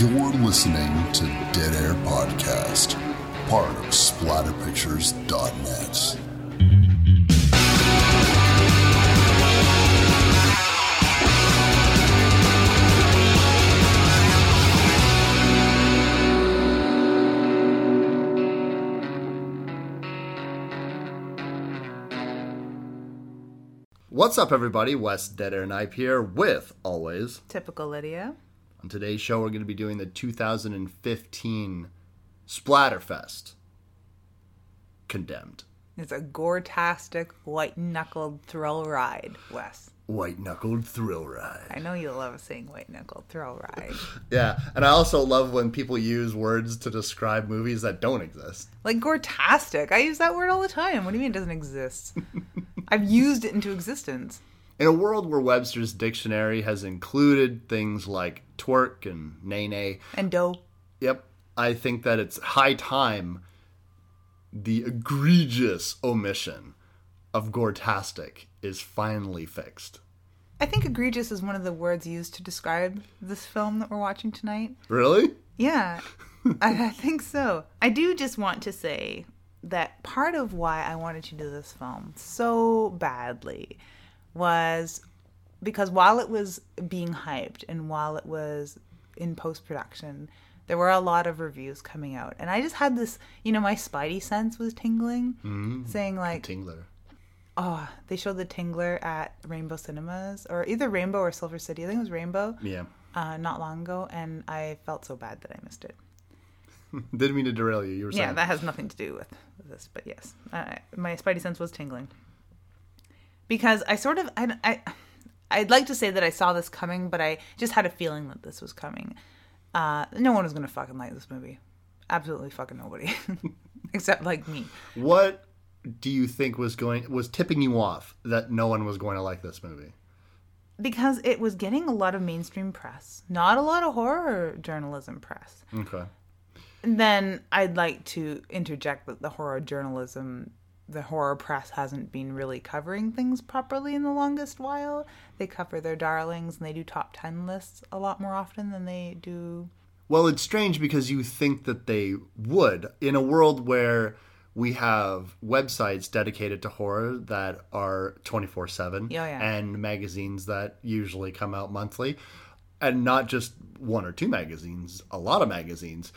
You're listening to Dead Air Podcast, part of SplatterPictures.net. What's up, everybody? Wes Dead Air Knife here with always. Typical Lydia. On today's show, we're going to be doing the 2015 Splatterfest. Condemned. It's a gore-tastic, white-knuckled thrill ride, Wes. White knuckled thrill ride. I know you love saying white-knuckled thrill ride. Yeah, and I also love when people use words to describe movies that don't exist. like gore-tastic. I use that word all the time. What do you mean it doesn't exist? I've used it into existence. In a world where Webster's dictionary has included things like twerk and nay nay, And dough. Yep. I think that it's high time the egregious omission of Gortastic is finally fixed. I think egregious is one of the words used to describe this film that we're watching tonight. Really? Yeah, I, I think so. I do just want to say that part of why I wanted to do this film so badly was because while it was being hyped and while it was in post production, there were a lot of reviews coming out. And I just had this, you know, my spidey sense was tingling, saying, like, Tingler. oh, they showed the Tingler at Rainbow Cinemas, or either Rainbow or Silver City. I think it was Rainbow Yeah. uh, not long ago, and I felt so bad that I missed it. Didn't mean to derail you. You were saying. Yeah, that has nothing to do with this, but yes, uh, my spidey sense was tingling because I sort of I, I I'd like to say that I saw this coming, but I just had a feeling that this was coming. Uh, no one was gonna fucking like this movie, absolutely fucking nobody, except like me. What do you think was going was tipping you off that no one was going to like this movie? Because it was getting a lot of mainstream press, not a lot of horror journalism press. Okay. then I'd like to interject that the horror journalism, the horror press hasn't been really covering things properly in the longest while. They cover their darlings and they do top 10 lists a lot more often than they do. Well, it's strange because you think that they would in a world where we have websites dedicated to horror that are 24/7 Yeah, yeah. and magazines that usually come out monthly and not just one or two magazines, a lot of magazines.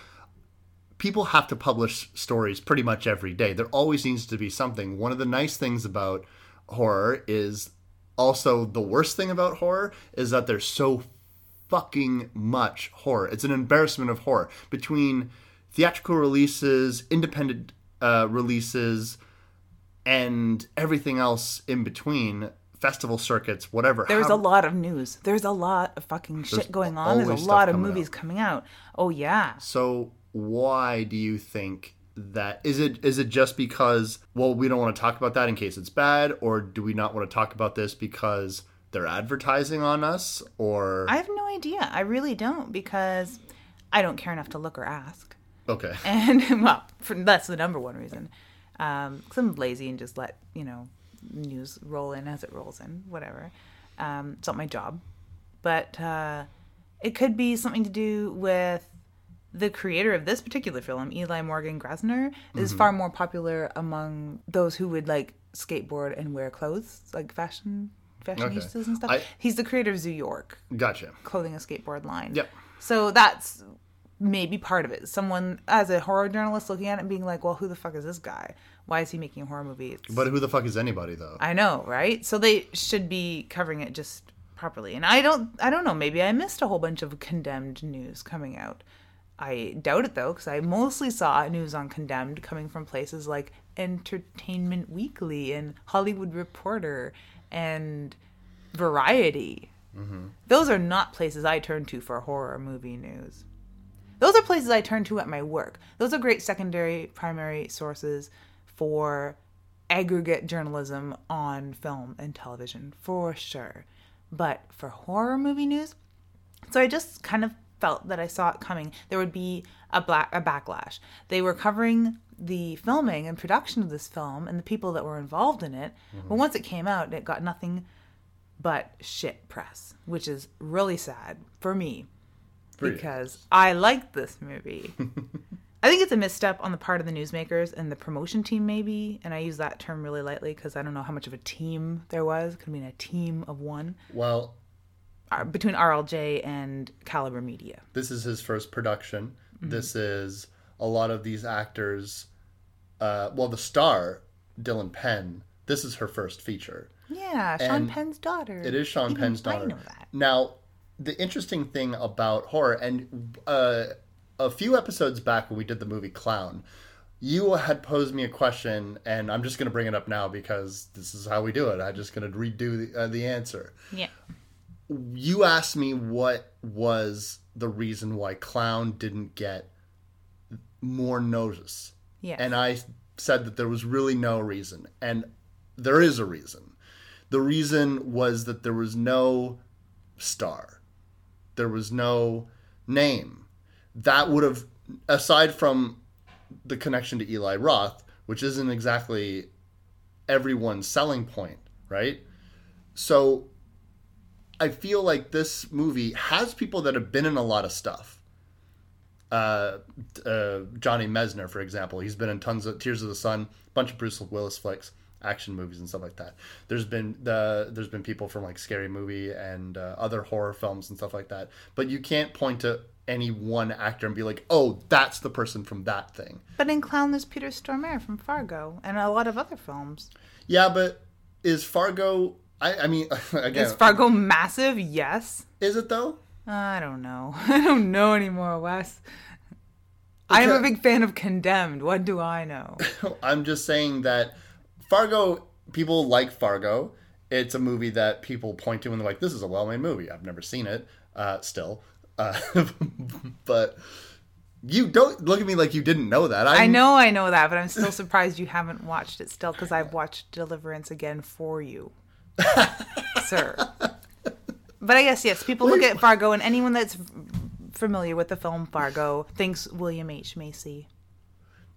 People have to publish stories pretty much every day. There always needs to be something. One of the nice things about horror is also the worst thing about horror is that there's so fucking much horror. It's an embarrassment of horror between theatrical releases, independent uh, releases, and everything else in between. Festival circuits, whatever. There's How- a lot of news. There's a lot of fucking shit going on. There's a lot of movies out. coming out. Oh, yeah. So why do you think that is it is it just because well we don't want to talk about that in case it's bad or do we not want to talk about this because they're advertising on us or I have no idea. I really don't because I don't care enough to look or ask. okay and well, for, that's the number one reason. Um, 'cause I'm lazy and just let you know news roll in as it rolls in, whatever. Um, it's not my job, but uh, it could be something to do with the creator of this particular film, Eli Morgan Gesner, is mm-hmm. far more popular among those who would like skateboard and wear clothes, like fashion fashionistas and stuff. I- He's the creator of Zoo York, gotcha clothing a skateboard line. Yep. So that's maybe part of it. Someone as a horror journalist looking at it and being like, "Well, who the fuck is this guy? Why is he making a horror movie?" It's, but who the fuck is anybody though I know, right? So they should be covering it just properly. And I don't I don't know, maybe I missed a whole bunch of condemned news coming out. I doubt it though cuz I mostly saw news on condemned coming from places like Entertainment Weekly and Hollywood Reporter and Variety. Mm-hmm. Those are not places I turn to for horror movie news. Those are places I turn to at my work. Those are great secondary, primary sources for aggregate journalism on film and television, for sure. But for horror movie news, so I just kind of felt that I saw it coming. There would be a black a backlash. They were covering the filming and production of this film and the people that were involved in it. But mm-hmm. once it came out, it got nothing but shit press, which is really sad for me Pretty because I liked this movie. I think it's a misstep on the part of the newsmakers and the promotion team, maybe. And I use that term really lightly because I don't know how much of a team there was. It could have been a team of one Well, between RLJ and Caliber Media. this is his first production. Mm-hmm. This is a lot of these actors. Uh, well, the star, Dylan Penn, this is her first feature. Yeah, Sean And Penn's daughter. It is Sean Even Penn's I daughter. know that. Now, the interesting thing about horror, and uh, a few episodes back when we did the movie Clown, you had posed me a question, and I'm just going to bring it up now because this is how we do it. I'm just going to redo the, uh, the answer. Yeah. You asked me what was the reason why Clown didn't get more notice. Yes. And I said that there was really no reason. And there is a reason. The reason was that there was no star, there was no name. That would have, aside from the connection to Eli Roth, which isn't exactly everyone's selling point, right? So I feel like this movie has people that have been in a lot of stuff uh, uh, Johnny Messner, for example. He's been in tons of Tears of the Sun, a bunch of Bruce Willis flicks, action movies and stuff like that. There's been the there's been people from like Scary Movie and uh, other horror films and stuff like that. But you can't point to any one actor and be like, oh, that's the person from that thing. But in Clown, there's Peter Stormare from Fargo and a lot of other films. Yeah, but is Fargo? I, I mean, again, Is Fargo massive? Yes. is it though? I don't know. I don't know anymore, Wes. I am a big fan of Condemned. What do I know? I'm just saying that Fargo, people like Fargo. It's a movie that people point to and they're like, this is a well made movie. I've never seen it uh, still. Uh, but you don't look at me like you didn't know that. I I'm- know I know that, but I'm still surprised you haven't watched it still because I've watched Deliverance again for you, sir. But I guess, yes, people look at Fargo, and anyone that's familiar with the film Fargo thinks William H. Macy.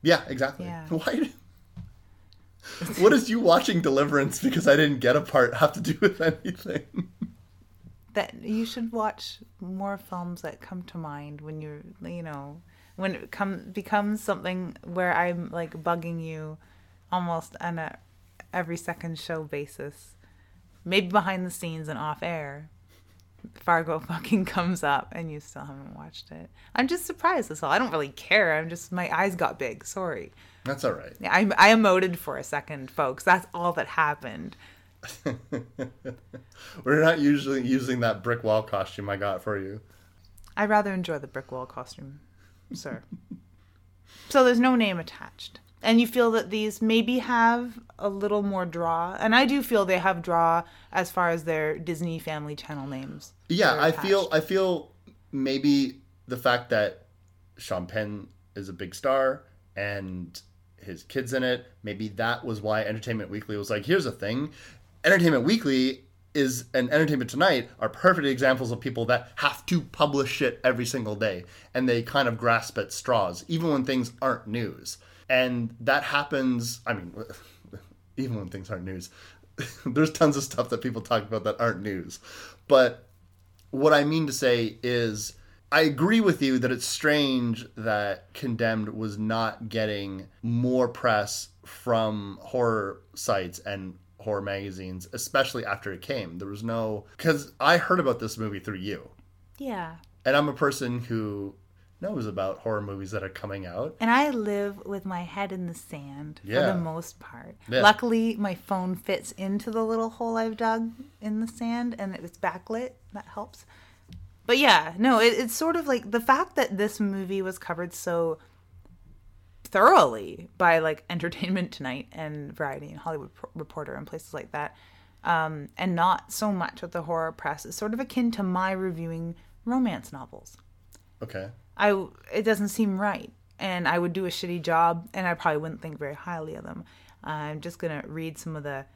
Yeah, exactly. Yeah. Why? what does you watching Deliverance because I didn't get a part have to do with anything? that you should watch more films that come to mind when you're you know when it come becomes something where i'm like bugging you almost on a every second show basis maybe behind the scenes and off air fargo fucking comes up and you still haven't watched it i'm just surprised that's all i don't really care i'm just my eyes got big sorry That's all right. Yeah, I, I emoted for a second folks that's all that happened We're not usually using that brick wall costume I got for you. I'd rather enjoy the brick wall costume, sir. so there's no name attached. And you feel that these maybe have a little more draw. And I do feel they have draw as far as their Disney Family Channel names. Yeah, I feel. I feel maybe the fact that Sean Penn is a big star and his kids in it, maybe that was why Entertainment Weekly was like, here's a thing. Entertainment Weekly is and Entertainment Tonight are perfect examples of people that have to publish shit every single day and they kind of grasp at straws, even when things aren't news. And that happens, I mean, even when things aren't news. There's tons of stuff that people talk about that aren't news. But what I mean to say is, I agree with you that it's strange that Condemned was not getting more press from horror sites and horror magazines, especially after it came. There was no. Because I heard about this movie through you. Yeah. And I'm a person who knows about horror movies that are coming out. And I live with my head in the sand for the most part. Yeah. Luckily, my phone fits into the little hole I've dug in the sand and it's backlit. That helps. But yeah, no, it, it's sort of like the fact that this movie was covered so thoroughly by like Entertainment Tonight and Variety and Hollywood Reporter and places like that, um, and not so much with the horror press is sort of akin to my reviewing romance novels. Okay. I it doesn't seem right, and I would do a shitty job, and I probably wouldn't think very highly of them. I'm just gonna read some of the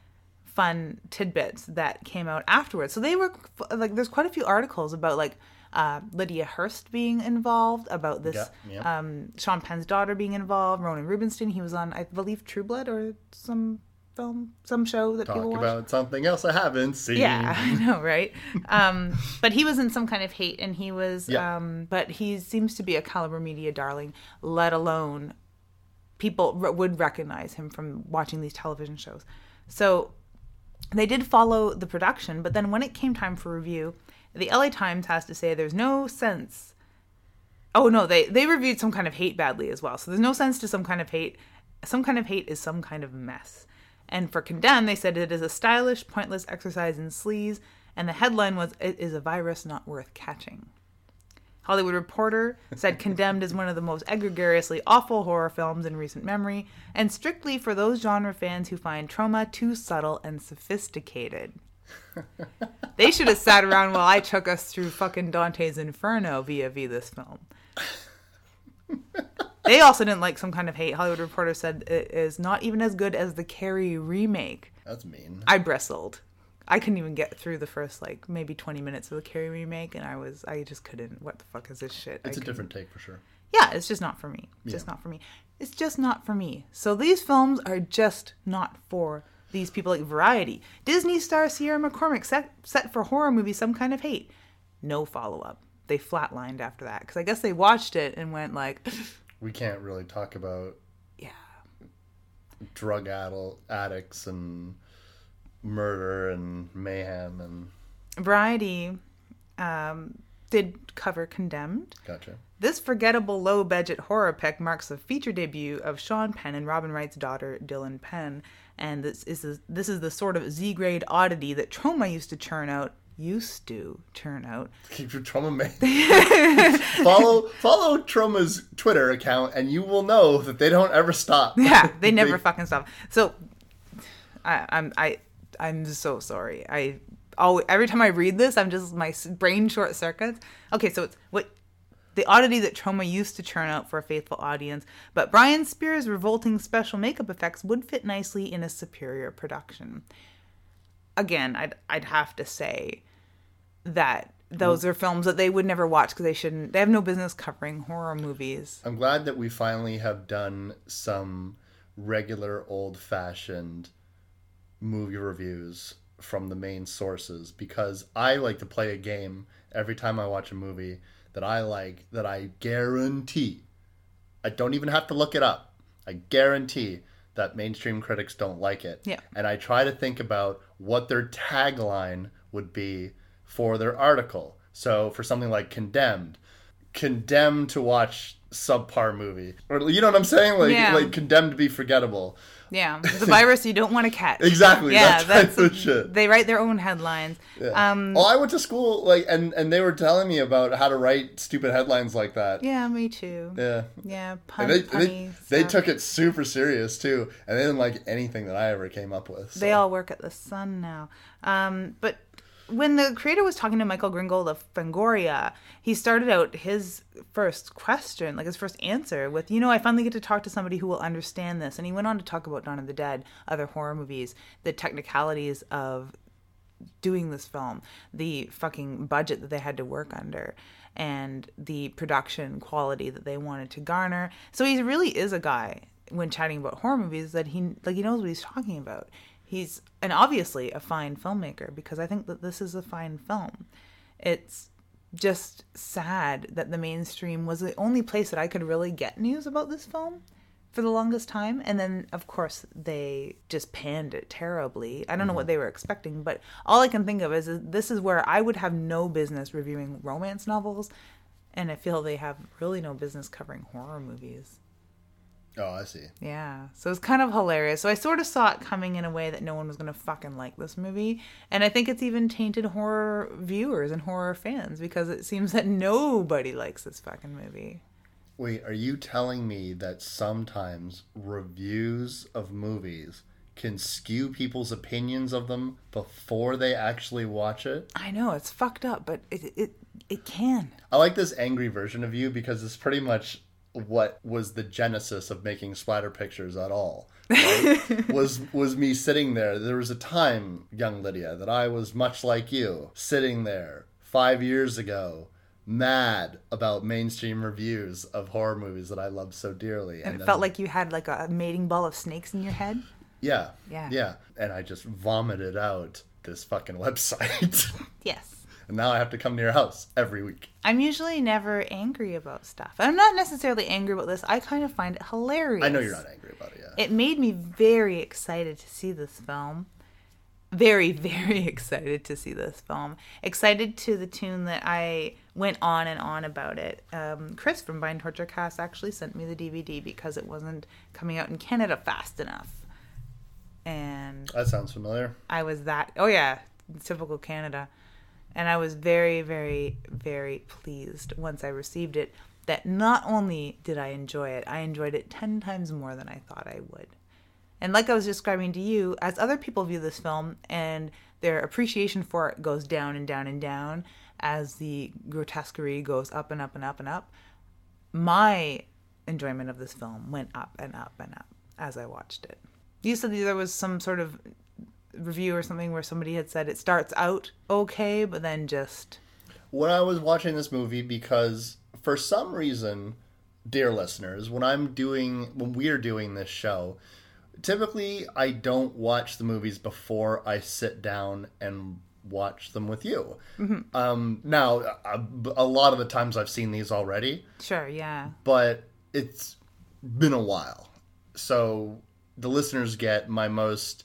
fun tidbits that came out afterwards. So they were like, there's quite a few articles about like uh, Lydia Hearst being involved, about this Yeah, yeah. um, Sean Penn's daughter being involved, Ronen Rubinstein. He was on, I believe, True Blood or some film, some show that Talk people watch. about something else I haven't seen. Yeah, I know, right? Um, but he was in some kind of hate, and he was. Yeah. Um, but he seems to be a Caliber Media darling. Let alone people r- would recognize him from watching these television shows. So they did follow the production, but then when it came time for review, the LA Times has to say there's no sense. Oh no, they they reviewed some kind of hate badly as well. So there's no sense to some kind of hate. Some kind of hate is some kind of mess. And for Condemn, they said it is a stylish, pointless exercise in sleaze, and the headline was "It is a virus not worth catching." Hollywood Reporter said Condemned is one of the most egregiously awful horror films in recent memory, and strictly for those genre fans who find trauma too subtle and sophisticated. they should have sat around while I took us through fucking Dante's Inferno via via this film. They also didn't like some kind of hate. Hollywood Reporter said it is not even as good as the Carrie remake. That's mean. I bristled. I couldn't even get through the first like maybe 20 minutes of the Carrie remake, and I was I just couldn't. What the fuck is this shit? It's a couldn't- different take for sure. yeah, it's just not for me. Just not for me. It's just not for me. So these films are just not for these people like Variety. Disney star Sierra McCormick set set for horror movie Some Kind of Hate. No follow up. They flatlined after that because I guess they watched it and went like, We can't really talk about yeah, drug addle- addicts and murder and mayhem and Variety um, did cover Condemned. gotcha. This forgettable low budget horror pick marks the feature debut of Sean Penn and Robin Wright's daughter, Dylan Penn. And this is the, this is the sort of Z grade oddity that Trauma used to churn out, used to turn out. Keep your trauma man. follow follow Trauma's Twitter account and you will know that they don't ever stop. Yeah, they never fucking stop. So I, I'm I I'm so sorry. I always, every time I read this, I'm just my brain short circuits. Okay, so it's what the oddity that trauma used to churn out for a faithful audience, but Brian Spears' revolting special makeup effects would fit nicely in a superior production. Again, I'd I'd have to say that those are films that they would never watch because they shouldn't. They have no business covering horror movies. I'm glad that we finally have done some regular old fashioned movie reviews from the main sources because I like to play a game every time I watch a movie that I like that I guarantee I don't even have to look it up. I guarantee that mainstream critics don't like it. Yeah. And I try to think about what their tagline would be for their article. So for something like condemned, condemned to watch subpar movie. Or you know what I'm saying? Like Yeah. like condemned to be forgettable. Yeah, the virus you don't want to catch. Exactly, Yeah, that that's shit. They write their own headlines. Um, well, I went to school like and and they were telling me about how to write stupid headlines like that. yeah, me too. Yeah. Yeah, pun, And they, punny they, they took it super serious too, and they didn't like anything that I ever came up with. They all work at the Sun now. Um, but when the creator was talking to Michael Gingold of Fangoria, he started out his first question, like his first answer, with, "You know, I finally get to talk to somebody who will understand this." And he went on to talk about Dawn of the Dead, other horror movies, the technicalities of doing this film, the fucking budget that they had to work under, and the production quality that they wanted to garner. So he really is a guy when chatting about horror movies that he like he knows what he's talking about. He's and obviously a fine filmmaker because I think that this is a fine film. It's just sad that the mainstream was the only place that I could really get news about this film for the longest time. And then of course they just panned it terribly. I don't know what mm-hmm. they were expecting but all i can think of is, is this is where i would have no business reviewing romance novels. And i feel they have really no business covering horror movies Oh, I see. yeah. So it's kind of hilarious. So i sort of saw it coming in a way that no one was going to fucking like this movie. And i think it's even tainted horror viewers and horror fans because it seems that nobody likes this fucking movie. Wait, are you telling me that sometimes reviews of movies can skew people's opinions of them before they actually watch it? i know it's fucked up but it it, it can. I like this angry version of you because it's pretty much what was the genesis of making splatter pictures at all. right? was was me sitting there. There was a time, young Lydia, that I was much like you, sitting there five years ago, mad about mainstream reviews of horror movies that I love so dearly. And it then- felt like you had like a mating ball of snakes in your head. Yeah. Yeah. Yeah. And I just vomited out this fucking website. Yes. And now I have to come to your house every week. I'm usually never angry about stuff. I'm not necessarily angry about this. I kind of find it hilarious. I know you're not angry about it, yeah. It made me very excited to see this film. Very, very excited to see this film. Excited to the tune that I went on and on about it. Um, Chris from Bind Torture Cast actually sent me the DVD because it wasn't coming out in Canada fast enough. And that sounds familiar. I was that. Oh yeah, typical Canada. And I was very, very, very pleased once I received it. That not only did I enjoy it, I enjoyed it ten times more than I thought I would. And like I was describing to you, as other people view this film and their appreciation for it goes down and down and down as the grotesquerie goes up and up and up and up, my enjoyment of this film went up and up and up as I watched it. You said there was some sort of review or something where somebody had said it starts out okay, but then just when I was watching this movie because for some reason, dear listeners, when I'm doing when we're doing this show, typically I don't watch the movies before I sit down and watch them with you. Um, now, a, a lot of the times I've seen these already, sure, yeah. but it's been a while. So the listeners get my most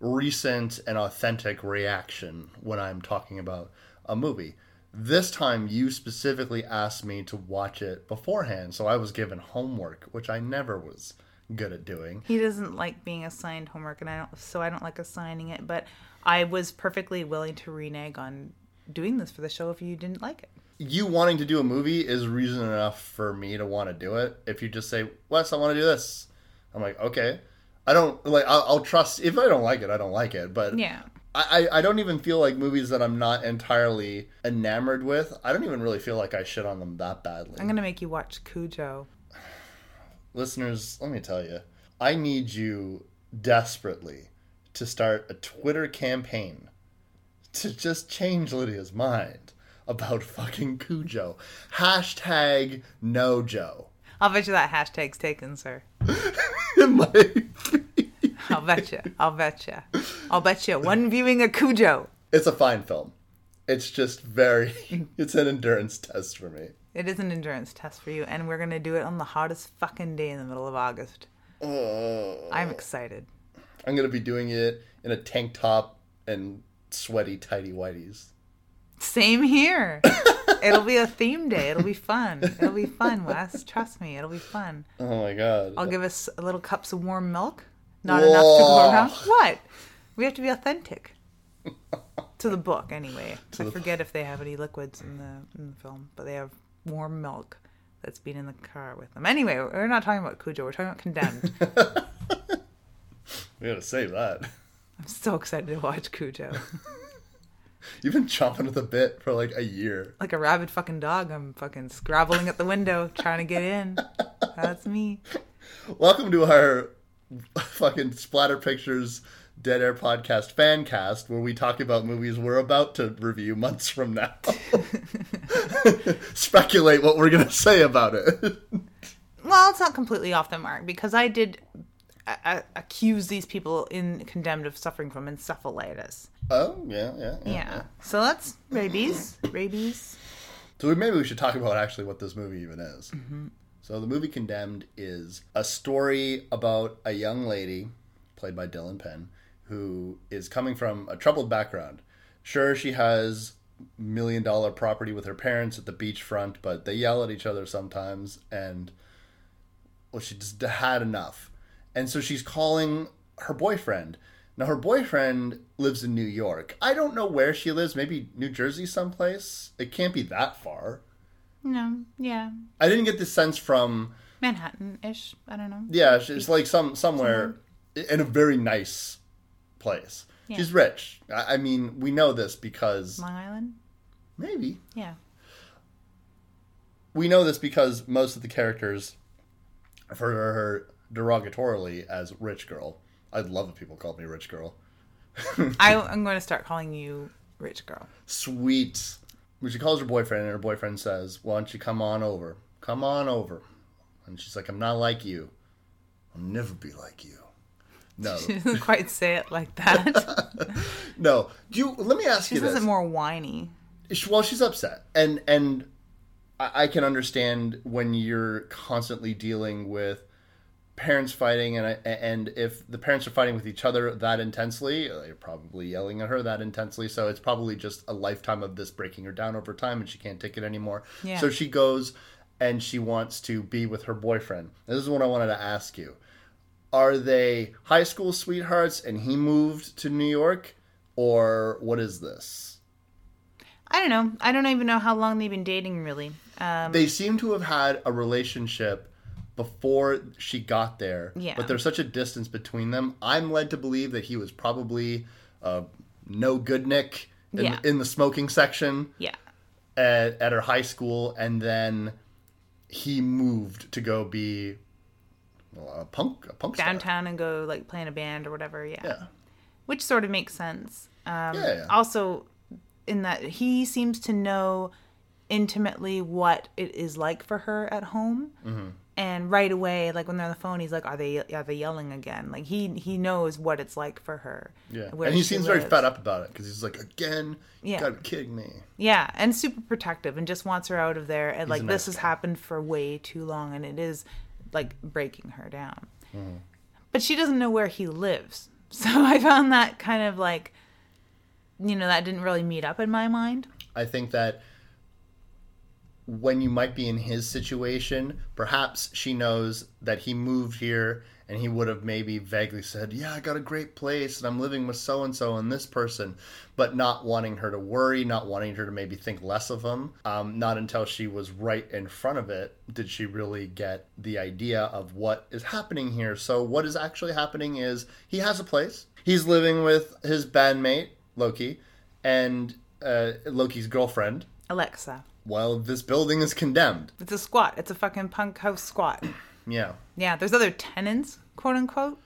recent and authentic reaction when I'm talking about a movie. This time, you specifically asked me to watch it beforehand, so I was given homework, which I never was good at doing. He doesn't like being assigned homework, and I don't, so I don't like assigning it. But I was perfectly willing to renege on doing this for the show if you didn't like it. You wanting to do a movie is reason enough for me to want to do it. If you just say, Wes, I want to do this, I'm like, okay. I don't like. I'll, I'll trust. If I don't like it, I don't like it. But Yeah. I, I don't even feel like movies that I'm not entirely enamored with. I don't even really feel like I shit on them that badly. I'm gonna make you watch Cujo. Listeners, let me tell you, I need you desperately to start a Twitter campaign to just change Lydia's mind about fucking Cujo. Hashtag no Joe. I'll bet you that hashtag's taken, sir. It might bet you. I'll bet you. I'll bet you. One viewing of Cujo. It's a fine film. It's just very. It's an endurance test for me. It is an endurance test for you, and we're gonna do it on the hottest fucking day in the middle of August. I'm excited. I'm gonna be doing it in a tank top and sweaty tidy whities. Same here. It'll be a theme day. It'll be fun. It'll be fun, Wes. Trust me, it'll be fun. Oh my god. I'll give us a little cups of warm milk. Not enough to go around. What? We have to be authentic. to the book, anyway. I forget if they have any liquids in the, in the film, but they have warm milk that's been in the car with them. Anyway, we're not talking about Cujo. We're talking about Condemned. We gotta save that. I'm so excited to watch Cujo. You've been chomping at the bit for like a year. Like a rabid fucking dog, I'm fucking scrabbling at the window trying to get in. That's me. Welcome to our fucking Splatter Pictures Dead Air Podcast fan cast, where we talk about movies we're about to review months from now. Speculate what we're gonna say about it. Well, it's not completely off the mark because I did a- a- accuse these people in Condemned of suffering from encephalitis. oh yeah, yeah, yeah. Yeah. So that's rabies. Rabies. So maybe we should talk about actually what this movie even is. Mm-hmm. So the movie Condemned is a story about a young lady, played by Dylan Penn, who is coming from a troubled background. Sure, she has million dollar property with her parents at the beachfront, but they yell at each other sometimes, and well, she just had enough. And so she's calling her boyfriend. Now, her boyfriend lives in New York. I don't know where she lives, maybe New Jersey someplace. It can't be that far. No. Yeah. I didn't get the sense from Manhattan-ish. I don't know. yeah, it's like some somewhere in a very nice place. She's rich. I I mean, we know this because Long Island. maybe Yeah. we know this because most of the characters refer to her derogatorily as rich girl. I'd love if people called me rich girl. I'm going to start calling you rich girl. Sweet. When she calls her boyfriend, and her boyfriend says, "Why don't you come on over? Come on over." And she's like, "I'm not like you. I'll never be like you." No, She doesn't quite say it like that. no. Do you? Let me ask She you this. more whiny. Well she's upset and and I, I can understand when you're constantly dealing with parents fighting and I, and if the parents are fighting with each other that intensely they're probably yelling at her that intensely so it's probably just a lifetime of this breaking her down over time and she can't take it anymore Yeah. so she goes and she wants to be with her boyfriend this is what i wanted to ask you are they high school sweethearts and he moved to new york or what is this I don't know. I don't even know how long they've been dating, really. Um, they seem to have had a relationship before she got there Yeah. but there's such a distance between them i'm led to believe that he was probably uh, no good nick in, Yeah. in the smoking section yeah. at, at her high school and then he moved to go be well, a punk a punk star. Downtown and go like play in a band or whatever. Yeah. yeah Which sort of makes sense. Um, Yeah, yeah. Also, in that he seems to know intimately what it is like for her at home. Mm-hmm. And right away, like when they're on the phone, he's like, "Are they are they yelling again?" Like he he knows what it's like for her. yeah and he seems very fed up about it because he's like again you Yeah. gotta be kidding me Yeah, and super protective and just wants her out of there. And like a this nice has guy. happened for way too long and it is like breaking her down. Mm-hmm. But she doesn't know where he lives. So I found that kind of like you know, that didn't really meet up in my mind. I think that when you might be in his situation, perhaps she knows that he moved here and he would have maybe vaguely said, Yeah, I got a great place and I'm living with so and so and this person, but not wanting her to worry, not wanting her to maybe think less of him. Um, not until she was right in front of it did she really get the idea of what is happening here. So, what is actually happening is he has a place, he's living with his bandmate, Loki, and uh, Loki's girlfriend Alexa. Well, this building is condemned. It's a squat. It's a fucking punk house squat. Yeah. Yeah, there's other tenants, quote unquote.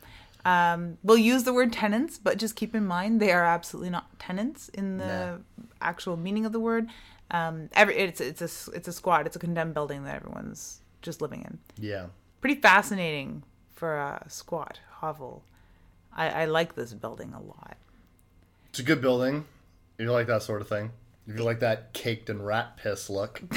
Um, we'll use the word tenants, but just keep in mind they are absolutely not tenants in the actual meaning of the word. Um, every it's it's a it's a squat. It's a condemned building that everyone's just living in. Yeah. Pretty fascinating for a squat hovel. I, I like this building a lot. It's a good building. You like that sort of thing. You like that caked in rat piss look.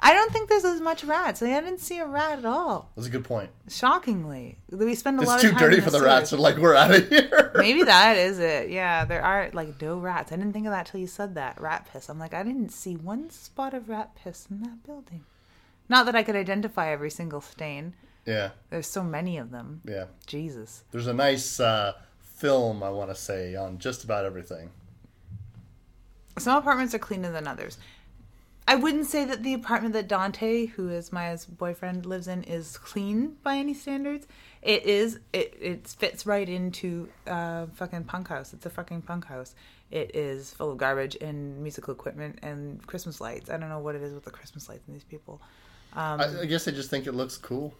I don't think there's as much rats. I didn't see a rat at all. That's a good point. Shockingly, we spend a lot It's of too time dirty for the rats, and like we're out of here. Maybe that is it. Yeah, there are like no rats. I didn't think of that till you said that. Rat piss. I'm like, I didn't see one spot of rat piss in that building. Not that I could identify every single stain. Yeah. There's so many of them. Yeah. Jesus. There's a nice uh, film, I want to say, on just about everything. Some apartments are cleaner than others. I wouldn't say that the apartment that Dante, who is Maya's boyfriend, lives in is clean by any standards. It is. It it fits right into uh fucking punk house. It's a fucking punk house. It is full of garbage and musical equipment and Christmas lights. I don't know what it is with the Christmas lights and these people. Um, I, I guess I just think it looks cool.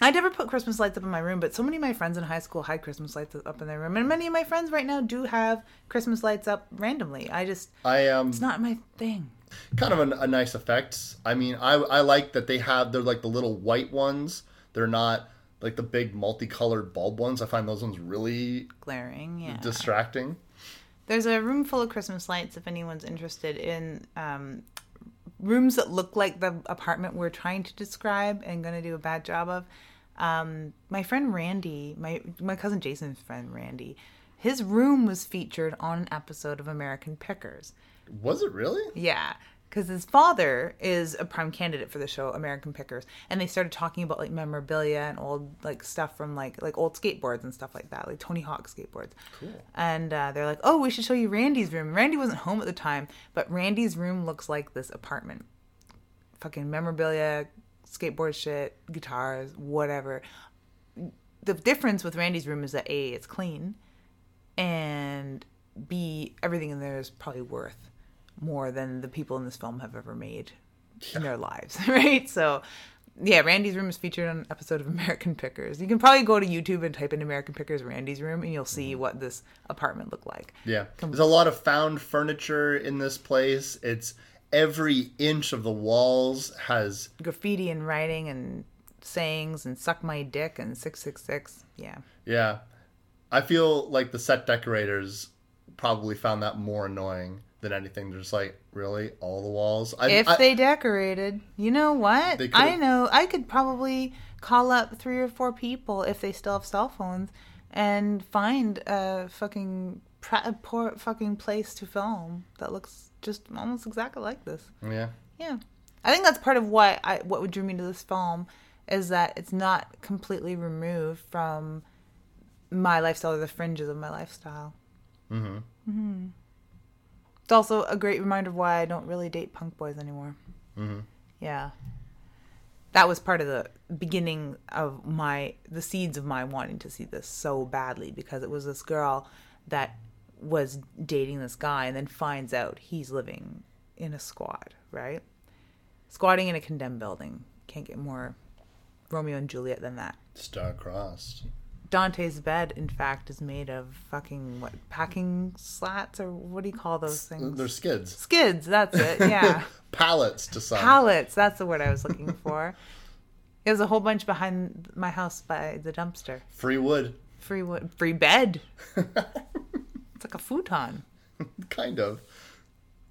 I never put Christmas lights up in my room, but so many of my friends in high school had Christmas lights up in their room, and many of my friends right now do have Christmas lights up randomly. I just I um it's not my thing. kind of a, a nice effect. I mean, I I like that they have they're like the little white ones. They're not like the big multicolored bulb ones. I find those ones really Glaring, yeah. distracting. There's a room full of Christmas lights if anyone's interested in um, rooms that look like the apartment we're trying to describe and going to do a bad job of. Um, my friend Randy, my my cousin Jason's friend Randy, his room was featured on an episode of American Pickers. Was it really? Yeah, because his father is a prime candidate for the show American Pickers, and they started talking about like memorabilia and old like stuff from like like old skateboards and stuff like that, like Tony Hawk skateboards. Cool. And uh, they're like, "Oh, we should show you Randy's room." Randy wasn't home at the time, but Randy's room looks like this apartment. Fucking memorabilia, skateboard shit, guitars, whatever. The difference with Randy's room is that a it's clean, and b everything in there is probably worth more than the people in this film have ever made in their lives, right? So, yeah, Randy's room is featured on an episode of American Pickers. You can probably go to YouTube and type in American Pickers Randy's room, and you'll see mm-hmm. what this apartment looked like. Yeah. There's a lot of found furniture in this place. It's every inch of the walls has Graffiti and writing and sayings and suck my dick and 666. Yeah. Yeah. I feel like the set decorators probably found that more annoying than anything. They're just like, really? All the walls? I, If I- they decorated, you know what? I know. I could probably call up three or four people if they still have cell phones and find a fucking a poor fucking place to film that looks just almost exactly like this. Yeah. Yeah. I think that's part of why I what drew me to this film is that it's not completely removed from my lifestyle or the fringes of my lifestyle. Mm-hmm. It's also a great reminder of why I don't really date punk boys anymore. Mm-hmm. Yeah. That was part of the beginning of my the seeds of my wanting to see this so badly because it was this girl that was dating this guy and then finds out he's living in a squad, right? Squatting in a condemned building. Can't get more Romeo and Juliet than that. Star-crossed. Dante's bed, in fact, is made of fucking what packing slats or what do you call those uh, things? They're skids. Skids. That's it. Yeah, Pallets to some. pallets. That's the word I was looking for. There's a whole bunch behind my house by the dumpster. Free wood. Free wood, free bed. it's like a futon. kind of.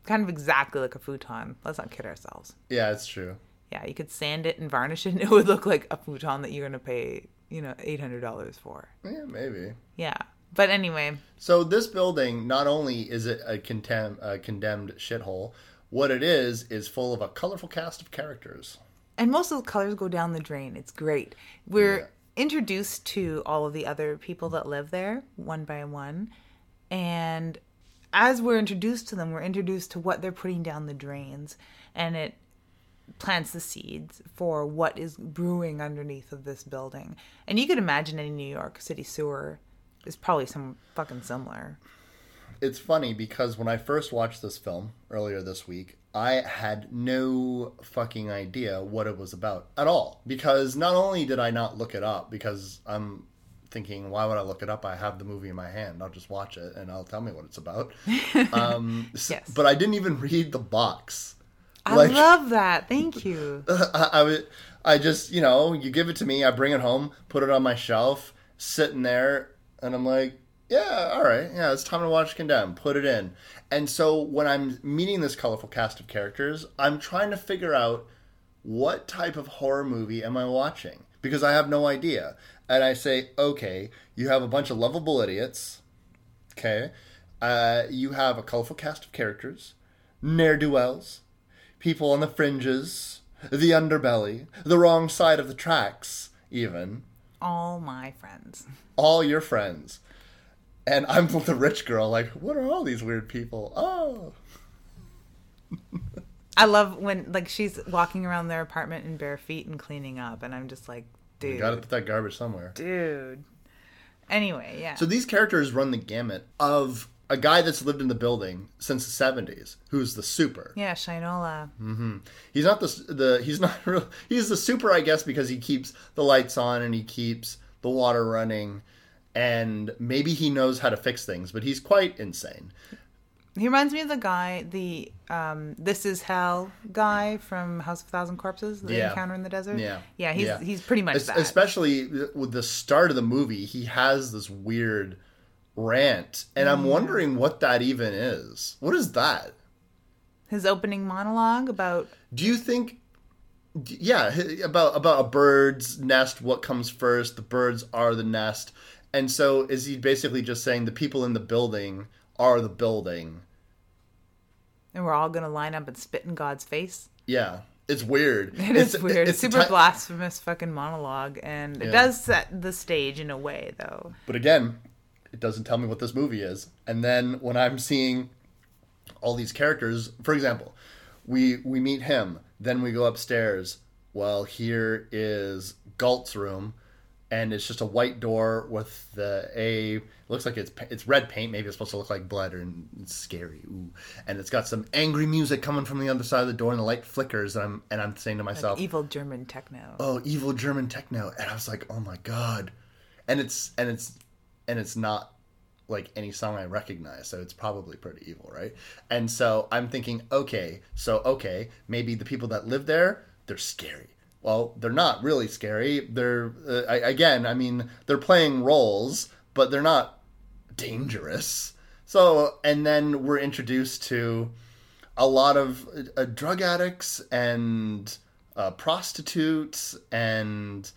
Kind of exactly like a futon. Let's not kid ourselves. Yeah, it's true. Yeah, you could sand it and varnish it, and it would look like a futon that you're gonna pay, you know, eight hundred dollars for. Yeah, maybe. Yeah, but anyway, So this building, not only is it a, contem- a condemned shithole, what it is is full of a colorful cast of characters. and most of the colors go down the drain. It's great. We're Yeah. introduced to all of the other people that live there one by one, and as we're introduced to them, we're introduced to what they're putting down the drains, and it plants the seeds for what is brewing underneath of this building. And you could imagine any New York City sewer is probably some fucking similar. It's funny because when I first watched this film earlier this week, I had no fucking idea what it was about at all. Because not only did I not look it up, because I'm thinking, why would I look it up? I have the movie in my hand. I'll just watch it and I'll tell me what it's about. Um, Yes. But I didn't even read the box. I Like- love that. Thank you. I, I would, I just, you know, you give it to me, I bring it home, put it on my shelf, sitting there, and I'm like, yeah, all right, yeah, it's time to watch Condemn. Put it in. And so when I'm meeting this colorful cast of characters, I'm trying to figure out what type of horror movie am I watching because I have no idea. And I say, okay, you have a bunch of lovable idiots. Okay, uh, you have a colorful cast of characters, ne'er do wells, people on the fringes, the underbelly, the wrong side of the tracks, even All my friends. all your friends. And I'm the rich girl, like, what are all these weird people? Oh, I love when like she's walking around their apartment in bare feet and cleaning up, and I'm just like, you gotta put that garbage somewhere. dude. Anyway, yeah. So these characters run the gamut of a guy that's lived in the building since the 70s, who's the super. yeah, Shinola. Mm-hmm. He's not the the he's not real. He's the super, I guess, because he keeps the lights on and he keeps the water running, and maybe he knows how to fix things, but he's quite insane. He reminds me of the guy, the um, "This Is Hell" guy from House of a Thousand Corpses, the Yeah. encounter in the desert. Yeah, yeah, he's Yeah. he's pretty much Es- that. Especially with the start of the movie, he has this weird rant, and I'm wondering what that even is. What is that? His opening monologue about Do you think? Yeah, about about a bird's nest. What comes first? The birds are the nest, and so is he basically just saying the people in the building are the building? And we're all gonna line up and spit in God's face. Yeah, it's weird. It is weird. It's Super ti- blasphemous fucking monologue, and it does set the stage in a way, though. But again, it doesn't tell me what this movie is. And then when I'm seeing all these characters, for example, we we meet him, then we go upstairs. Well, here is Galt's room, and it's just a white door with the A. Looks like it's it's red paint. Maybe it's supposed to look like blood and it's scary. Ooh. And it's got some angry music coming from the other side of the door, and the light flickers. And I'm and I'm saying to myself, Evil German techno. oh evil german techno and i was like oh my god and it's and it's and it's not like any song i recognize so it's probably pretty evil right and so i'm thinking okay so okay maybe the people that live there they're scary well, they're not really scary. They're uh, I, again, I mean, they're playing roles, but they're not dangerous. So, and then we're introduced to a lot of uh, drug addicts and uh, prostitutes and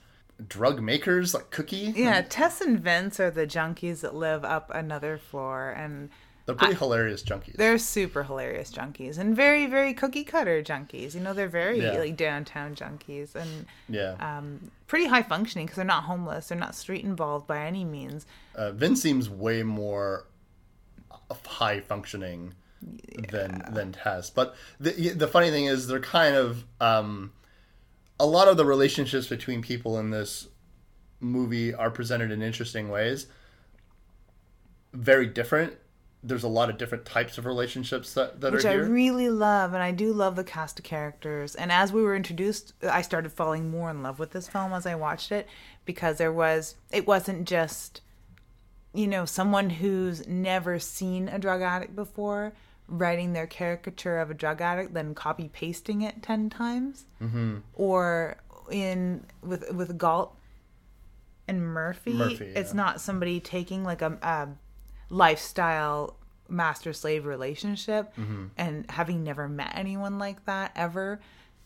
drug makers like Cookie. Yeah, Tess and Vince are the junkies that live up another floor, and They're pretty hilarious junkies. they're super hilarious junkies and very, very cookie cutter junkies. You know, they're very Yeah. like downtown junkies and yeah. um, pretty high functioning because they're not homeless, they're not street involved by any means. Uh, Vince seems way more high functioning than than Tess. But the the funny thing is, they're kind of um, a lot of the relationships between people in this movie are presented in interesting ways. Very different. There's a lot of different types of relationships that, that which are I really love, and I do love the cast of characters. And as we were introduced, I started falling more in love with this film as I watched it because there was it wasn't just you know someone who's never seen a drug addict before writing their caricature of a drug addict then copy pasting it 10 times mm-hmm. or in with with galt and murphy, Murphy, it's yeah. not somebody taking like a, a lifestyle master slave relationship Mm-hmm. and having never met anyone like that ever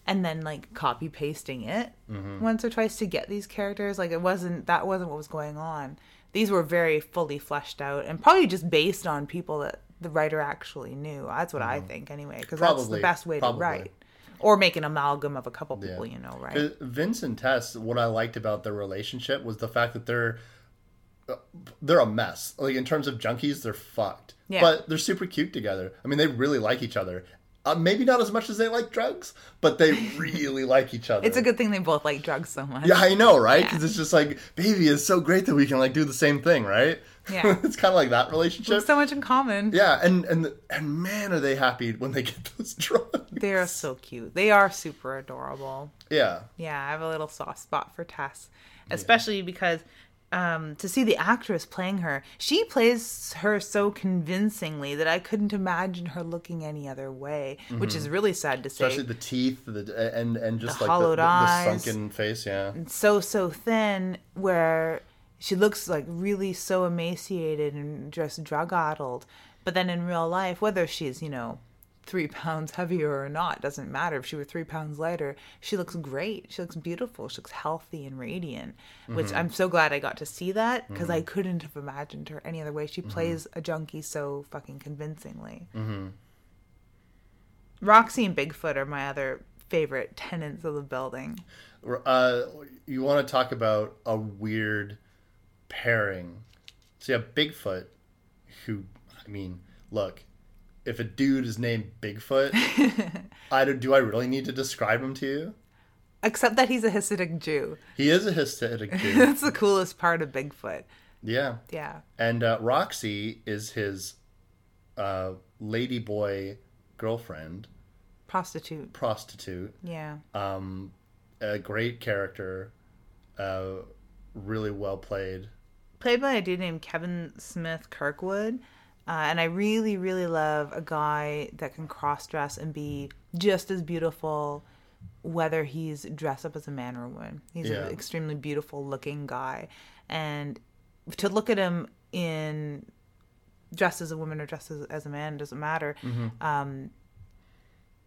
and then like copy pasting it Mm-hmm. once or twice to get these characters like it wasn't that wasn't what was going on these were very fully fleshed out and probably just based on people that the writer actually knew that's what i think anyway because that's the Mm-hmm. Best way probably. to write or make an amalgam of a couple people Yeah. you know right Vince and Tess, what I liked about their relationship was the fact that they're they're a mess. Like in terms of junkies, they're fucked. Yeah. But they're super cute together. I mean, they really like each other. Uh, maybe not as much as they like drugs, but they really like each other. it's a good thing they both like drugs so much Yeah, I know, right? Because it's just like, baby, it's so great that we can like do the same thing, right? Yeah. it's kind of like that relationship. so much in common yeah, and and and man, are they happy when they get those drugs? they are so cute they are super adorable Yeah, Yeah, I have a little soft spot for Tess, especially because um, to see the actress playing her, she plays her so convincingly that I couldn't imagine her looking any other way, which is really sad to say. Mm-hmm. especially the teeth, the and and just The like the, hollowed the, the sunken face. Yeah, so so thin, where she looks like really so emaciated and just drug addled, but then in real life, whether she's you know three pounds heavier or not doesn't matter. If she were three pounds lighter she looks great. She looks beautiful. She looks healthy and radiant which mm-hmm. i'm so glad i got to see that because i mm-hmm. couldn't have imagined her any other way. She mm-hmm. plays a junkie so fucking convincingly. Roxy and bigfoot are my other favorite tenants of the building. Uh, you want to talk about a weird pairing? So you have Bigfoot, who I mean, look, if a dude is named Bigfoot, I do, do I really need to describe him to you? except that he's a hasidic jew He is a Hasidic Jew. that's the coolest part of bigfoot yeah, yeah and uh, Roxy is his uh, ladyboy girlfriend, prostitute prostitute. yeah Um, a great character, uh, really well played. played by a dude named Kevin Smith Kirkwood. Uh, and I really, really love a guy that can cross dress and be just as beautiful, whether he's dressed up as a man or a woman. He's Yeah. an extremely beautiful looking guy. And to look at him in dressed as a woman or dressed as, as a man doesn't matter. Um,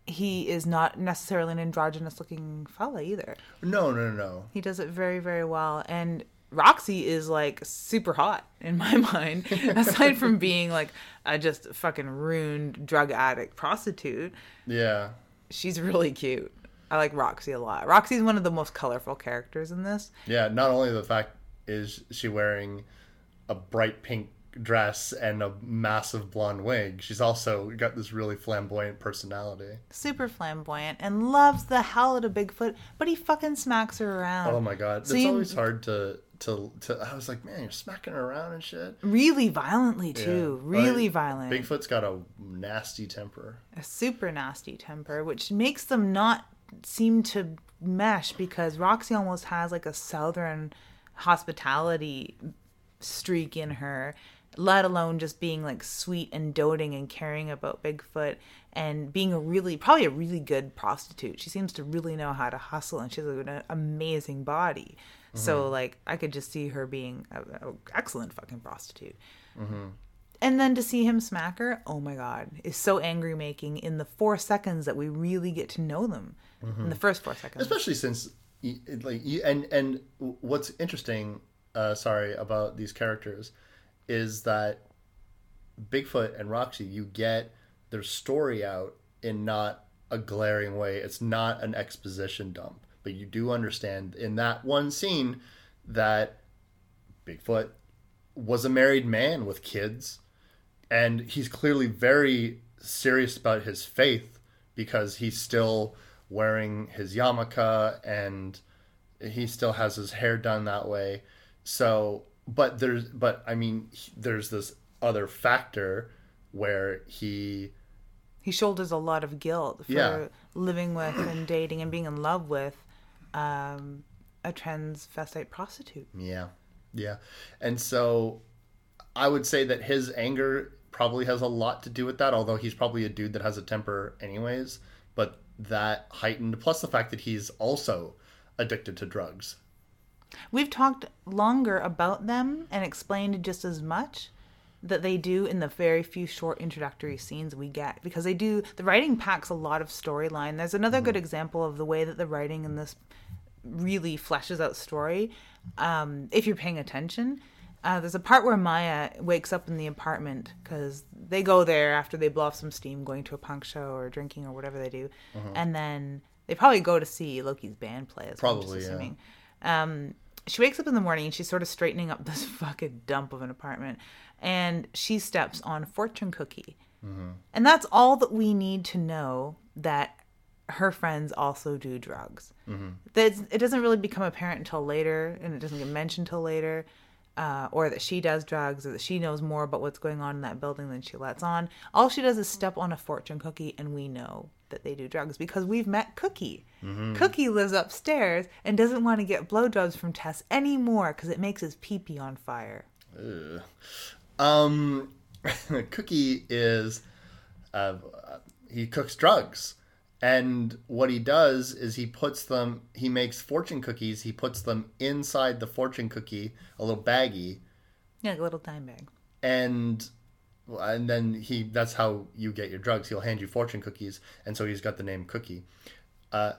he is not necessarily an androgynous looking fella either. No, no, no, no. He does it very, very well. And Roxy is like super hot in my mind. Aside from being like a just fucking ruined drug addict prostitute, Yeah. she's really cute. I like Roxy a lot. Roxy's one of the most colorful characters in this. Yeah, not only the fact is she wearing a bright pink dress and a massive blonde wig, she's also got this really flamboyant personality. Super flamboyant and loves the hell out of Bigfoot, but he fucking smacks her around. Oh my god, So it's you- always hard to to to. I was like, man, you're smacking her around and shit. Really violently too. Yeah. Really violent. Bigfoot's got a nasty temper. a super nasty temper, which makes them not seem to mesh because Roxy almost has like a southern hospitality streak in her, let alone just being like sweet and doting and caring about Bigfoot and being a really probably a really good prostitute. She seems to really know how to hustle and she has an amazing body. So mm-hmm. like I could just see her being an excellent fucking prostitute. Mm-hmm. And then to see him smack her, oh my god, is so angry making in the four seconds that we really get to know them. Mm-hmm. In the first four seconds. especially since like you, and and what's interesting uh sorry about these characters is that bigfoot and roxy you get their story out in not a glaring way it's not an exposition dump but you do understand in that one scene that bigfoot was a married man with kids and he's clearly very serious about his faith because he's still wearing his yarmulke and he still has his hair done that way so but there's but i mean there's this other factor where he he shoulders a lot of guilt for Yeah. living with and dating and being in love with um, a transvestite prostitute. Yeah. Yeah. And so I would say that his anger probably has a lot to do with that, although he's probably a dude that has a temper anyways. But that heightened, plus the fact that he's also addicted to drugs. We've talked longer about them and explained just as much that they do in the very few short introductory scenes we get because they do the writing packs a lot of storyline. There's another good example of the way that the writing in this really fleshes out story um, if you're paying attention. Uh, there's a part where Maya wakes up in the apartment because they go there after they blow off some steam going to a punk show or drinking or whatever they do. And then they probably go to see Loki's band play. Is what I'm just Probably, yeah. assuming. Um, she wakes up in the morning and she's sort of straightening up this fucking dump of an apartment and she steps on fortune cookie and that's all that we need to know that her friends also do drugs that it doesn't really become apparent until later and it doesn't get mentioned until later uh, or that she does drugs or that she knows more about what's going on in that building than she lets on. All she does is step on a fortune cookie and we know that they do drugs because we've met cookie. Cookie lives upstairs and doesn't want to get blowjobs from tess anymore because it makes his pee-pee on fire. Um, Cookie is uh, he cooks drugs, and what he does is he puts them. He makes fortune cookies. He puts them inside the fortune cookie, a little baggie, yeah like a little dime bag and and then he that's how you get your drugs. He'll hand you fortune cookies, and so he's got the name Cookie. Uh,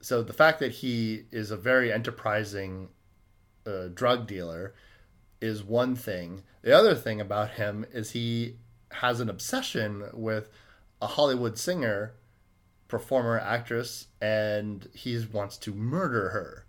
so the fact that he is a very enterprising uh, drug dealer is one thing. The other thing about him is he has an obsession with a Hollywood singer, performer, actress, and he wants to murder her.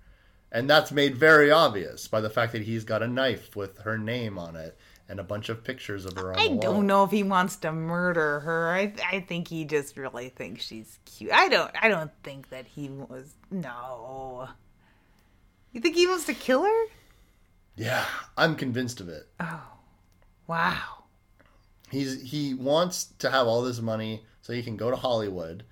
And that's made very obvious by the fact that he's got a knife with her name on it and a bunch of pictures of her on I don't know if he wants to murder her. I I think he just really thinks she's cute. I don't I don't think that he was no. You think he wants to kill her? Yeah, I'm convinced of it. Oh. Wow. He's he wants to have all this money so he can go to Hollywood,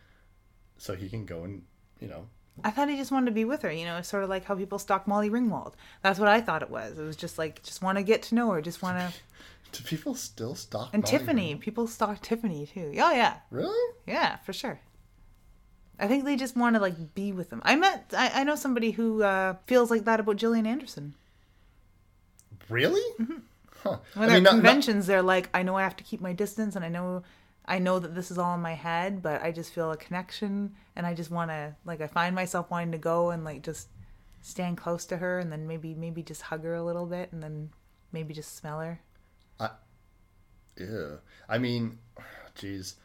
so he can go and you know I thought he just wanted to be with her, you know, sort of like how people stalk Molly Ringwald. That's what I thought it was. It was just like just want to get to know her, just want to Do people still stalk? And Molly Tiffany, Ringwald? people stalk Tiffany too. Oh yeah. Really? Yeah, for sure. I think they just want to like be with them. I met I, I know somebody who uh, feels like that about Gillian Anderson. Really? Mm-hmm. When I they're mean, at not- not- conventions, they're like, I know I have to keep my distance, and I know, I know that this is all in my head, but I just feel a connection, and I just want to, like, I find myself wanting to go and like just stand close to her, and then maybe, maybe just hug her a little bit, and then maybe just smell her. I Yeah. I mean, jeez.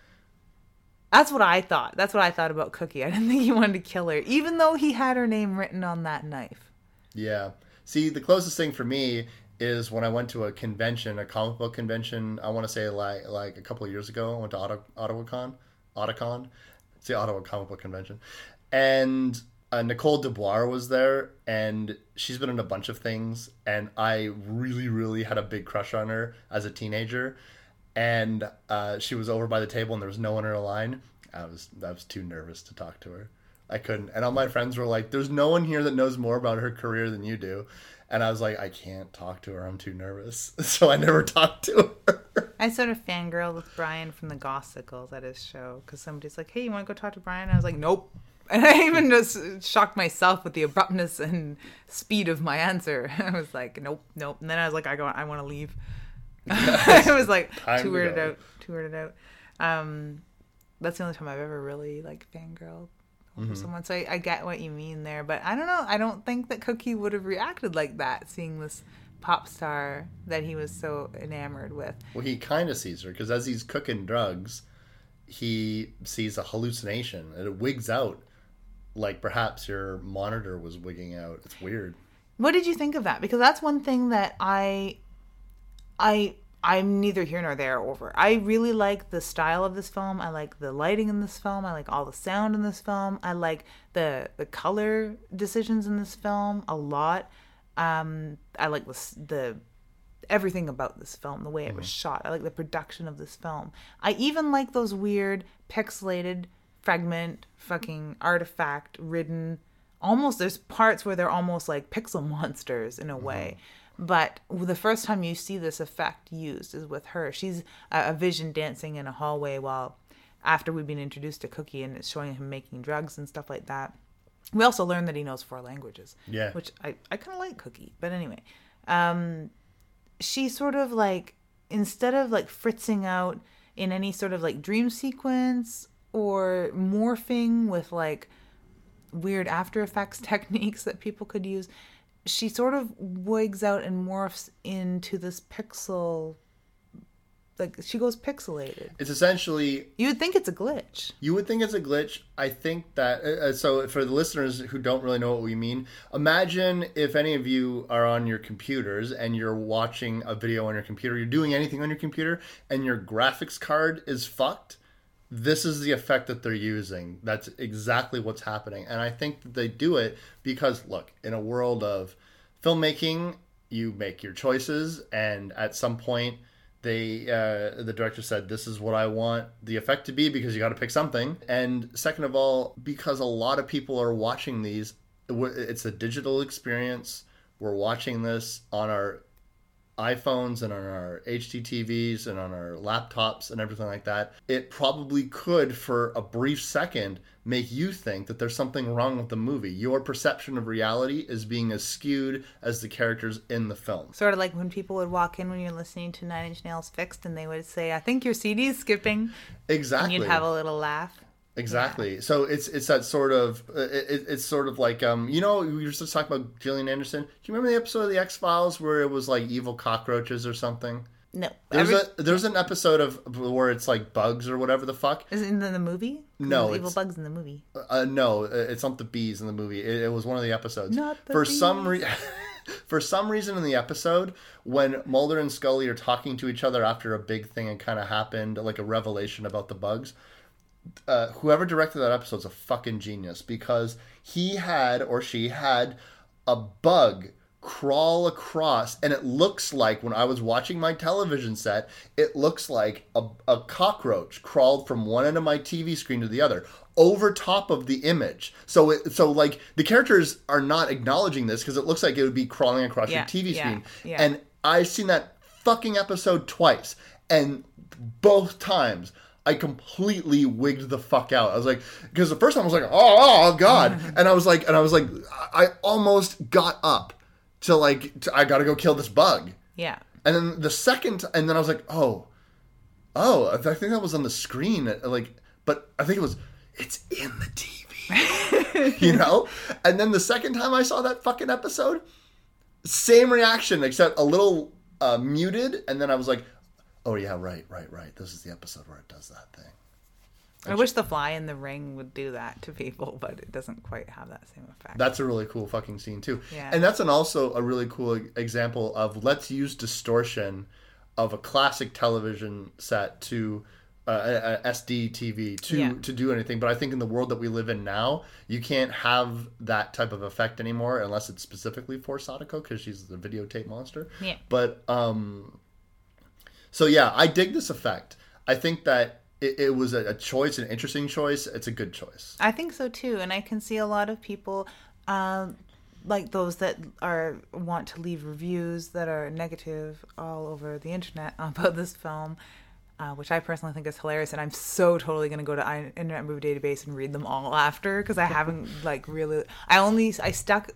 That's what I thought. That's what I thought about Cookie. I didn't think he wanted to kill her, even though he had her name written on that knife. Yeah. See, the closest thing for me is when I went to a convention, a comic book convention. I want to say like like a couple of years ago. I went to Ottawa, OttawaCon. It's the Ottawa Comic Book Convention, and uh, Nicole de Boer was there, and she's been in a bunch of things, and I really, really had a big crush on her as a teenager, and uh, she was over by the table, and there was no one in her line. I was I was too nervous to talk to her. I couldn't. And all my friends were like, "There's no one here that knows more about her career than you do." And I was like, I can't talk to her. I'm too nervous. So I never talked to her. I sort of fangirled with Brian from the Gossicles at his show because somebody's like, "Hey, you want to go talk to Brian?" I was like, "Nope." And I even just shocked myself with the abruptness and speed of my answer. I was like, "Nope, nope." And then I was like, "I go, I want to leave." I was like too weirded out, too weirded out. Um, that's the only time I've ever really like fangirled Mm-hmm. someone. So I, I get what you mean there, but I don't know. I don't think that Cookie would have reacted like that, seeing this pop star that he was so enamored with. Well, he kind of sees her because as he's cooking drugs, he sees a hallucination and it wigs out like perhaps your monitor was wigging out. It's weird. What did you think of that? Because that's one thing that I, I, I'm neither here nor there over. I really like the style of this film. I like the lighting in this film. I like all the sound in this film. I like the the color decisions in this film a lot. Um, I like the the everything about this film, the way it was shot. I like the production of this film. I even like those weird pixelated fragment fucking artifact ridden almost there's parts where they're almost like pixel monsters in a way. But the first time you see this effect used is with her. She's a, vision dancing in a hallway while after we've been introduced to Cookie and it's showing him making drugs and stuff like that. We also learn that he knows four languages. Yeah. Which I, I kind of like Cookie. But anyway, um, she sort of like, instead of like fritzing out in any sort of like dream sequence or morphing with like weird After Effects techniques that people could use, she sort of wigs out and morphs into this pixel. Like she goes pixelated. It's essentially You would think it's a glitch. You would think it's a glitch. I think that uh, uh, so for the listeners who don't really know what we mean, imagine if any of you are on your computers and you're watching a video on your computer, you're doing anything on your computer and your graphics card is fucked. This is the effect that they're using. That's exactly what's happening. And I think that they do it because look, in a world of filmmaking, you make your choices and at some point they uh, the director said this is what i want the effect to be because you got to pick something and second of all because a lot of people are watching these it's a digital experience we're watching this on our iPhones and on our HDTVs and on our laptops and everything like that, it probably could, for a brief second, make you think that there's something wrong with the movie. Your perception of reality is being as skewed as the characters in the film. Sort of like when people would walk in when you're listening to Nine Inch Nails Fixed and they would say, I think your CD is skipping. Exactly. And you'd have a little laugh. Exactly. So it's it's that sort of uh, it, it- it's sort of like um you know we were just talking about Gillian Anderson. Do you remember the episode of the X Files where it was like evil cockroaches or something? No. There's Every- a there's an episode of where it's like bugs or whatever the fuck. Is it in the movie? No, evil bugs in the movie. Uh, no, it's not the bees in the movie. It, it was one of the episodes. Not the for some bees. re- for some reason in the episode when Mulder and Scully are talking to each other after a big thing had kind of happened, like a revelation about the bugs. Uh, whoever directed that episode is a fucking genius because he had or she had a bug crawl across and it looks like when i was watching my television set it looks like a, a cockroach crawled from one end of my tv screen to the other over top of the image so it so like the characters are not acknowledging this because it looks like it would be crawling across Yeah, your tv yeah, screen yeah. and i've seen that fucking episode twice and both times I completely wigged the fuck out. I was like, because the first time I was like, oh, oh god, and I was like, and I was like, I almost got up to like, to, I got to go kill this bug, Yeah. and then the second, and then I was like, oh, oh, I think that was on the screen, like, but I think it was, it's in the TV, you know. And then the second time I saw that fucking episode, same reaction except a little uh, muted, and then I was like, oh yeah, right, right, right. This is the episode where it does that thing. I wish the fly in the ring would do that to people, but it doesn't quite have that same effect. That's a really cool fucking scene too. Yeah. And that's an also a really cool example of let's use distortion of a classic television set to uh, a, a SD TV to Yeah. to do anything. But I think in the world that we live in now, you can't have that type of effect anymore unless it's specifically for Sadako because she's the videotape monster. Yeah. But um, so yeah, I dig this effect. I think that it, it was a, choice, an interesting choice. It's a good choice. I think so too, and I can see a lot of people um, like those that are want to leave reviews that are negative all over the internet about this film, uh, which I personally think is hilarious, and I'm so totally gonna go to Internet Movie Database and read them all after because I haven't like really. I only I stuck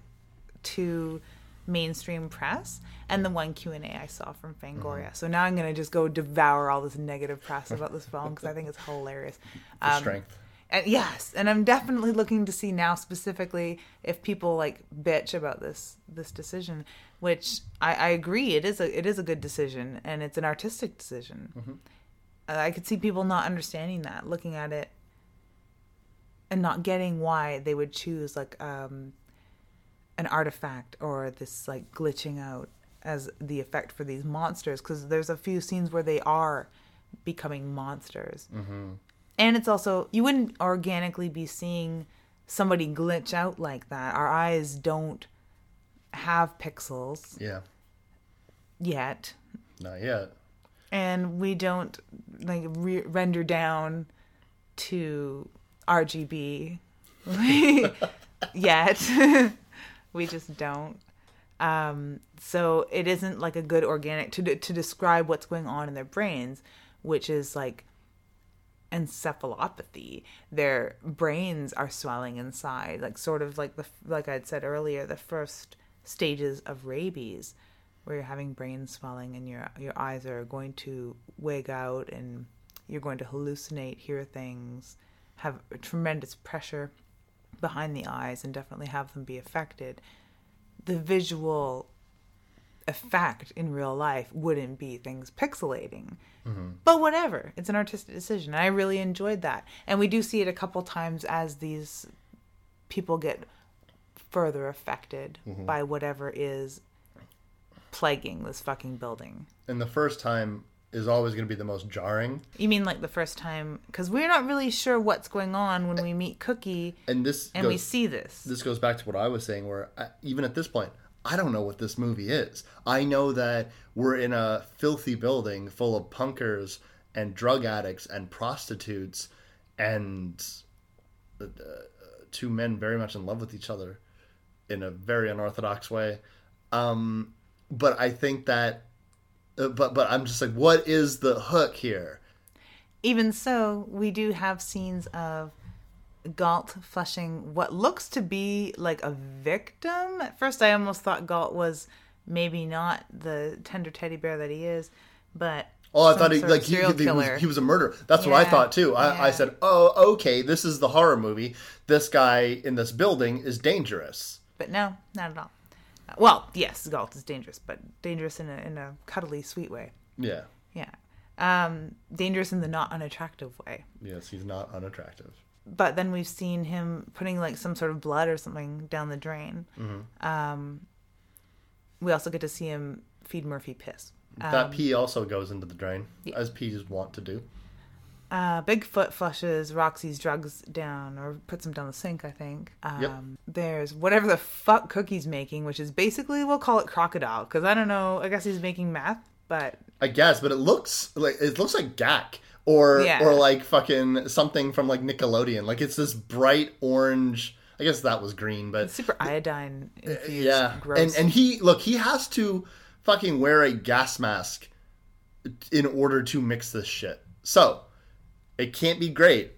to mainstream press and the one Q and A I saw from Fangoria. So now I'm gonna just go devour all this negative press about this film because I think it's hilarious. Um, Strength. and yes, and I'm definitely looking to see now specifically if people like bitch about this this decision, which I, I agree it is a it is a good decision and it's an artistic decision. Uh, I could see people not understanding that, looking at it and not getting why they would choose like um an artifact or this like glitching out as the effect for these monsters because there's a few scenes where they are becoming monsters mm-hmm. and it's also you wouldn't organically be seeing somebody glitch out like that our eyes don't have pixels Yeah. yet Not yet. and we don't like re- render down to RGB yet. we just don't. Um, so it isn't like a good organic to to describe what's going on in their brains, which is like encephalopathy. Their brains are swelling inside, like sort of like the like I'd said earlier, the first stages of rabies, where you're having brain swelling and your your eyes are going to wig out and you're going to hallucinate, hear things, have tremendous pressure behind the eyes, and definitely have them be affected. The visual effect in real life wouldn't be things pixelating. Mm-hmm. But whatever, it's an artistic decision. And I really enjoyed that. And we do see it a couple times as these people get further affected mm-hmm. by whatever is plaguing this fucking building. And the first time is always going to be the most jarring. You mean like the first time? Because we're not really sure what's going on when we meet Cookie And this and goes, we see this. this goes back to what I was saying, where I, even at this point, I don't know what this movie is. I know that we're in a filthy building full of punkers and drug addicts and prostitutes and uh, two men very much in love with each other in a very unorthodox way. Um, but I think that, uh, but but I'm just like, what is the hook here? Even so, we do have scenes of Galt flushing what looks to be like a victim. At first, I almost thought Galt was maybe not the tender teddy bear that he is, but Oh, I thought he like of he, he, was, he was a murderer. That's what I thought too. I, I said, "Oh, okay, this is the horror movie. This guy in this building is dangerous." But no, not at all. Well, yes, Galt is dangerous, but dangerous in a in a cuddly, sweet way. Yeah. Yeah, um, dangerous in the not unattractive way. Yes, he's not unattractive. but then we've seen him putting like some sort of blood or something down the drain. Um, we also get to see him feed Murphy piss. that pee also goes into the drain, as peas want to do. Uh, Bigfoot flushes Roxy's drugs down or puts them down the sink, I think. Um, Yep. There's whatever the fuck Cookie's making, which is basically, we'll call it crocodile, because I don't know, I guess he's making meth, but I guess, but it looks like it looks like Gak or Yeah. or like fucking something from like Nickelodeon. Like it's this bright orange. I guess that was green, but super iodine infused. yeah. Gross. And and he look, he has to fucking wear a gas mask in order to mix this shit. So it can't be great,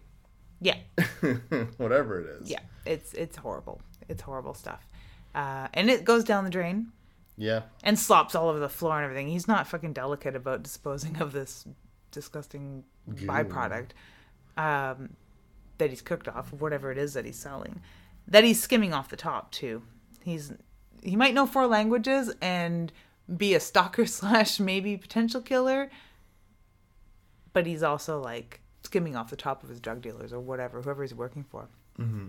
yeah. whatever it is. Yeah. It's, it's horrible. It's horrible stuff. Uh, and it goes down the drain. Yeah. and slops all over the floor and everything. He's not fucking delicate about disposing of this disgusting byproduct um, that he's cooked off of whatever it is that he's selling. That he's skimming off the top too. He's he might know four languages and be a stalker slash maybe potential killer, but he's also like skimming off the top of his drug dealers or whatever, whoever he's working for mm-hmm.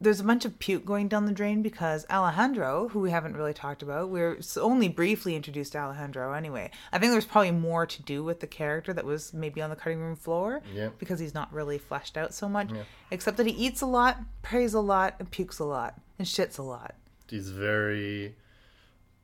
there's a bunch of puke going down the drain because Alejandro, who we haven't really talked about, we're only briefly introduced to Alejandro anyway. I think there's probably more to do with the character that was maybe on the cutting room floor Yeah. because he's not really fleshed out so much, except that he eats a lot, prays a lot, and pukes a lot, and shits a lot. He's very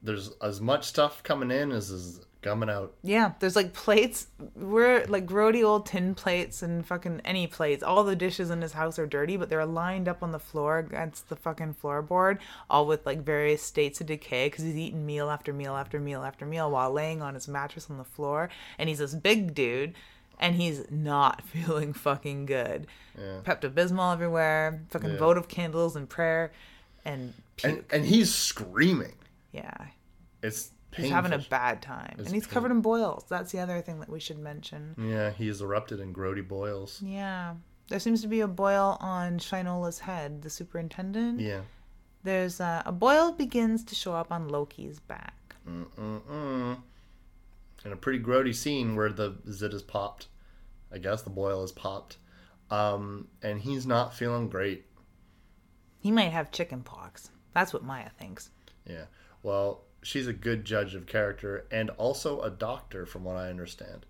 there's as much stuff coming in as is gumming out. Yeah, there's like plates. We're like grody old tin plates and fucking any plates. All the dishes in his house are dirty, but they're lined up on the floor against the fucking floorboard, all with like various states of decay because he's eating meal after meal after meal after meal while laying on his mattress on the floor. And he's this big dude, and he's not feeling fucking good. Pepto Bismol everywhere, fucking Yeah. votive candles and prayer, and puke. And and he's screaming. yeah, It's he's having a bad time, and he's covered in boils. That's the other thing that we should mention. Yeah, he he's erupted in grody boils. Yeah. There seems to be a boil on Shinola's head, the superintendent. Yeah. There's uh, a boil begins to show up on Loki's back. Mm-mm. And a pretty grody scene where the zit is popped. I guess the boil is popped. Um, and he's not feeling great. He might have chicken pox. That's what Maya thinks. Yeah. Well, she's a good judge of character and also a doctor, from what I understand.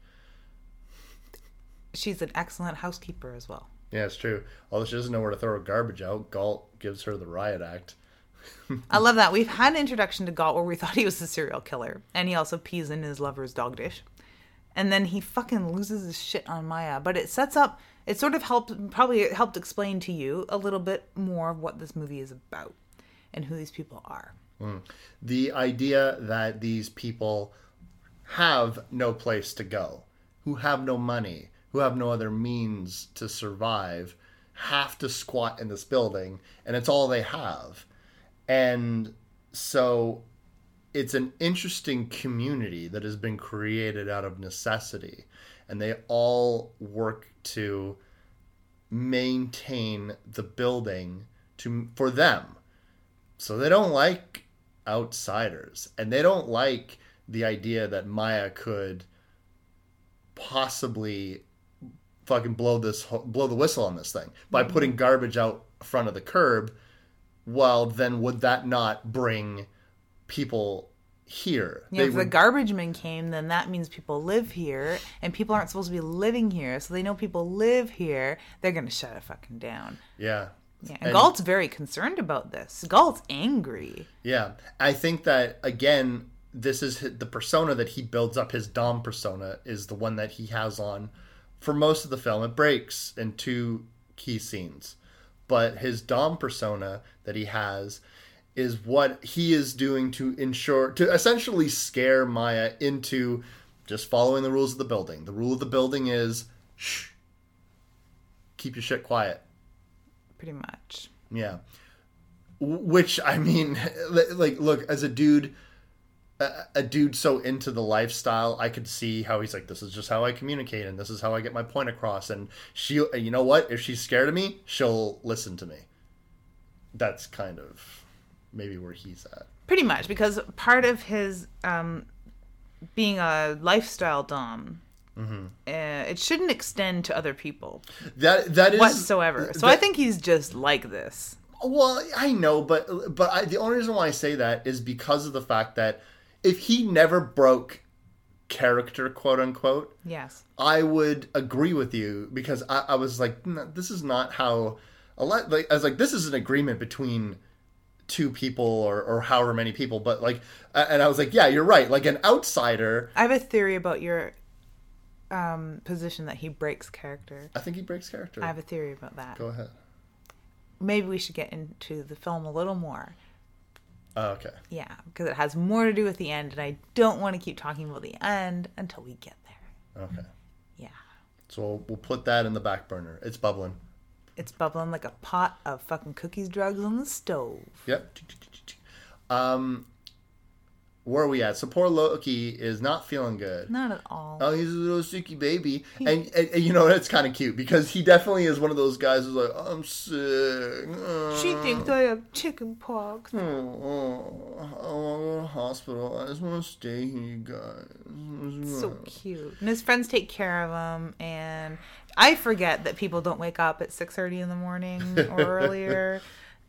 She's an excellent housekeeper as well. Yeah, it's true. Although she doesn't know where to throw her garbage out, Galt gives her the riot act. I love that. We've had an introduction to Galt where we thought he was a serial killer, and he also pees in his lover's dog dish. And then he fucking loses his shit on Maya. But it sets up, it sort of helped, probably helped explain to you a little bit more of what this movie is about and who these people are. Mm. the idea that these people have no place to go, who have no money, who have no other means to survive, have to squat in this building, and it's all they have. And so it's an interesting community that has been created out of necessity, and they all work to maintain the building to for them so they don't like outsiders, and they don't like the idea that Maya could possibly fucking blow this blow the whistle on this thing by mm-hmm. putting garbage out front of the curb. Well, then would that not bring people here? Yeah, They if the garbage men came, then that means people live here, and people aren't supposed to be living here. So they know people live here. They're gonna shut it fucking down. yeah, Yeah, and, And- Galt's very concerned about this. Galt's angry. Yeah, I think that again, this is the persona that he builds up. His Dom persona is the one that he has on for most of the film. It breaks in two key scenes, but his Dom persona that he has is what he is doing to ensure to essentially scare Maya into just following the rules of the building. The rule of the building is shh, keep your shit quiet. Pretty much. Yeah. Which I mean, like, look, as a dude, a, a dude so into the lifestyle, I could see how he's like, this is just how I communicate, and this is how I get my point across. And she, you know what? If she's scared of me, she'll listen to me. That's kind of maybe where he's at. Pretty much, because part of his um, being a lifestyle dom, Mm-hmm. uh, it shouldn't extend to other people That that is whatsoever. So that- I think he's just like this. Well, I know, but but I, the only reason why I say that is because of the fact that if he never broke character, quote unquote, Yes. I would agree with you because I, I was like, "No, this is not how a lot. Like I was like, this is an agreement between two people or or however many people, but like, and I was like, yeah, you're right. Like an outsider, I have a theory about your um, position that he breaks character. I think he breaks character. I have a theory about that. Go ahead. Maybe we should get into the film a little more. Oh, okay. Yeah, because it has more to do with the end, and I don't want to keep talking about the end until we get there. Okay. Yeah. So we'll, we'll put that in the back burner. It's bubbling. It's bubbling like a pot of fucking cookies drugs on the stove. Yep. Um, where are we at? So poor Loki is not feeling good. Not at all. Oh, he's a little sicky baby, and, and, and you know it's kind of cute because he definitely is one of those guys who's like, I'm sick. she thinks I have chicken pox. Hmm, oh, oh, I want to go to the hospital. I just want to stay here, you guys. So cute. And his friends take care of him, and I forget that people don't wake up at six thirty in the morning or earlier.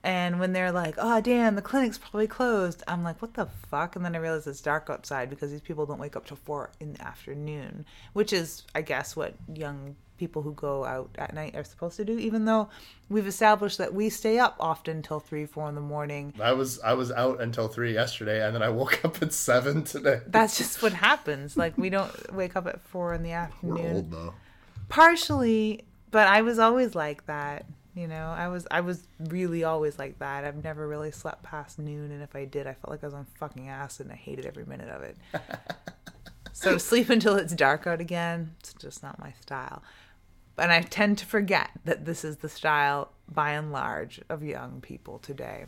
And when they're like, "Oh, damn, the clinic's probably closed," I'm like, "What the fuck?" And then I realize it's dark outside because these people don't wake up till four in the afternoon, which is, I guess, what young people who go out at night are supposed to do. Even though we've established that we stay up often till three, four in the morning. I was I was out until three yesterday, and then I woke up at seven today. That's just what happens. Like we don't wake up at four in the afternoon. We're old though. partially but i was always like that you know? I was i was really always like that. I've never really slept past noon and if i did i felt like i was on fucking acid and i hated every minute of it. So sleep until it's dark out again it's just not my style. And i tend to forget that this is the style by and large of young people today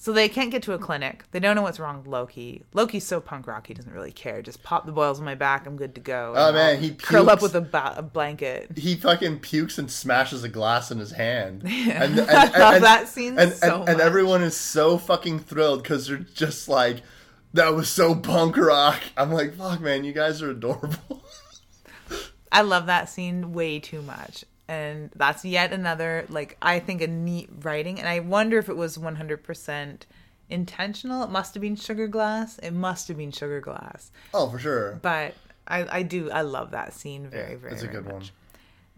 so they can't get to a clinic. They don't know what's wrong with Loki. Loki's so punk rock he doesn't really care. Just pop the boils on my back. I'm good to go. Oh, man, I'll he curl up with a, ba- a blanket. He fucking pukes and smashes a glass in his hand. Yeah. And, and, I and- that scene and, so and, and everyone is so fucking thrilled because they're just like, that was so punk rock. I'm like, fuck, man, you guys are adorable. I love that scene way too much. And that's yet another, like, I think a neat writing. And I wonder if it was 100% intentional. It must have been Sugar Glass. It must have been Sugar Glass. oh, for sure. But I, I do, I love that scene very, Yeah, very, it's a very good much. one.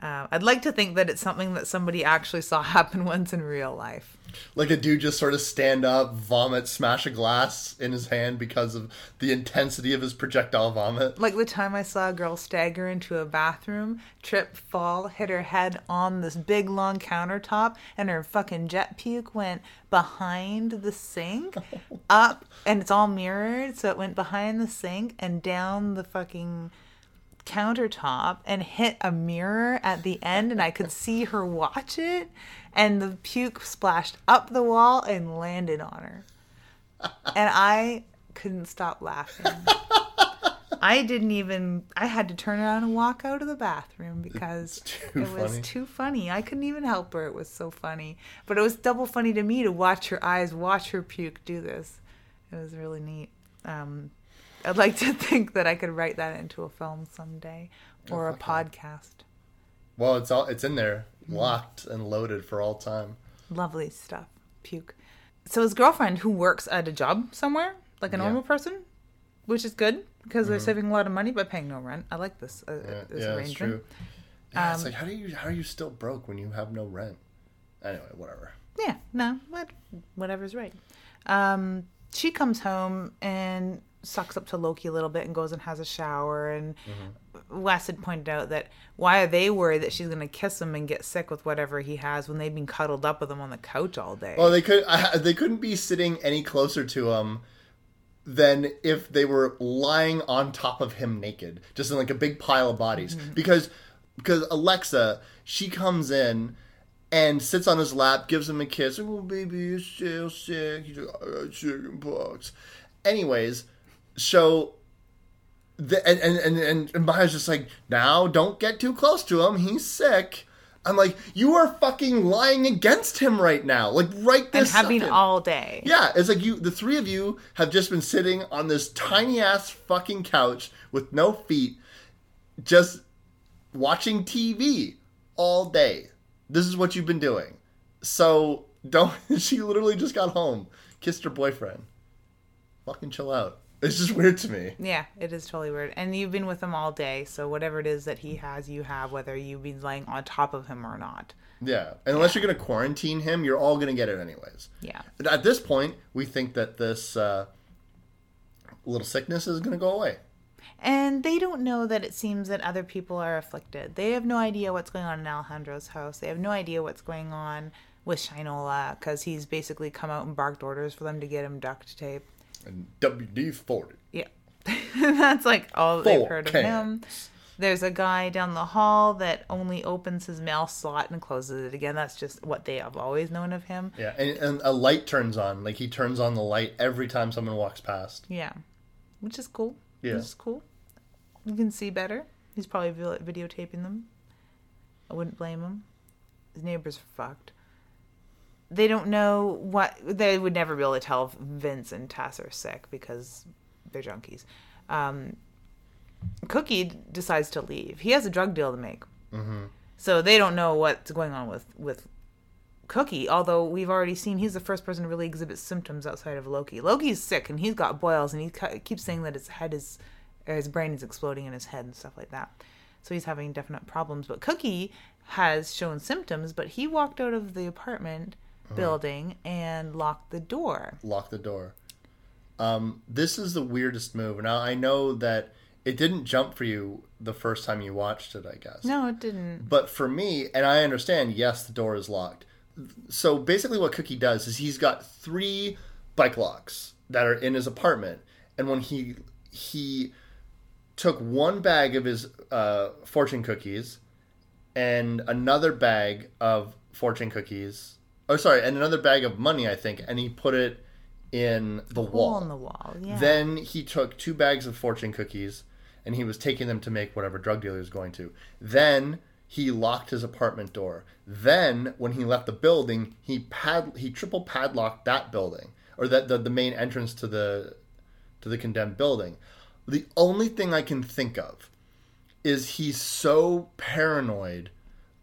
Uh, I'd like to think that it's something that somebody actually saw happen once in real life. Like a dude just sort of stand up, vomit, smash a glass in his hand because of the intensity of his projectile vomit. Like the time I saw a girl stagger into a bathroom, trip, fall, hit her head on this big long countertop, and her fucking jet puke went behind the sink, up, and it's all mirrored, so it went behind the sink and down the fucking countertop and hit a mirror at the end, and I could see her watch it, and the puke splashed up the wall and landed on her. And I couldn't stop laughing. I didn't even. I had to turn around and walk out of the bathroom because it was funny. too funny. I couldn't even help her. It was so funny. But it was double funny to me to watch her eyes watch her puke do this. It was really neat. Um, I'd like to think that I could write that into a film someday or a podcast. Well, it's all it's in there, Mm. locked and loaded for all time. Lovely stuff. Puke. So his girlfriend, who works at a job somewhere, like a Yeah. normal person, which is good because they're saving a lot of money by paying no rent. I like this, uh, Mm-hmm. Yeah, this yeah arrangement. true. Yeah, it's Um, like how do you how are you still broke when you have no rent? Anyway, whatever. Yeah, no, what, whatever's right. Um, she comes home and sucks up to Loki a little bit and goes and has a shower. And Mm-hmm. Wes had pointed out that why are they worried that she's going to kiss him and get sick with whatever he has when they've been cuddled up with him on the couch all day? Well, they could I, they couldn't be sitting any closer to him than if they were lying on top of him naked, just in like a big pile of bodies. Mm-hmm. Because because Alexa, she comes in and sits on his lap, gives him a kiss. Oh, baby, you're still sick. He's like, I got chicken pox. Anyways, so the, and, and, and, and Maya's just like, now don't get too close to him. He's sick. I'm like, you are fucking lying against him right now. Like, right this have been second. all day. Yeah, it's like you, the three of you have just been sitting on this tiny ass fucking couch with no feet, just watching TV all day. This is what you've been doing. So don't. She literally just got home, kissed her boyfriend. Fucking chill out. It's just weird to me. Yeah, it is totally weird. And you've been with him all day, so whatever it is that he has, you have, whether you've been laying on top of him or not. Yeah, and unless you're gonna quarantine him, you're all gonna get it anyways. Yeah. At this point, we think that this uh, little sickness is gonna go away. And they don't know that it seems that other people are afflicted. They have no idea what's going on in Alejandro's house. They have no idea what's going on with Shinola because he's basically come out and barked orders for them to get him duct tape. And WD forty. Yeah. That's like all they've Four heard of him. There's a guy down the hall that only opens his mail slot and closes it again. That's just what they have always known of him. Yeah, and, and a light turns on. Like he turns on the light every time someone walks past. Yeah. Which is cool. Yeah. Which is cool. You can see better. He's probably videotaping them. I wouldn't blame him. His neighbors are fucked. They don't know what. They would never be able to tell if Vince and Tess are sick because they're junkies. Um, Cookie decides to leave. He has a drug deal to make. Mm-hmm. So they don't know what's going on with, with Cookie, although we've already seen he's the first person to really exhibit symptoms outside of Loki. Loki's sick and he's got boils and he keeps saying that his head is, his brain is exploding in his head and stuff like that. So he's having definite problems. But Cookie has shown symptoms, but he walked out of the apartment building and locked the door. lock the door. Um, this is the weirdest move. Now I know that it didn't jump for you the first time you watched it. I guess. No, it didn't. But for me, and I understand, yes, the door is locked. So basically, what Cookie does is he's got three bike locks that are in his apartment, and when he he took one bag of his uh, fortune cookies and another bag of fortune cookies. Oh, sorry, and another bag of money, I think, and he put it in the wall. Hole in the wall. Yeah. Then he took two bags of fortune cookies and he was taking them to make whatever drug dealer he was going to. Then he locked his apartment door. Then when he left the building, he pad he triple padlocked that building or that the, the main entrance to the to the condemned building. The only thing I can think of is he's so paranoid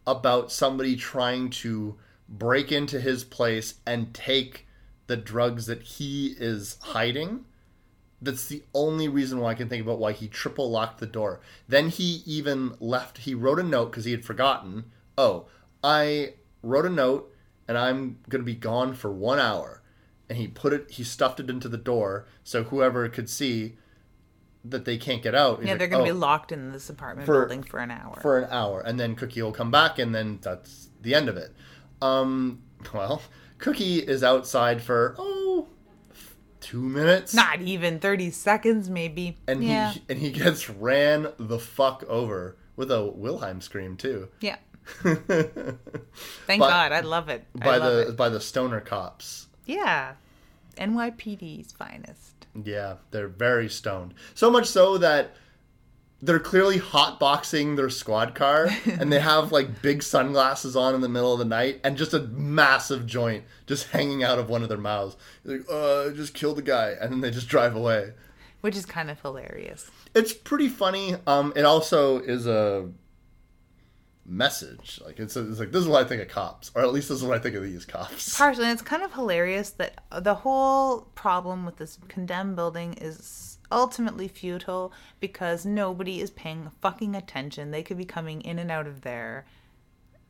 about somebody trying to break into his place and take the drugs that he is hiding. That's the only reason why I can think about why he triple locked the door. Then he even left, he wrote a note because he had forgotten. Oh, I wrote a note and I'm going to be gone for one hour. And he put it, he stuffed it into the door so whoever could see that they can't get out. He's yeah, like, they're going to "Oh, be locked in this apartment For- building for an hour. for an hour, and then Cookie will come back, and then that's the end of it. Um, well, Cookie is outside for oh, two minutes, Not even 30 seconds, maybe. and yeah. he and he gets ran the fuck over with a Wilhelm scream too, Yeah. Thank By- God. I love it. I by love the it. by the stoner cops. Yeah. NYPD's finest. Yeah, they're very stoned. So much so that they're clearly hotboxing their squad car and they have like big sunglasses on in the middle of the night and just a massive joint just hanging out of one of their mouths. Like, uh, just kill the guy. And then they just drive away. Which is kind of hilarious. It's pretty funny. Um, it also is a message. Like, it's, it's like, this is what I think of cops, or at least this is what I think of these cops. Partially, and it's kind of hilarious that the whole problem with this condemned building is ultimately futile because nobody is paying fucking attention. They could be coming in and out of there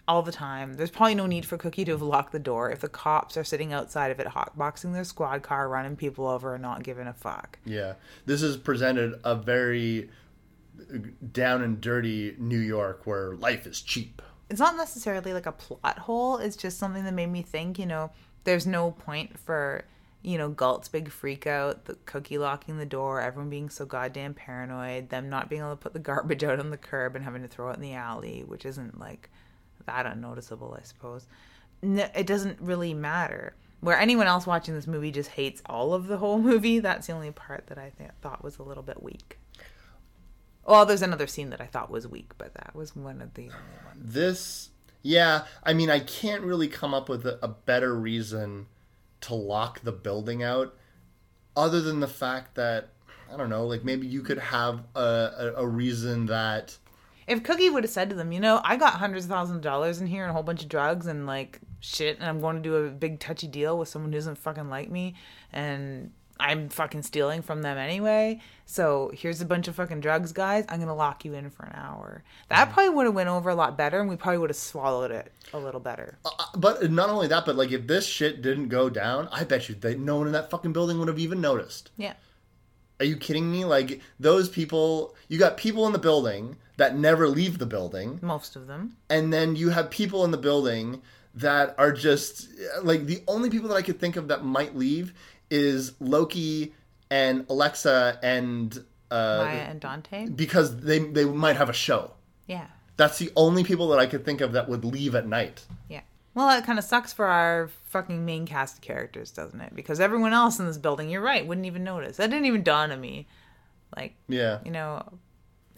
all the time. There's probably no need for Cookie to have locked the door if the cops are sitting outside of it hotboxing their squad car, running people over, and not giving a fuck. Yeah, this is presented a very down and dirty New York where life is cheap. it's not necessarily like a plot hole. It's just something that made me think, you know, there's no point for, you know, Galt's big freak out, the cookie locking the door, everyone being so goddamn paranoid, them not being able to put the garbage out on the curb and having to throw it in the alley, which isn't like that unnoticeable, I suppose. N- It doesn't really matter. Where anyone else watching this movie just hates all of the whole movie, that's the only part that I th- thought was a little bit weak. Well, there's another scene that I thought was weak, but that was one of the only ones. This, yeah, I mean, I can't really come up with a, a better reason to lock the building out other than the fact that, I don't know, like maybe you could have a, a, a reason that. If Cookie would have said to them, you know, I got hundreds of thousands of dollars in here and a whole bunch of drugs and like shit, and I'm going to do a big touchy deal with someone who doesn't fucking like me, and I'm fucking stealing from them anyway. So here's a bunch of fucking drugs, guys. I'm gonna lock you in for an hour. That probably would have went over a lot better, and we probably would have swallowed it a little better. Uh, but not only that, but like if this shit didn't go down, I bet you that no one in that fucking building would have even noticed. Yeah. Are you kidding me? Like those people, you got people in the building that never leave the building, Most of them. and then you have people in the building that are just like the only people that I could think of that might leave is Loki and Alexa and uh, Maya and Dante. because they they might have a show. Yeah. That's the only people that I could think of that would leave at night. Yeah. Well, that kind of sucks for our fucking main cast of characters, doesn't it? Because everyone else in this building, you're right, wouldn't even notice. That didn't even dawn on me. Like, Yeah. you know,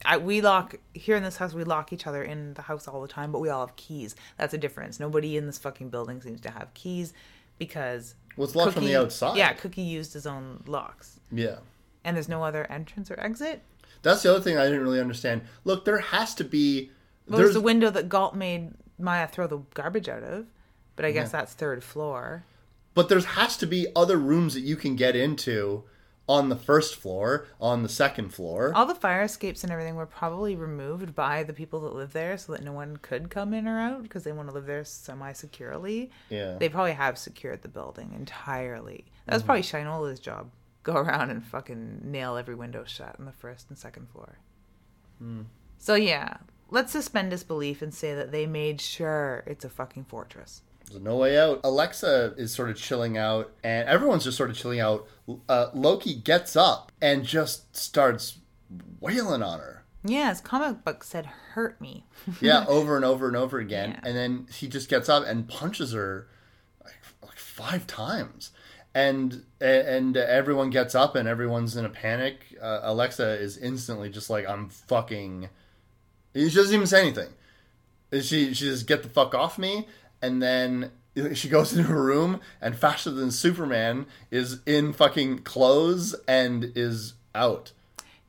I, we lock here in this house. We lock each other in the house all the time, but we all have keys. That's a difference. Nobody in this fucking building seems to have keys because Well, it's locked from the outside. Yeah, Cookie used his own locks, Yeah. and there's no other entrance or exit. That's the other thing I didn't really understand. Look, there has to be Well, there's the window that Galt made Maya throw the garbage out of, but I guess that's third floor. But there has to be other rooms that you can get into on the first floor, on the second floor. All the fire escapes and everything were probably removed by the people that live there so that no one could come in or out because they want to live there semi securely. Yeah. They probably have secured the building entirely. That Mm-hmm. was probably Shinola's job. Go around and fucking nail every window shut on the first and second floor. Hmm. So yeah, let's suspend disbelief and say that they made sure it's a fucking fortress. There's no way out. Alexa is sort of chilling out, and everyone's just sort of chilling out. Uh, Loki gets up and just starts wailing on her. Yeah, his comic book said hurt me. Yeah, over and over and over again. Yeah. And then he just gets up and punches her like, like five times. And and everyone gets up and everyone's in a panic. Uh, Alexa is instantly just like, I'm fucking. She doesn't even say anything. She she just get the fuck off me, and then she goes into her room, and faster than Superman is in fucking clothes and is out.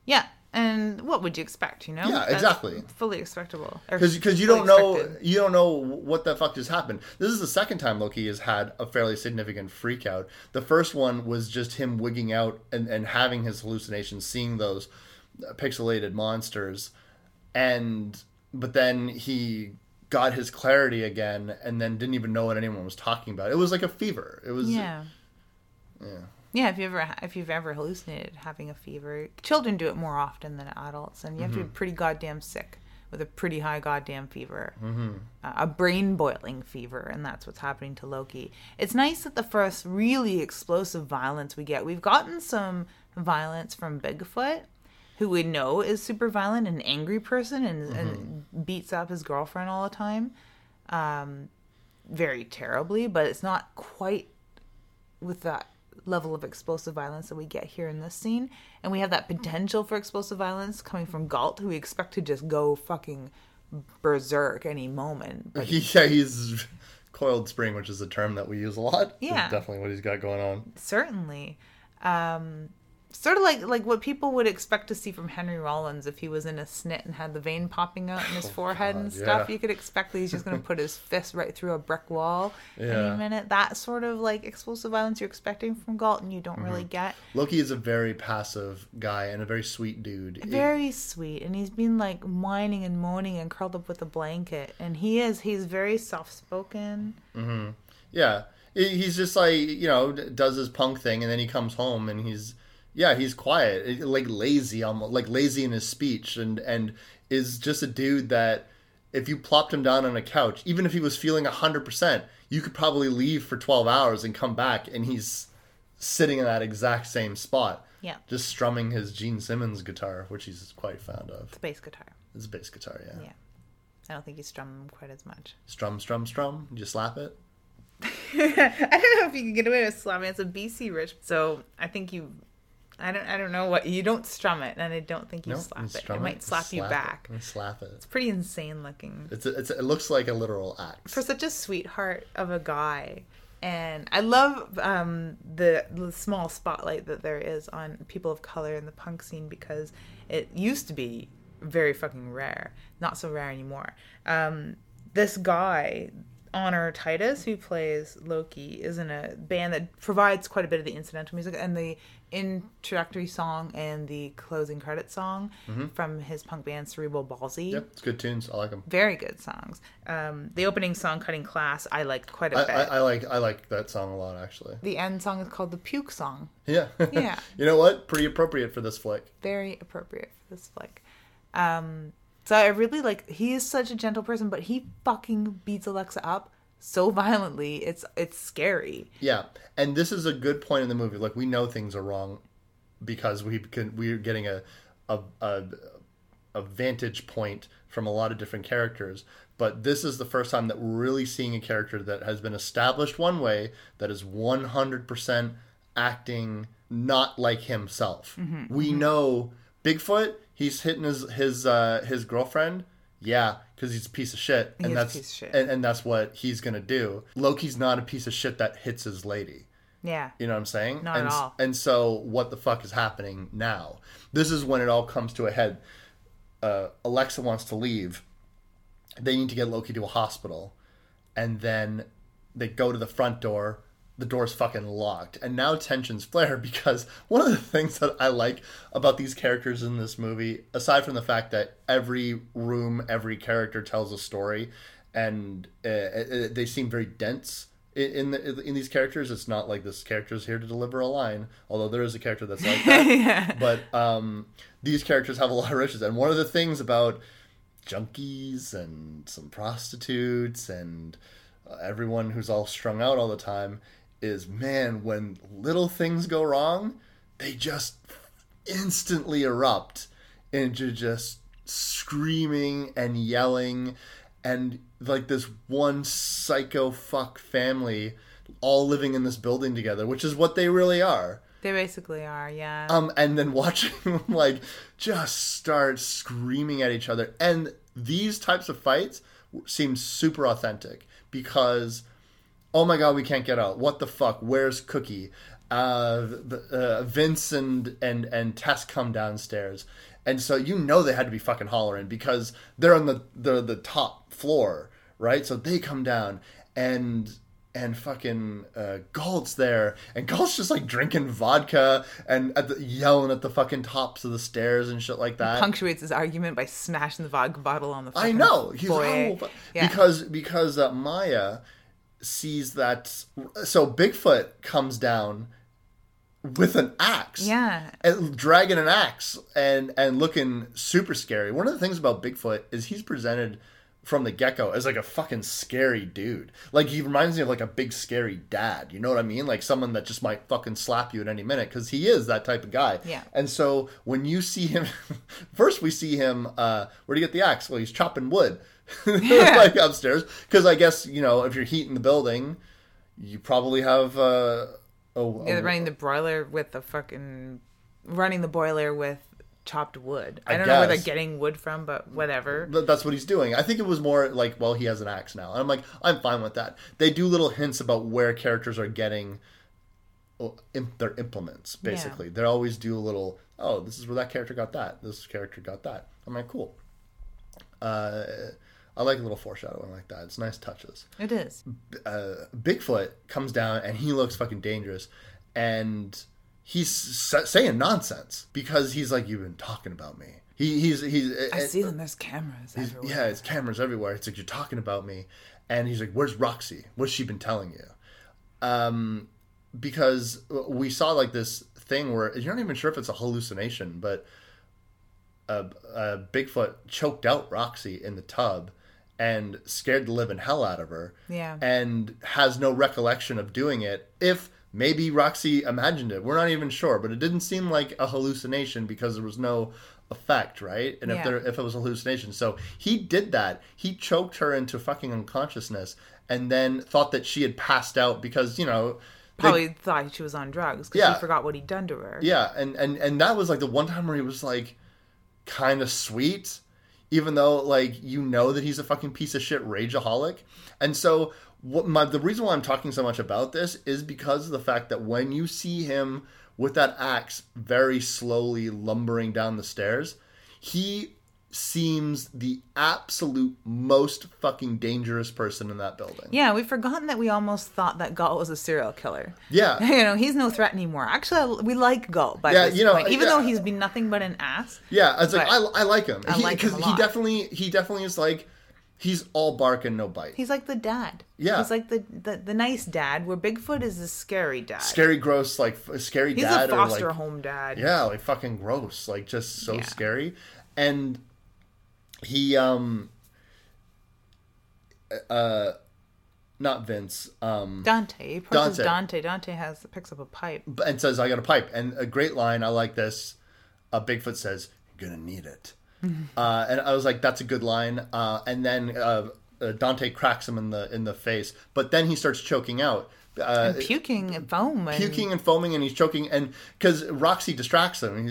Yeah, and what would you expect? You know? Yeah, That's exactly. Fully expectable. Because you don't know expected. you don't know what the fuck just happened. This is the second time Loki has had a fairly significant freak out. The first one was just him wigging out and, and having his hallucinations, seeing those pixelated monsters, and but then he got his clarity again, and then didn't even know what anyone was talking about. It was like a fever. It was Yeah. yeah. Yeah, if you ever if you've ever hallucinated having a fever, children do it more often than adults, and you have to be Mm-hmm. pretty goddamn sick with a pretty high goddamn fever, Mm-hmm. uh, a brain boiling fever, and that's what's happening to Loki. It's nice that the first really explosive violence we get, we've gotten some violence from Bigfoot, who we know is super violent, an angry person, and, Mm-hmm. and beats up his girlfriend all the time, um, very terribly. But it's not quite with that level of explosive violence that we get here in this scene. And we have that potential for explosive violence coming from Galt, who we expect to just go fucking berserk any moment. But yeah, he's coiled spring, which is a term that we use a lot. Yeah. Definitely what he's got going on. certainly. Um, sort of like like what people would expect to see from Henry Rollins if he was in a snit and had the vein popping out in his forehead and Oh, stuff. yeah. You could expect that he's just going to put his fist right through a brick wall Yeah. any minute. That sort of like explosive violence you're expecting from Galton, you don't Mm-hmm. really get. Loki is a very passive guy and a very sweet dude. very sweet and he's been like whining and moaning and curled up with a blanket and he is he's very soft-spoken yeah, he's just like you know does his punk thing, and then he comes home and he's yeah he's quiet, eh, like lazy, almost like lazy in his speech, and and is just a dude that if you plopped him down on a couch, even if he was feeling hundred percent, you could probably leave for twelve hours and come back, and he's sitting in that exact same spot. Yeah. Just strumming his Gene Simmons guitar, which he's quite fond of. it's a bass guitar It's a bass guitar, yeah. yeah i don't think he's strumming quite as much Strum, strum, strum. You slap it. i don't know if you can get away with slamming it's a bc rich so i think you i don't i don't know what you don't strum it and i don't think you No, slap it strum it might slap, you back and slap it. it's pretty insane looking It's, a, it's a, it looks like a literal axe. for such a sweetheart of a guy and i love um, the, the small spotlight that there is on people of color in the punk scene because it used to be very fucking rare not so rare anymore um, this guy honor titus who plays loki is in a band that provides quite a bit of the incidental music and the introductory song and the closing credit song from his punk band Cerebral Ballzy Mm-hmm. Yep, it's good tunes. I like them. very good songs. Um, the opening song, "Cutting Class," I liked quite a I, bit. I, I like I like that song a lot actually. the end song is called "The Puke Song." Yeah. Yeah. you know what? Pretty appropriate for this flick. Very appropriate for this flick. Um, so I really like. He is such a gentle person, but he fucking beats Alexa up so violently. It's it's scary. Yeah, and this is a good point in the movie. Like we know things are wrong because we can we're getting a a, a a vantage point from a lot of different characters. But this is the first time that we're really seeing a character that has been established one way that is one hundred percent acting not like himself. We know Bigfoot. He's hitting his his uh, his girlfriend. Yeah, because he's a piece of shit, and that's piece of shit. And, and that's what he's gonna do. Loki's not a piece of shit that hits his lady. Yeah. You know what I'm saying? Not at and, s- all. And so, what the fuck is happening now? This is when it all comes to a head. Uh, Alexa wants to leave. They need to get Loki to a hospital, and then they go to the front door. The door's fucking locked, and now tensions flare because one of the things that I like about these characters in this movie, aside from the fact that every room, every character tells a story, and uh, uh, they seem very dense in the, in these characters. It's not like this character's here to deliver a line, although there is a character that's like that. But um, these characters have a lot of riches, and one of the things about junkies and some prostitutes and uh, everyone who's all strung out all the time is man when little things go wrong they just instantly erupt into just screaming and yelling and like this one psycho fuck family all living in this building together which is what they really are They basically are, yeah. um, and then watching them like just start screaming at each other. And these types of fights seem super authentic because, oh my god, we can't get out. What the fuck? Where's Cookie? Uh, uh, Vince and and and Tess come downstairs, and so you know they had to be fucking hollering because they're on the the the top floor, right? So they come down and and fucking uh, Galt's there, and Galt's just like drinking vodka and at the, yelling at the fucking tops of the stairs and shit like that. Punctuates his argument by smashing the vodka bottle on the I know he's foyer. oh, Yeah. because because uh, Maya sees that so Bigfoot comes down with an axe. Yeah. And dragging an axe and and looking super scary. One of the things about Bigfoot is he's presented from the get-go as like a fucking scary dude. Like he reminds me of like a big scary dad. You know what I mean? Like someone that just might fucking slap you at any minute cuz he is that type of guy. Yeah. And so when you see him first we see him uh where do you get the axe? Well, he's chopping wood. like upstairs cuz I guess, you know, if you're heating the building, you probably have uh a, Yeah, running the broiler with the fucking running the boiler with chopped wood. I, I don't know where they're getting wood from, but whatever. Th- that's what he's doing. I think it was more like, well, he has an axe now. And I'm like, I'm fine with that. They do little hints about where characters are getting their implements, basically. They always do a little, oh, this is where that character got that. This character got that. I'm like, cool. Uh, I like a little foreshadowing like that. It's nice touches. It is. uh, Bigfoot comes down and he looks fucking dangerous, and he's s- saying nonsense because he's like, "You've been talking about me." He, he's he's I see them. There's cameras everywhere. yeah, it's cameras everywhere. It's like you're talking about me, and he's like, "Where's Roxy? What's she been telling you?" Um, because we saw like this thing where you're not even sure if it's a hallucination, but uh, uh, Bigfoot choked out Roxy in the tub and scared the living hell out of her. Yeah. and has no recollection of doing it. If maybe Roxy imagined it, we're not even sure, but it didn't seem like a hallucination because there was no effect, right? And if there if it was a hallucination, so he did that. He choked her into fucking unconsciousness, and then thought that she had passed out because you know. they- Probably thought she was on drugs because Yeah. he forgot what he'd done to her. yeah, and and and that was like the one time where he was like kind of sweet, even though like you know that he's a fucking piece of shit rageaholic. And so what my the reason why I'm talking so much about this is because of the fact that when you see him with that axe very slowly lumbering down the stairs, he seems the absolute most fucking dangerous person in that building. Yeah, we've forgotten that we almost thought that Galt was a serial killer. Yeah. You know, he's no threat anymore. Actually, we like Galt by Yeah, you know, point. Even yeah. though he's been nothing but an ass. Yeah, it's like I, I like him. I he, like him a 'cause he definitely he definitely is like he's all bark and no bite. He's like the dad. Yeah. He's like the, the, the nice dad, where Bigfoot is the scary dad. scary, gross, like scary He's dad a or foster like home dad. yeah, like fucking gross, like just so Yeah. scary. And he um uh not Vince um Dante. He Dante. Dante. Dante has picks up a pipe. and says I got a pipe and a great line I like this. Uh, Bigfoot says you're gonna need it. uh, and I was like, "That's a good line." Uh, and then uh, uh, Dante cracks him in the in the face, but then he starts choking out. Uh, Puking and foam. And, puking and foaming and he's choking and because roxy distracts him.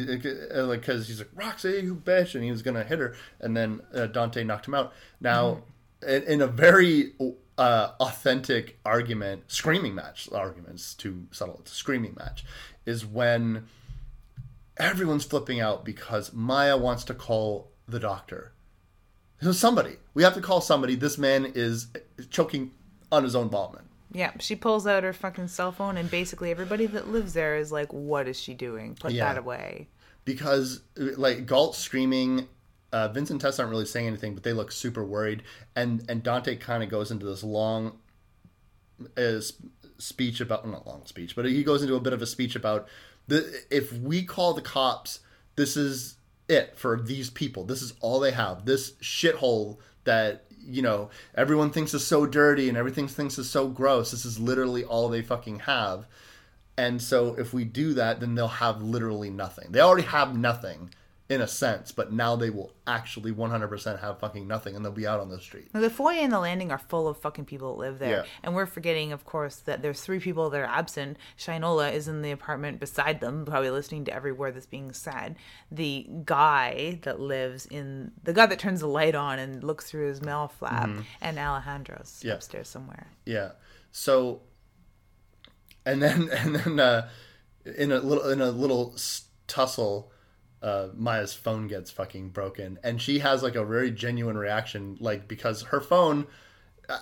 Uh, like because he's like roxy you bitch and he was gonna hit her and then uh, dante knocked him out. Now in, in a very uh, authentic argument screaming match arguments too subtle it's a screaming match is when everyone's flipping out because maya wants to call the doctor. So somebody we have to call somebody. This man is choking on his own vomit Yeah, she pulls out her fucking cell phone, and basically everybody that lives there is like, "What is she doing? Put Yeah. that away." because like Galt screaming, uh, Vince and Tess aren't really saying anything, but they look super worried, and and Dante kind of goes into this long uh, speech about not long speech, but he goes into a bit of a speech about the if we call the cops, this is it for these people. This is all they have. This shithole that you know everyone thinks is so dirty and everything thinks is so gross. This is literally all they fucking have. And so if we do that, then they'll have literally nothing. They already have nothing in a sense, but now they will actually 100% have fucking nothing and they'll be out on the street. Now, the foyer and the landing are full of fucking people that live there. Yeah. And we're forgetting, of course, that there's three people that are absent. Shinola is in the apartment beside them, probably listening to every word that's being said. The guy that lives in the guy that turns the light on and looks through his mail flap, and Alejandro's Mm-hmm. Yeah. upstairs somewhere. Yeah. So and then and then uh in a little in a little tussle uh Maya's phone gets fucking broken and she has like a very genuine reaction like because her phone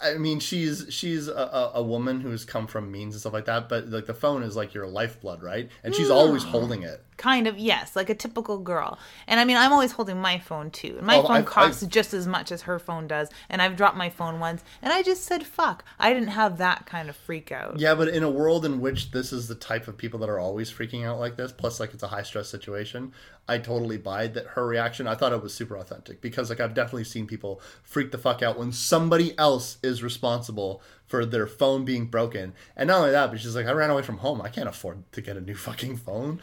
I mean, she's she's a, a, a woman who's come from means and stuff like that, but like the phone is like your lifeblood, right? And she's always holding it. Kind of, yes, like a typical girl. And I mean, I'm always holding my phone too. And my Oh, phone I've- costs I've- just as much as her phone does. And I've dropped my phone once, and I just said fuck. I didn't have that kind of freak out. Yeah, but in a world in which this is the type of people that are always freaking out like this, plus like it's a high stress situation, I totally buy that her reaction. I thought it was super authentic because like I've definitely seen people freak the fuck out when somebody else is responsible for their phone being broken. And not only that, but she's like, I ran away from home. I can't afford to get a new fucking phone.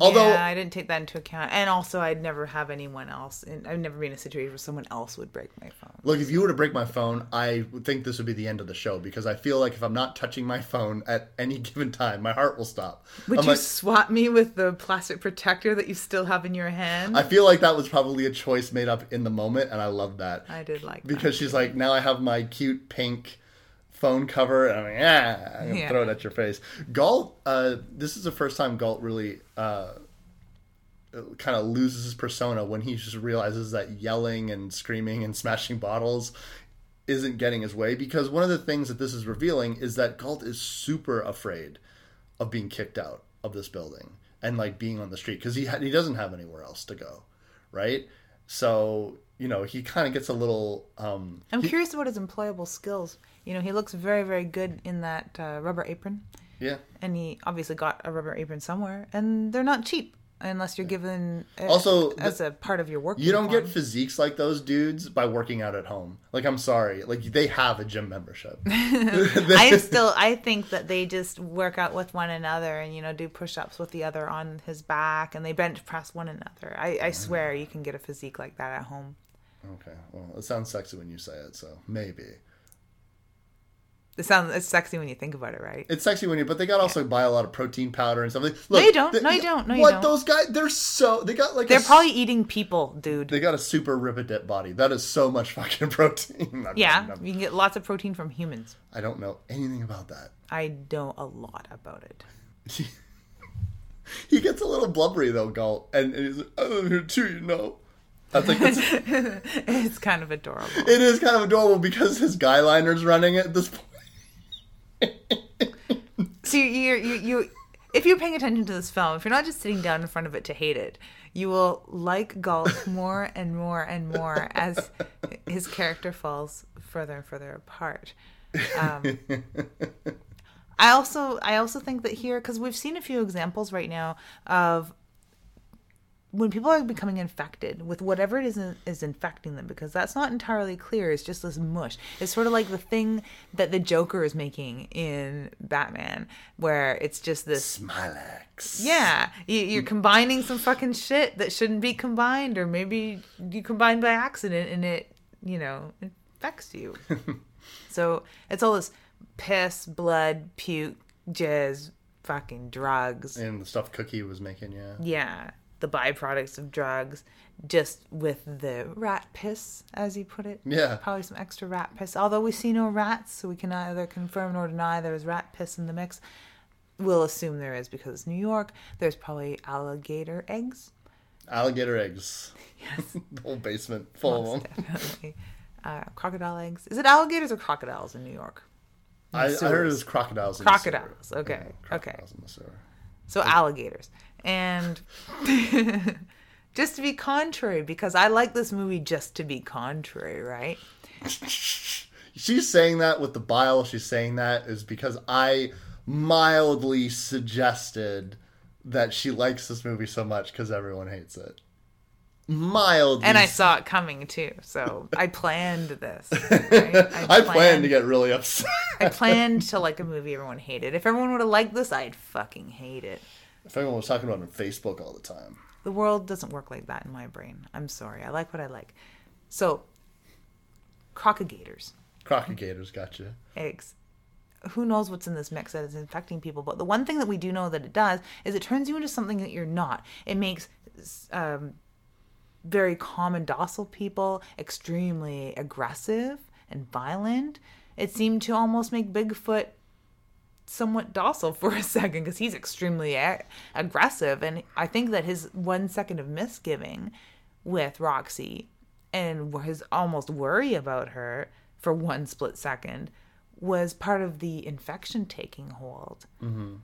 Although yeah, I didn't take that into account. And also, I'd never have anyone else. And I've never been in a situation where someone else would break my phone. Look, if you were to break my phone, I would think this would be the end of the show because I feel like if I'm not touching my phone at any given time, my heart will stop. Would I'm you like, swap me with the plastic protector that you still have in your hand? I I, feel like that was probably a choice made up in the moment, and I love that I did like that. because she's like, now I have my cute pink phone cover, and I'm like, yeah, I'm gonna Yeah. throw it at your face. Galt, uh, this is the first time Galt really uh, kind of loses his persona when he just realizes that yelling and screaming and smashing bottles isn't getting his way because one of the things that this is revealing is that Galt is super afraid of being kicked out of this building and like being on the street because he ha- he doesn't have anywhere else to go, right? So you know he kind of gets a little um, I'm curious about his employable skills. You know, he looks very, very good in that uh, rubber apron. yeah. And he obviously got a rubber apron somewhere. And they're not cheap unless you're given Also, as a part of your work. You don't get physiques like those dudes by working out at home. Like I'm sorry, like they have a gym membership. I still I think that they just work out with one another and you know do push-ups with the other on his back and they bench press one another. I, I swear you can get a physique like that at home. Okay, well, it sounds sexy when you say it, so maybe It sounds it's sexy when you think about it, right? it's sexy when you. But they got also buy a lot of protein powder and stuff. Like, No, look, you don't. they- No, you don't. No, you what don't. What those guys? They're so they got like They're a probably eating people, dude. they got a super ripidip body. That is so much fucking protein. I'm- yeah, I'm- you can get lots of protein from humans. I don't know anything about that. I know a lot about it. He gets a little blubbery though, Galt, and, and he's like, "I live here too, you know." That's like it's, kind of adorable. it is kind of adorable because his guy liner's running at this point. So you you you if you're paying attention to this film, if you're not just sitting down in front of it to hate it, you will like Galt more and more and more as his character falls further and further apart. Um, I also I also think that here because we've seen a few examples right now of when people are becoming infected with whatever it is is infecting them because that's not entirely clear it's just this mush it's sort of like the thing that the joker is making in batman where it's just this Smilex. yeah you, you're combining some fucking shit that shouldn't be combined or maybe you combine by accident and it you know infects you so it's all this piss blood puke jizz fucking drugs And the stuff Cookie was making, yeah. yeah, the byproducts of drugs, just with the rat piss, as you put it. Yeah. Probably some extra rat piss. Although we see no rats, so we can neither confirm nor deny there is rat piss in the mix. We'll assume there is because it's New York. There's probably alligator eggs. Alligator eggs. Yes. the whole basement full of them. Definitely. Uh, crocodile eggs. Is it alligators or crocodiles in New York? I, I heard it was crocodiles. in crocodiles. Okay, okay. Crocodiles in sewer. So alligators. And just to be contrary, because I like this movie just to be contrary, right? She's saying that with the bile. She's saying that is because I mildly suggested that she likes this movie so much because everyone hates it. Mildly. And I saw it coming too. So I planned this. right? I planned to get really upset. I planned to like a movie everyone hated. If everyone would have liked this, I'd fucking hate it. If everyone was talking about it on Facebook all the time. The world doesn't work like that in my brain. I'm sorry. I like what I like. So, crocodigators, Crocodigators got you. eggs. Who knows what's in this mix that is infecting people? But the one thing that we do know that it does is it turns you into something that you're not. It makes um, very common docile people extremely aggressive and violent. It seemed to almost make Bigfoot somewhat docile for a second because he's extremely a- aggressive. And I think that his one second of misgiving with Roxy and his almost worry about her for one split second was part of the infection taking hold. Mm-hmm.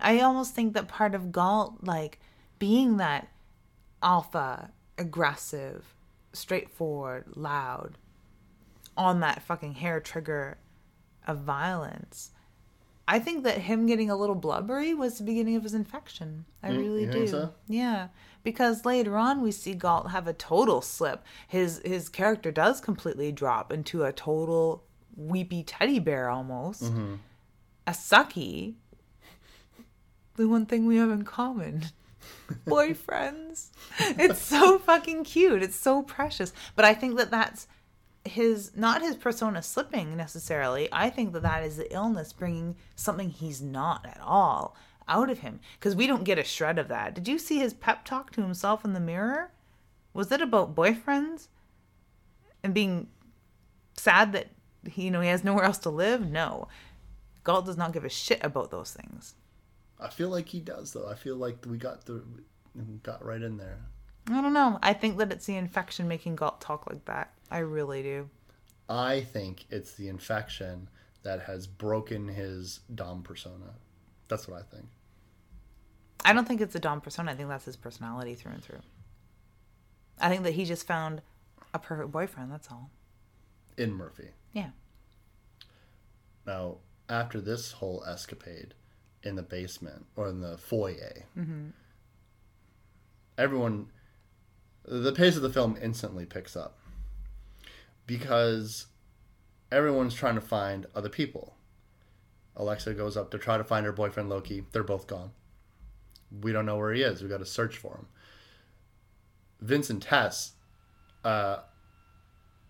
I almost think that part of Galt, like being that alpha, aggressive, straightforward, loud, on that fucking hair trigger of violence. I think that him getting a little blubbery was the beginning of his infection. I really you do. so? Yeah, because later on we see Galt have a total slip. His his character does completely drop into a total weepy teddy bear almost. Mm-hmm. A sucky. The one thing we have in common. Boyfriends. It's so fucking cute. It's so precious. But I think that that's his not his persona slipping necessarily. I think that that is the illness bringing something he's not at all out of him because we don't get a shred of that. Did you see his pep talk to himself in the mirror? Was it about boyfriends and being sad that he, you know he has nowhere else to live? No. Galt does not give a shit about those things. I feel like he does though. I feel like we got the got right in there. I don't know. I think that it's the infection making Galt talk like that. I really do. I think it's the infection that has broken his dom persona. That's what I think. I don't think it's a Dom persona. I think that's his personality through and through. I think that he just found a perfect boyfriend. That's all. In Murphy. Yeah. Now, after this whole escapade in the basement or in the foyer, mm-hmm. everyone, the pace of the film instantly picks up because everyone's trying to find other people. Alexa goes up to try to find her boyfriend Loki. They're both gone. We don't know where he is. We got to search for him. Vince and Tess uh,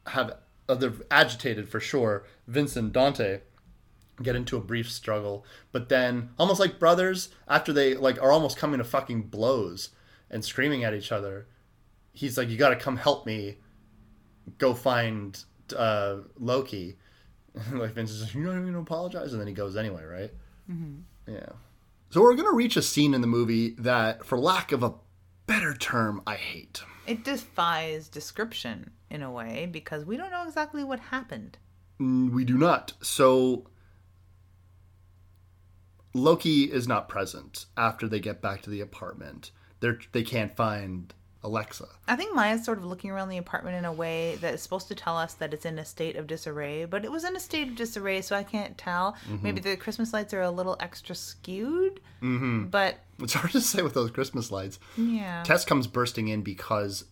have uh, they're agitated for sure. Vince and Dante get into a brief struggle, but then almost like brothers, after they like are almost coming to fucking blows and screaming at each other, he's like, "You got to come help me. Go find uh, Loki." like Vince is like, "You don't even apologize," and then he goes anyway, right? Mm-hmm. Yeah. So we're gonna reach a scene in the movie that, for lack of a better term, I hate. It defies description in a way because we don't know exactly what happened. We do not. So Loki is not present after they get back to the apartment. They they can't find Alexa. I think Maya's sort of looking around the apartment in a way that is supposed to tell us that it's in a state of disarray, but it was in a state of disarray, so I can't tell. Maybe the Christmas lights are a little extra skewed, mm-hmm. but It's hard to say with those Christmas lights. yeah. Tess comes bursting in because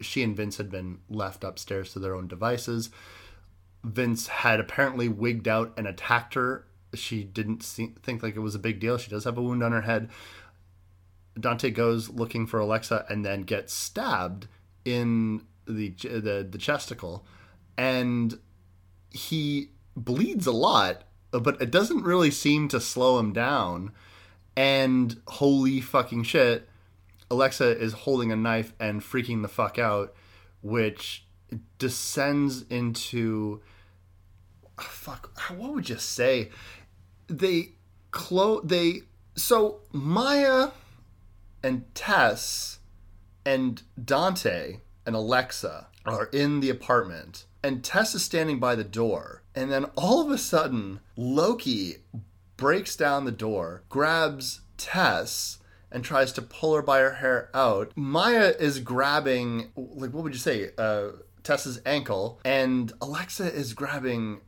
she and Vince had been left upstairs to their own devices. Vince had apparently wigged out and attacked her. She didn't see, think like it was a big deal. She does have a wound on her head. Dante goes looking for Alexa and then gets stabbed in the the, the chesticle, and he bleeds a lot, but it doesn't really seem to slow him down. And holy fucking shit, Alexa is holding a knife and freaking the fuck out, which descends into ah, fuck. Ah, what would you say? They close. They so Maya and Tess and Dante and Alexa are in the apartment, and Tess is standing by the door, and then all of a sudden, Loki breaks down the door, grabs Tess, and tries to pull her by her hair out. Maya is grabbing, like, what would you say, uh, Tess's ankle, and Alexa is grabbing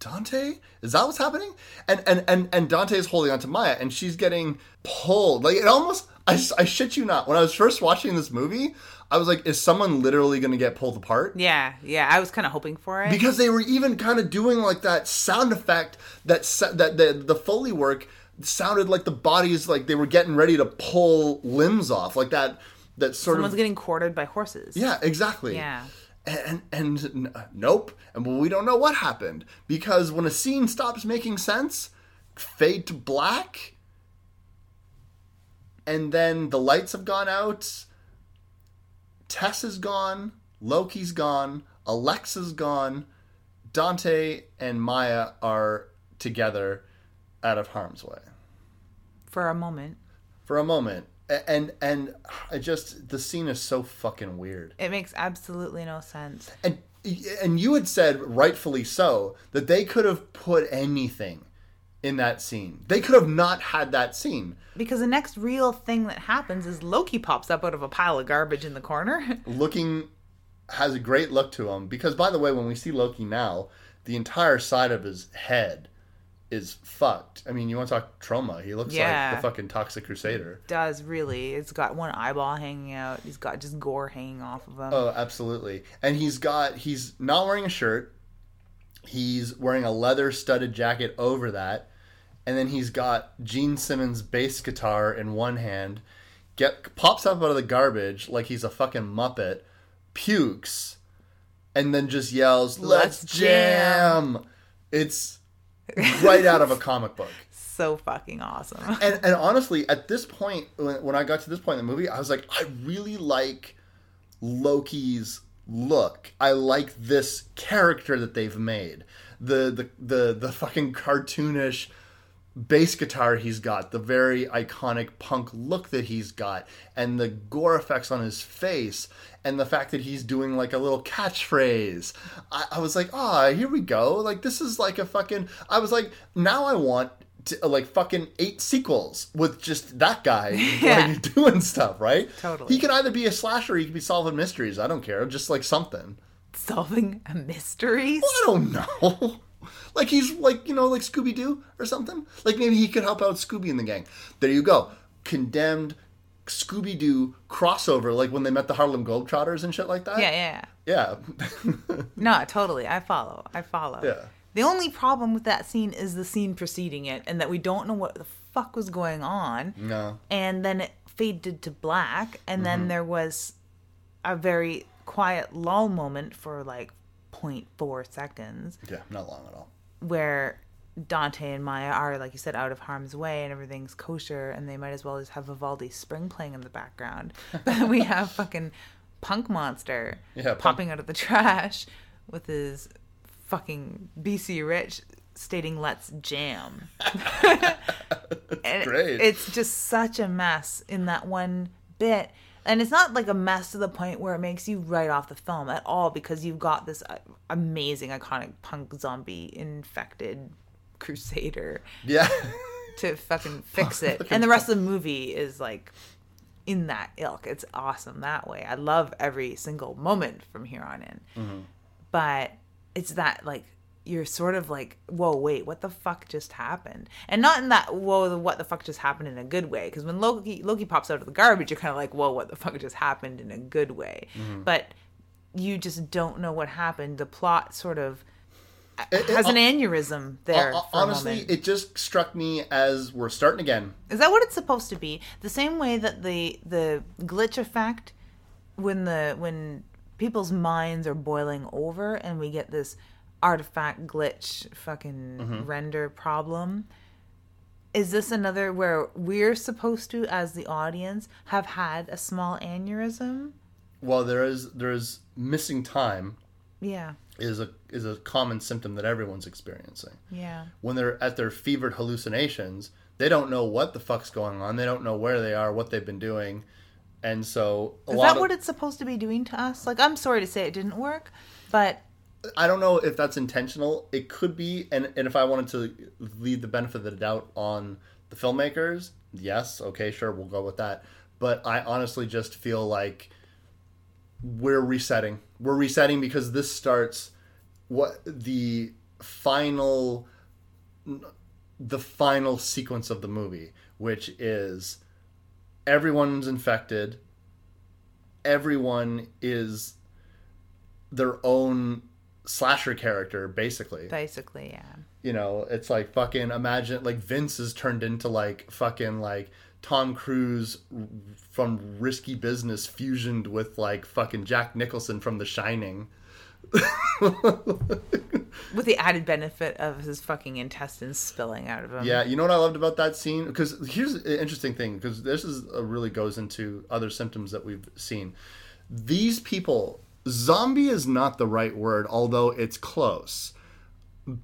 Dante? Is that what's happening? And and and and Dante is holding on to Maya, and she's getting pulled. Like it almost. I, I shit you not. When I was first watching this movie, I was like, is someone literally going to get pulled apart? Yeah, yeah. I was kind of hoping for it. Because they were even kind of doing like that sound effect that that the the foley work sounded like the bodies like they were getting ready to pull limbs off, like that that sort Someone's of someone's getting quartered by horses. yeah, exactly. Yeah. And, and and uh, nope. And well, we don't know what happened because when a scene stops making sense, fade to black, and then the lights have gone out. Tess is gone. Loki's gone. Alexa's gone. Dante and Maya are together out of harm's way For a moment. for a moment. And and I just the scene is so fucking weird. It makes absolutely no sense. and and you had said rightfully so that they could have put anything in that scene. They could have not had that scene. Because the next real thing that happens is Loki pops up out of a pile of garbage in the corner. Looking has a great look to him because by the way when we see Loki now, the entire side of his head is fucked. I mean, you want to talk trauma? He looks Yeah. like the fucking toxic crusader. Does really. It's got one eyeball hanging out. He's got just gore hanging off of him. Oh, absolutely. And he's got he's not wearing a shirt. He's wearing a leather studded jacket over that. And then he's got Gene Simmons bass guitar in one hand. Get pops up out of the garbage like he's a fucking muppet, pukes, and then just yells, "Let's, Let's jam. jam." It's right out of a comic book. so fucking awesome. And, and honestly, at this point, when, when I got to this point in the movie, I was like, I really like Loki's look. I like this character that they've made. The the the the fucking cartoonish bass guitar he's got, the very iconic punk look that he's got, and the gore effects on his face, and the fact that he's doing like a little catchphrase. I, I was like, ah, here we go. Like this is like a fucking. I was like, now I want. To, uh, like fucking eight sequels with just that guy Yeah. like, doing stuff, right? Totally. He could either be a slasher, or he could be solving mysteries. I don't care, just like something. Solving a mysteries? I don't know. like he's like you know like Scooby Doo or something. Like maybe he could help out Scooby and the gang. There you go. Condemned Scooby Doo crossover, like when they met the Harlem Globetrotters and shit like that. Yeah, yeah. Yeah. No, totally. I follow. I follow. Yeah. The only problem with that scene is the scene preceding it and that we don't know what the fuck was going on. no. And then it faded to black and Mm-hmm. then there was a very quiet lull moment for like 0.4 seconds Yeah, not long at all. where Dante and Maya are, like you said, out of harm's way and everything's kosher, and they might as well just have Vivaldi Spring playing in the background. But we have fucking Punk Monster Yeah, Punk- popping out of the trash with his fucking BC Rich stating "Let's jam." Great. It's just such a mess in that one bit. And it's not like a mess to the point where it makes you write off the film at all because you've got this uh, amazing, iconic punk zombie infected crusader Yeah. to fucking fix it. And the rest of the movie is like in that ilk. It's awesome that way. I love every single moment from here on in. But it's that like you're sort of like, whoa, wait, what the fuck just happened? And not in that, whoa, what the fuck just happened in a good way. Because when Loki Loki pops out of the garbage, you're kind of like, whoa, what the fuck just happened in a good way. Mm-hmm. But you just don't know what happened. The plot sort of uh, It- it- has an aneurysm there. For Honestly, it just struck me as we're starting again. Is that what it's supposed to be? The same way that the the glitch effect when the when people's minds are boiling over and we get this artifact glitch fucking mm-hmm. render problem. Is this another where we're supposed to as the audience have had a small aneurysm? Well, there is there is missing time Yeah. is a is a common symptom that everyone's experiencing. Yeah. when they're at their fevered hallucinations, they don't know what the fuck's going on. They don't know where they are, what they've been doing. And so a Is that of, what it's supposed to be doing to us? Like, I'm sorry to say it didn't work, but I don't know if that's intentional. It could be, and and if I wanted to leave the benefit of the doubt on the filmmakers, yes, okay, sure, we'll go with that. But I honestly just feel like we're resetting. We're resetting because this starts what the final the final sequence of the movie, which is everyone's infected. Everyone is their own slasher character, basically. basically, yeah. You know, it's like fucking imagine like Vince is turned into like fucking like Tom Cruise from Risky Business fusioned with like fucking Jack Nicholson from The Shining. With the added benefit of his fucking intestines spilling out of him. Yeah, you know what I loved about that scene? Because here's an interesting thing, because this is uh, really goes into other symptoms that we've seen. These people, zombie is not the right word, although it's close.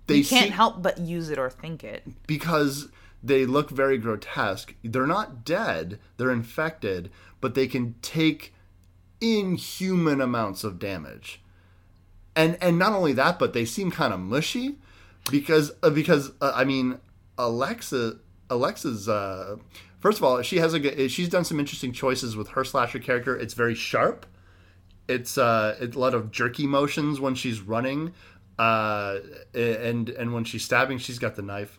They You can't seem- help but use it or think it. because they look very grotesque. They're not dead, they're infected, but they can take inhuman amounts of damage. And and not only that, but they seem kind of mushy because uh, because uh, I mean Alexa Alexa's uh first of all, she has a she's done some interesting choices with her slasher character. It's very sharp. It's uh it's a lot of jerky motions when she's running uh and and when she's stabbing, she's got the knife.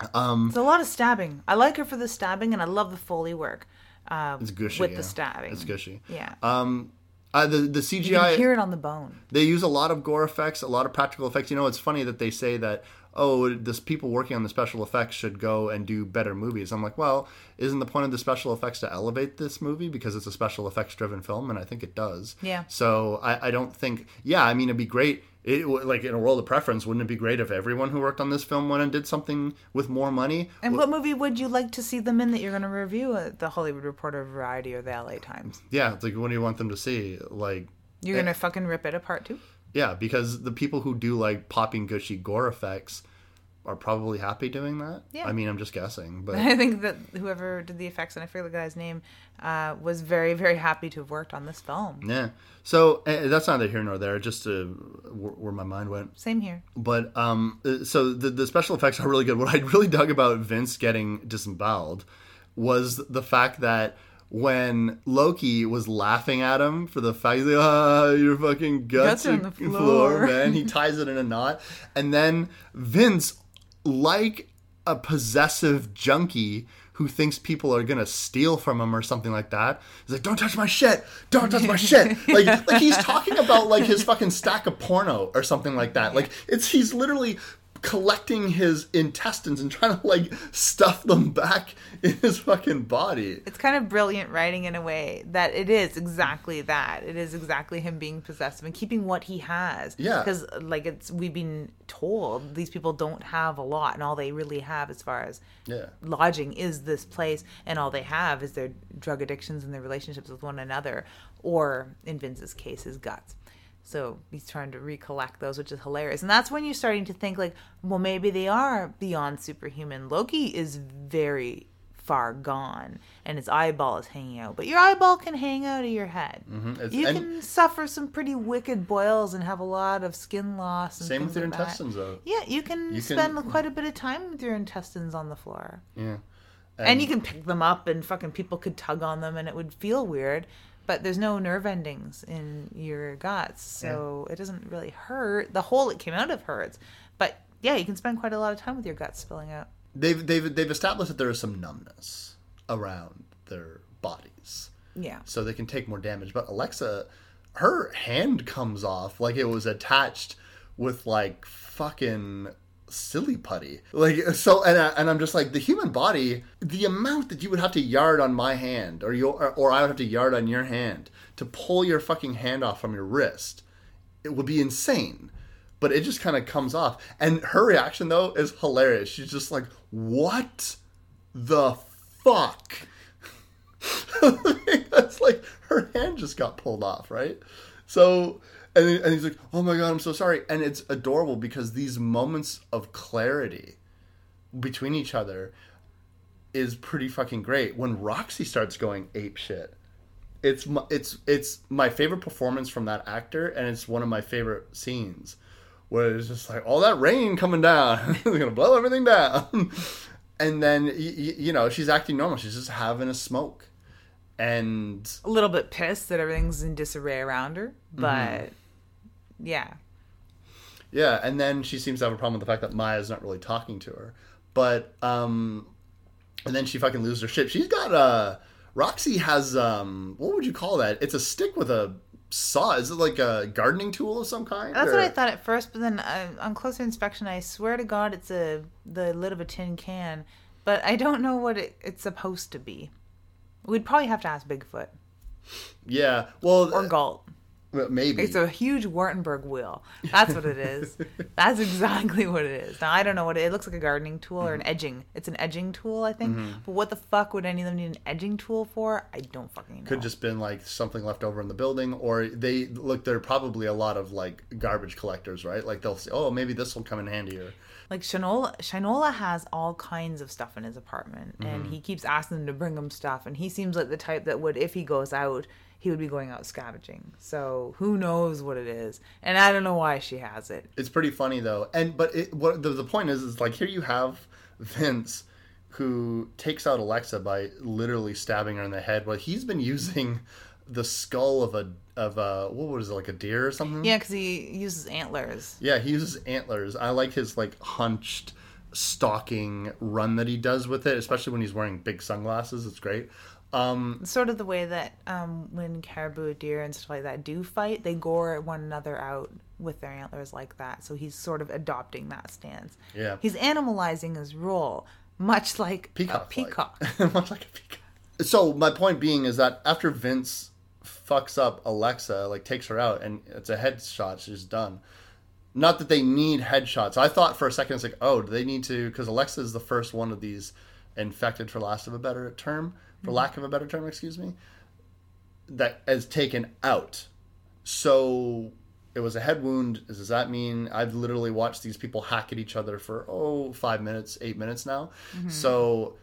It's a lot of stabbing. I like her for the stabbing, and I love the Foley work. Uh, It's gushy with yeah. the stabbing. It's gushy. Yeah. Um, uh, the the you can CGI hear it on the bone. they use a lot of gore effects, a lot of practical effects. You know, it's funny that they say that oh, this people working on the special effects should go and do better movies. I'm like, well, isn't the point of the special effects to elevate this movie because it's a special effects driven film, and I think it does. Yeah. So I, I don't think. Yeah, I mean, it'd be great. It, like in a world of preference, wouldn't it be great if everyone who worked on this film went and did something with more money? And what movie would you like to see them in that you're going to review at the Hollywood Reporter, Variety, or the LA Times? Yeah, it's like what do you want them to see? Like You're going to eh fucking rip it apart too? Yeah, because the people who do like popping gushy gore effects are probably happy doing that. Yeah. I mean, I'm just guessing, but I think that whoever did the effects, and I forget the guy's name, uh, was very, very happy to have worked on this film. yeah. So uh, that's neither here nor there. Just where, where my mind went. Same here. But um, uh, so the the special effects are really good. What I really dug about Vince getting disemboweled was the fact that when Loki was laughing at him for the fact that ah, your fucking guts, Guts are on the floor, floor." man, he ties it in a knot, and then Vince, like a possessive junkie who thinks people are gonna steal from him or something like that. He's like, "Don't touch my shit! Don't touch my shit!" Like, like he's talking about like his fucking stack of porno or something like that. Like, it's he's literally collecting his intestines and trying to like stuff them back in his fucking body. It's kind of brilliant writing in a way that it is exactly that. It is exactly him being possessive and keeping what he has. Yeah. Because like it's we've been told these people don't have a lot, and all they really have as far as Yeah. lodging is this place, and all they have is their drug addictions and their relationships with one another, or in Vince's case, his guts. So he's trying to recollect those, which is hilarious. And that's when you're starting to think, like, well, maybe they are beyond superhuman. Loki is very far gone, and his eyeball is hanging out. But your eyeball can hang out of your head. Mm-hmm. It's- You and- can suffer some pretty wicked boils and have a lot of skin loss. And Same with your like that. intestines, though. Yeah, you can You can- spend quite a bit of time with your intestines on the floor. Yeah. And, you can pick them up, and fucking people could tug on them, and it would feel weird. But there's no nerve endings in your guts, so it doesn't really hurt. The hole it came out of hurts, but yeah, you can spend quite a lot of time with your guts spilling out. They've they've they've established that there is some numbness around their bodies. Yeah, so they can take more damage. But Alexa, her hand comes off like it was attached with like fucking silly putty. Like so, and I, and I'm just like the human body, the amount that you would have to yard on my hand, or your, or I would have to yard on your hand to pull your fucking hand off from your wrist, it would be insane. But it just kind of comes off, and her reaction though is hilarious. She's just like, "What the fuck?" That's like her hand just got pulled off, right? So, and, and he's like, "Oh my god, I'm so sorry," and it's adorable because these moments of clarity between each other is pretty fucking great. When Roxy starts going ape shit it's my, it's it's my favorite performance from that actor, and it's one of my favorite scenes where it's just like all that rain coming down, it's gonna blow everything down, and then y- y- you know she's acting normal. She's just having a smoke, and A little bit pissed that everything's in disarray around her, mm-hmm. but yeah. Yeah, and then she seems to have a problem with the fact that Maya's not really talking to her. But um and then she fucking loses her shit. She's got uh Roxy has um what would you call that? It's a stick with a saw. Is it like a gardening tool of some kind? That's or- what I thought at first, but then uh, on closer inspection, I swear to God, it's a the lid of a tin can, but I don't know what it, it's supposed to be. We'd probably have to ask Bigfoot Yeah. Well, or Galt. Maybe. It's a huge Wartenberg wheel. That's what it is. That's exactly what it is. Now I don't know what it, it looks like a gardening tool or Mm-hmm. an edging. It's an edging tool, I think. But what the fuck would any of them need an edging tool for? I don't fucking know. could just been like something left over in the building or they look there are probably a lot of like garbage collectors right like they'll say oh maybe this will come in handy or Like Shinola, Shinola has all kinds of stuff in his apartment, and Mm-hmm. he keeps asking them to bring him stuff. And he seems like the type that would, if he goes out, he would be going out scavenging. So who knows what it is? And I don't know why she has it. It's pretty funny though, and but it, what the, the point is is like here you have Vince who takes out Alexa by literally stabbing her in the head. Well, he's been using the skull of a of a what was it like a deer or something? Yeah, because he uses antlers. Yeah, he uses antlers. I like his like hunched stalking run that he does with it, especially when he's wearing big sunglasses. It's great. Um, Sort of the way that um, when caribou, deer, and stuff like that do fight, they gore one another out with their antlers like that. So he's sort of adopting that stance. Yeah. He's animalizing his role, much like peacock. a peacock. Much like a peacock. So my point being is that after Vince fucks up Alexa, like takes her out, and it's a headshot, she's done. Not that they need headshots. I thought for a second it's like, oh, do they need to? Because Alexa is the first one of these infected, for lack of a better term, for lack of a better term, excuse me, that is taken out. So it was a head wound. Does that mean I've literally watched these people hack at each other for oh five minutes, eight minutes now? So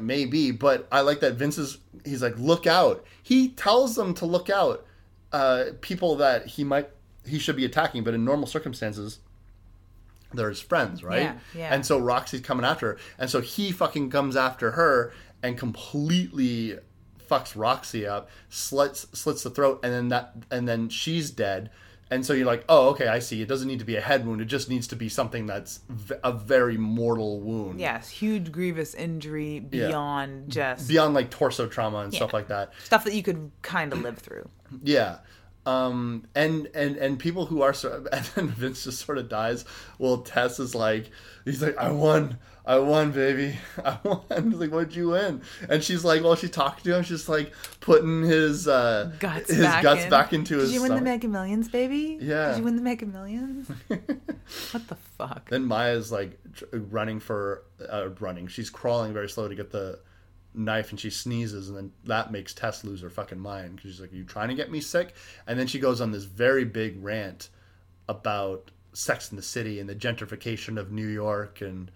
maybe, but I like that Vince's. He's like, look out. He tells them to look out. Uh, people that he might he should be attacking, but in normal circumstances. They're his friends, right? Yeah, yeah. And so Roxy's coming after her, and so he fucking comes after her and completely fucks Roxy up, slits slits the throat, and then that and then she's dead. And so you're like, oh, okay, I see. It doesn't need to be a head wound. It just needs to be something that's v- a very mortal wound. Yes, huge grievous injury Yeah. beyond just Beyond like torso trauma and stuff like that. stuff that you could kind of live through. Yeah. Um, and, and, and people who are, so, and then Vince just sort of dies. Well, Tess is like, he's like, I won. I won, baby. I won. He's like, what'd you win? And she's like, well, she talked to him. She's like putting his, uh, Guts his back guts in. back into his Did you win the stomach. Mega Millions, baby? Yeah. Did you win the Mega Millions? what the fuck? Then Maya's like running for, uh, running. She's crawling very slow to get the knife and she sneezes and then that makes Tess lose her fucking mind because she's like, Are you trying to get me sick? And then she goes on this very big rant about Sex in the City and the gentrification of New York and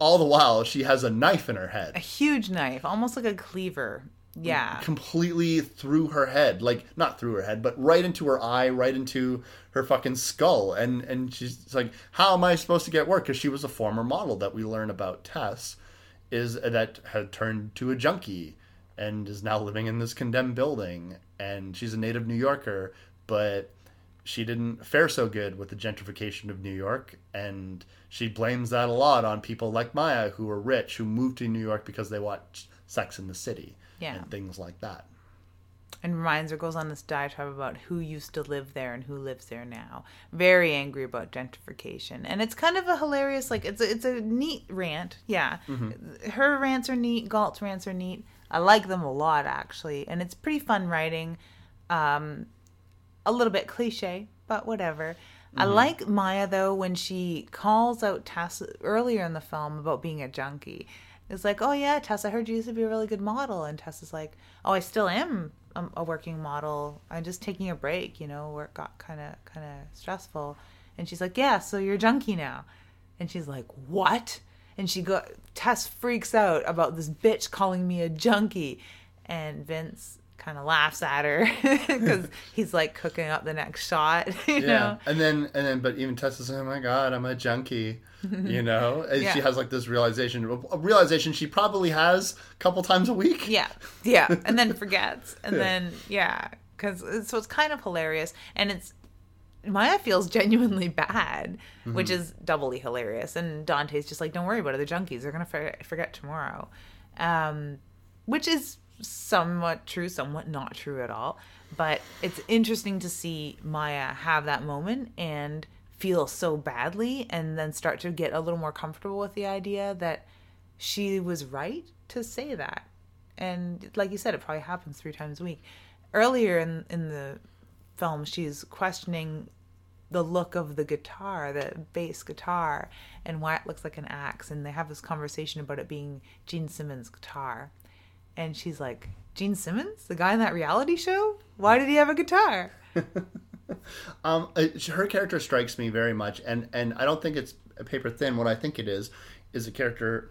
all the while she has a knife in her head, A huge knife, almost like a cleaver. Yeah. completely through her head like not through her head but right into her eye right into her fucking skull and and she's like how am i supposed to get work because she was a former model that we learn about tess is that had turned to a junkie and is now living in this condemned building and she's a native new yorker but she didn't fare so good with the gentrification of New York, and she blames that a lot on people like Maya who are rich, who moved to New York because they watched Sex in the City Yeah. and things like that. And reminds her goes on this diatribe about who used to live there and who lives there now. Very angry about gentrification, and it's kind of a hilarious, like it's a, it's a neat rant. Yeah, her rants are neat. Galt's rants are neat. I like them a lot actually, and it's pretty fun writing. Um, a little bit cliche, but whatever. I like Maya though when she calls out Tess earlier in the film about being a junkie. It's like, oh yeah, Tess, I heard you used to be a really good model, and Tess is like, oh, I still am a, a working model. I'm just taking a break, you know, work got kind of kind of stressful, and she's like, yeah, so you're junkie now, and she's like, what? And she go, Tess freaks out about this bitch calling me a junkie, and Vince kind of laughs at her because he's like cooking up the next shot. You yeah. know? and then and then but even tessa's oh my god i'm a junkie you know? And Yeah. she has like this realization a realization she probably has a couple times a week. Yeah, yeah, and then forgets, and Yeah. then yeah, because so it's kind of hilarious, and it's Maya feels genuinely bad, which is doubly hilarious, and Dante's just like, "Don't worry about it, the junkies they're gonna forget, forget tomorrow," um, which is somewhat true, somewhat not true at all. But it's interesting to see Maya have that moment and feel so badly, and then start to get a little more comfortable with the idea that she was right to say that. And like you said, it probably happens three times a week. Earlier in in the film, she's questioning the look of the guitar, the bass guitar, and why it looks like an axe. And they have this conversation about it being Gene Simmons' guitar. And she's like, Gene Simmons, the guy in that reality show? Why did he have a guitar? Um, her character strikes me very much, and and I don't think it's paper thin. What I think it is is a character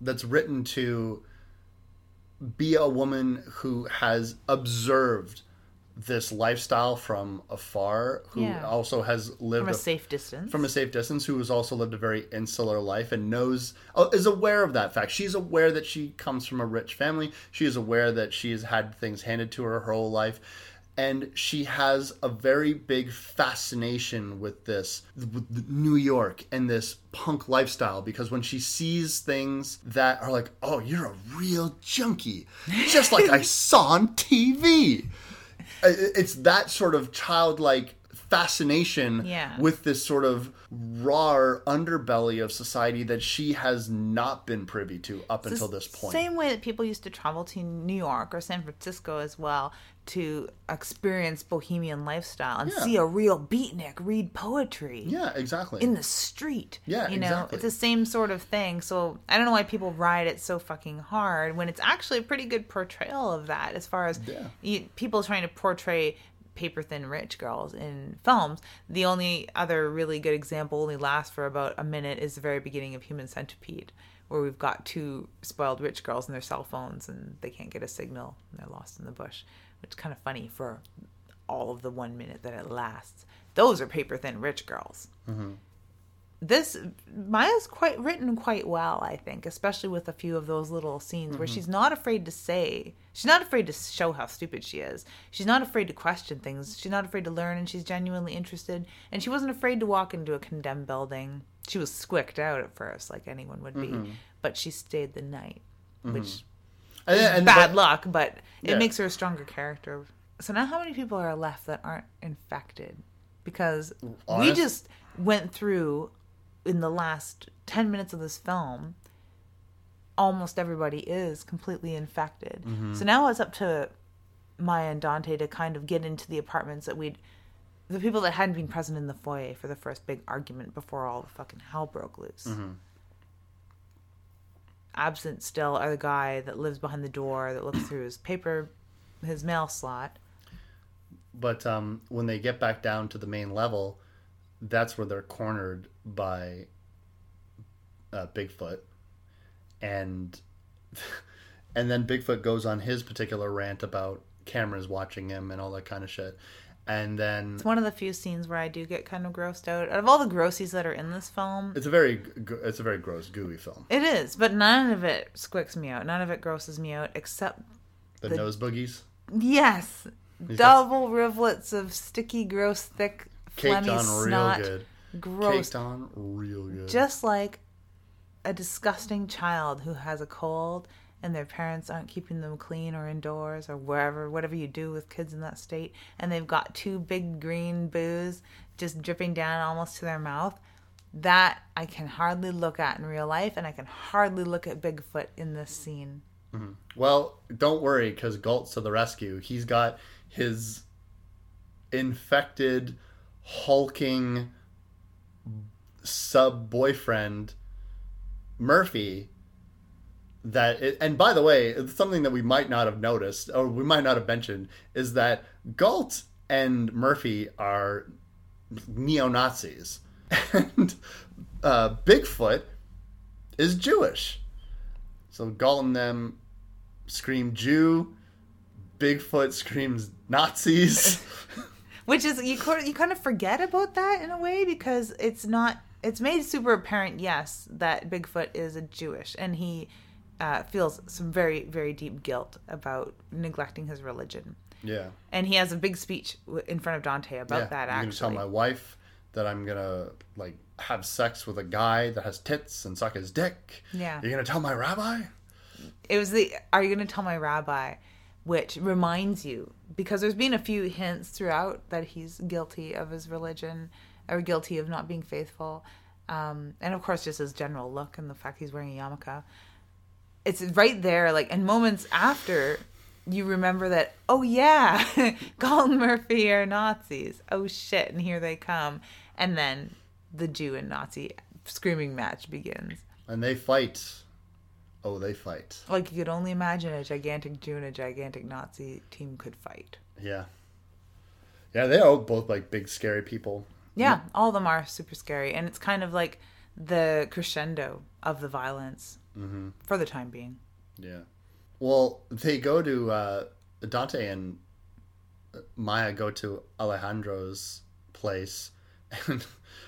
that's written to be a woman who has observed this lifestyle from afar, who Yeah. also has lived From a a- safe distance. from a safe distance who has also lived a very insular life and knows oh, is aware of that fact she's aware that she comes from a rich family she is aware that she has had things handed to her her whole life and she has a very big fascination with this with new york and this punk lifestyle because when she sees things that are like oh you're a real junkie just like i saw on tv it's that sort of childlike fascination Yeah. with this sort of raw underbelly of society that she has not been privy to up until this point. Same way that people used to travel to New York or San Francisco as well to experience bohemian lifestyle and Yeah. see a real beatnik read poetry Yeah, exactly. in the street. Yeah, you know, exactly. it's the same sort of thing. So I don't know why people ride it so fucking hard when it's actually a pretty good portrayal of that. As far as Yeah. you, people trying to portray paper thin rich girls in films. The only other really good example only lasts for about a minute is the very beginning of Human Centipede, where we've got two spoiled rich girls and their cell phones and they can't get a signal and they're lost in the bush, which is kind of funny for all of the one minute that it lasts. Those are paper thin rich girls mm-hmm. This Maya's quite written quite well, I think, especially with a few of those little scenes where mm-hmm. she's not afraid to say, she's not afraid to show how stupid she is. She's not afraid to question things. She's not afraid to learn, and she's genuinely interested. And she wasn't afraid to walk into a condemned building. She was squicked out at first, like anyone would be, mm-hmm. but she stayed the night, mm-hmm. which and, and- bad but- luck, but it Yeah. makes her a stronger character. So now, how many people are left that aren't infected? Because we just went through in the last ten minutes of this film. Almost everybody is completely infected. Mm-hmm. So now it's up to Maya and Dante to kind of get into the apartments that we'd. The people that hadn't been present in the foyer for the first big argument before all the fucking hell broke loose Mm-hmm. absent still are the guy that lives behind the door that looks through his paper his mail slot But um, when they get back down to the main level, that's where they're cornered by uh, Bigfoot, and and then Bigfoot goes on his particular rant about cameras watching him and all that kind of shit, and then it's one of the few scenes where i do get kind of grossed out. Out of all the grossies that are in this film it's a very it's a very gross, gooey film. it is but none of it squicks me out. None of it grosses me out except The, The- nose boogies? Yes. Double rivulets of sticky gross thick caked phlegmy on real snot good, gross caked on real good. just like a disgusting child who has a cold and their parents aren't keeping them clean or indoors or wherever whatever you do with kids in that state and they've got two big green boos just dripping down almost to their mouth that I can hardly look at in real life and I can hardly look at Bigfoot in this scene. Mm-hmm. Well, don't worry, because Galt's to the rescue. He's got his infected, hulking sub boyfriend, Murphy. That it, and by the way, something that we might not have noticed or we might not have mentioned is that Galt and Murphy are neo Nazis, and uh, Bigfoot is Jewish. So Galt and them scream Jew. Bigfoot screams Nazis. which is you you kind of forget about that in a way because it's not it's made super apparent yes that bigfoot is a jewish and he uh, feels some very very deep guilt about neglecting his religion yeah. and he has a big speech in front of dante about yeah. that I'm gonna tell my wife that I'm gonna like have sex with a guy that has tits and suck his dick. Yeah. You're gonna tell my rabbi? it was the are you going to tell my rabbi which reminds you because there's been a few hints throughout that he's guilty of his religion or guilty of not being faithful. Um, and of course just his general look and the fact he's wearing a yarmulke. It's right there like and moments after you remember that oh yeah Colin Murphy are Nazis. Oh shit and here they come. And then the Jew and Nazi screaming match begins. And they fight. Oh, they fight. like you could only imagine a gigantic Jew and a gigantic Nazi team could fight. Yeah. Yeah, they are both like big scary people. Yeah, all of them are super scary, and it's kind of like the crescendo of the violence for the time being. Yeah. Well, they go to uh, Dante and Maya go to Alejandro's place, and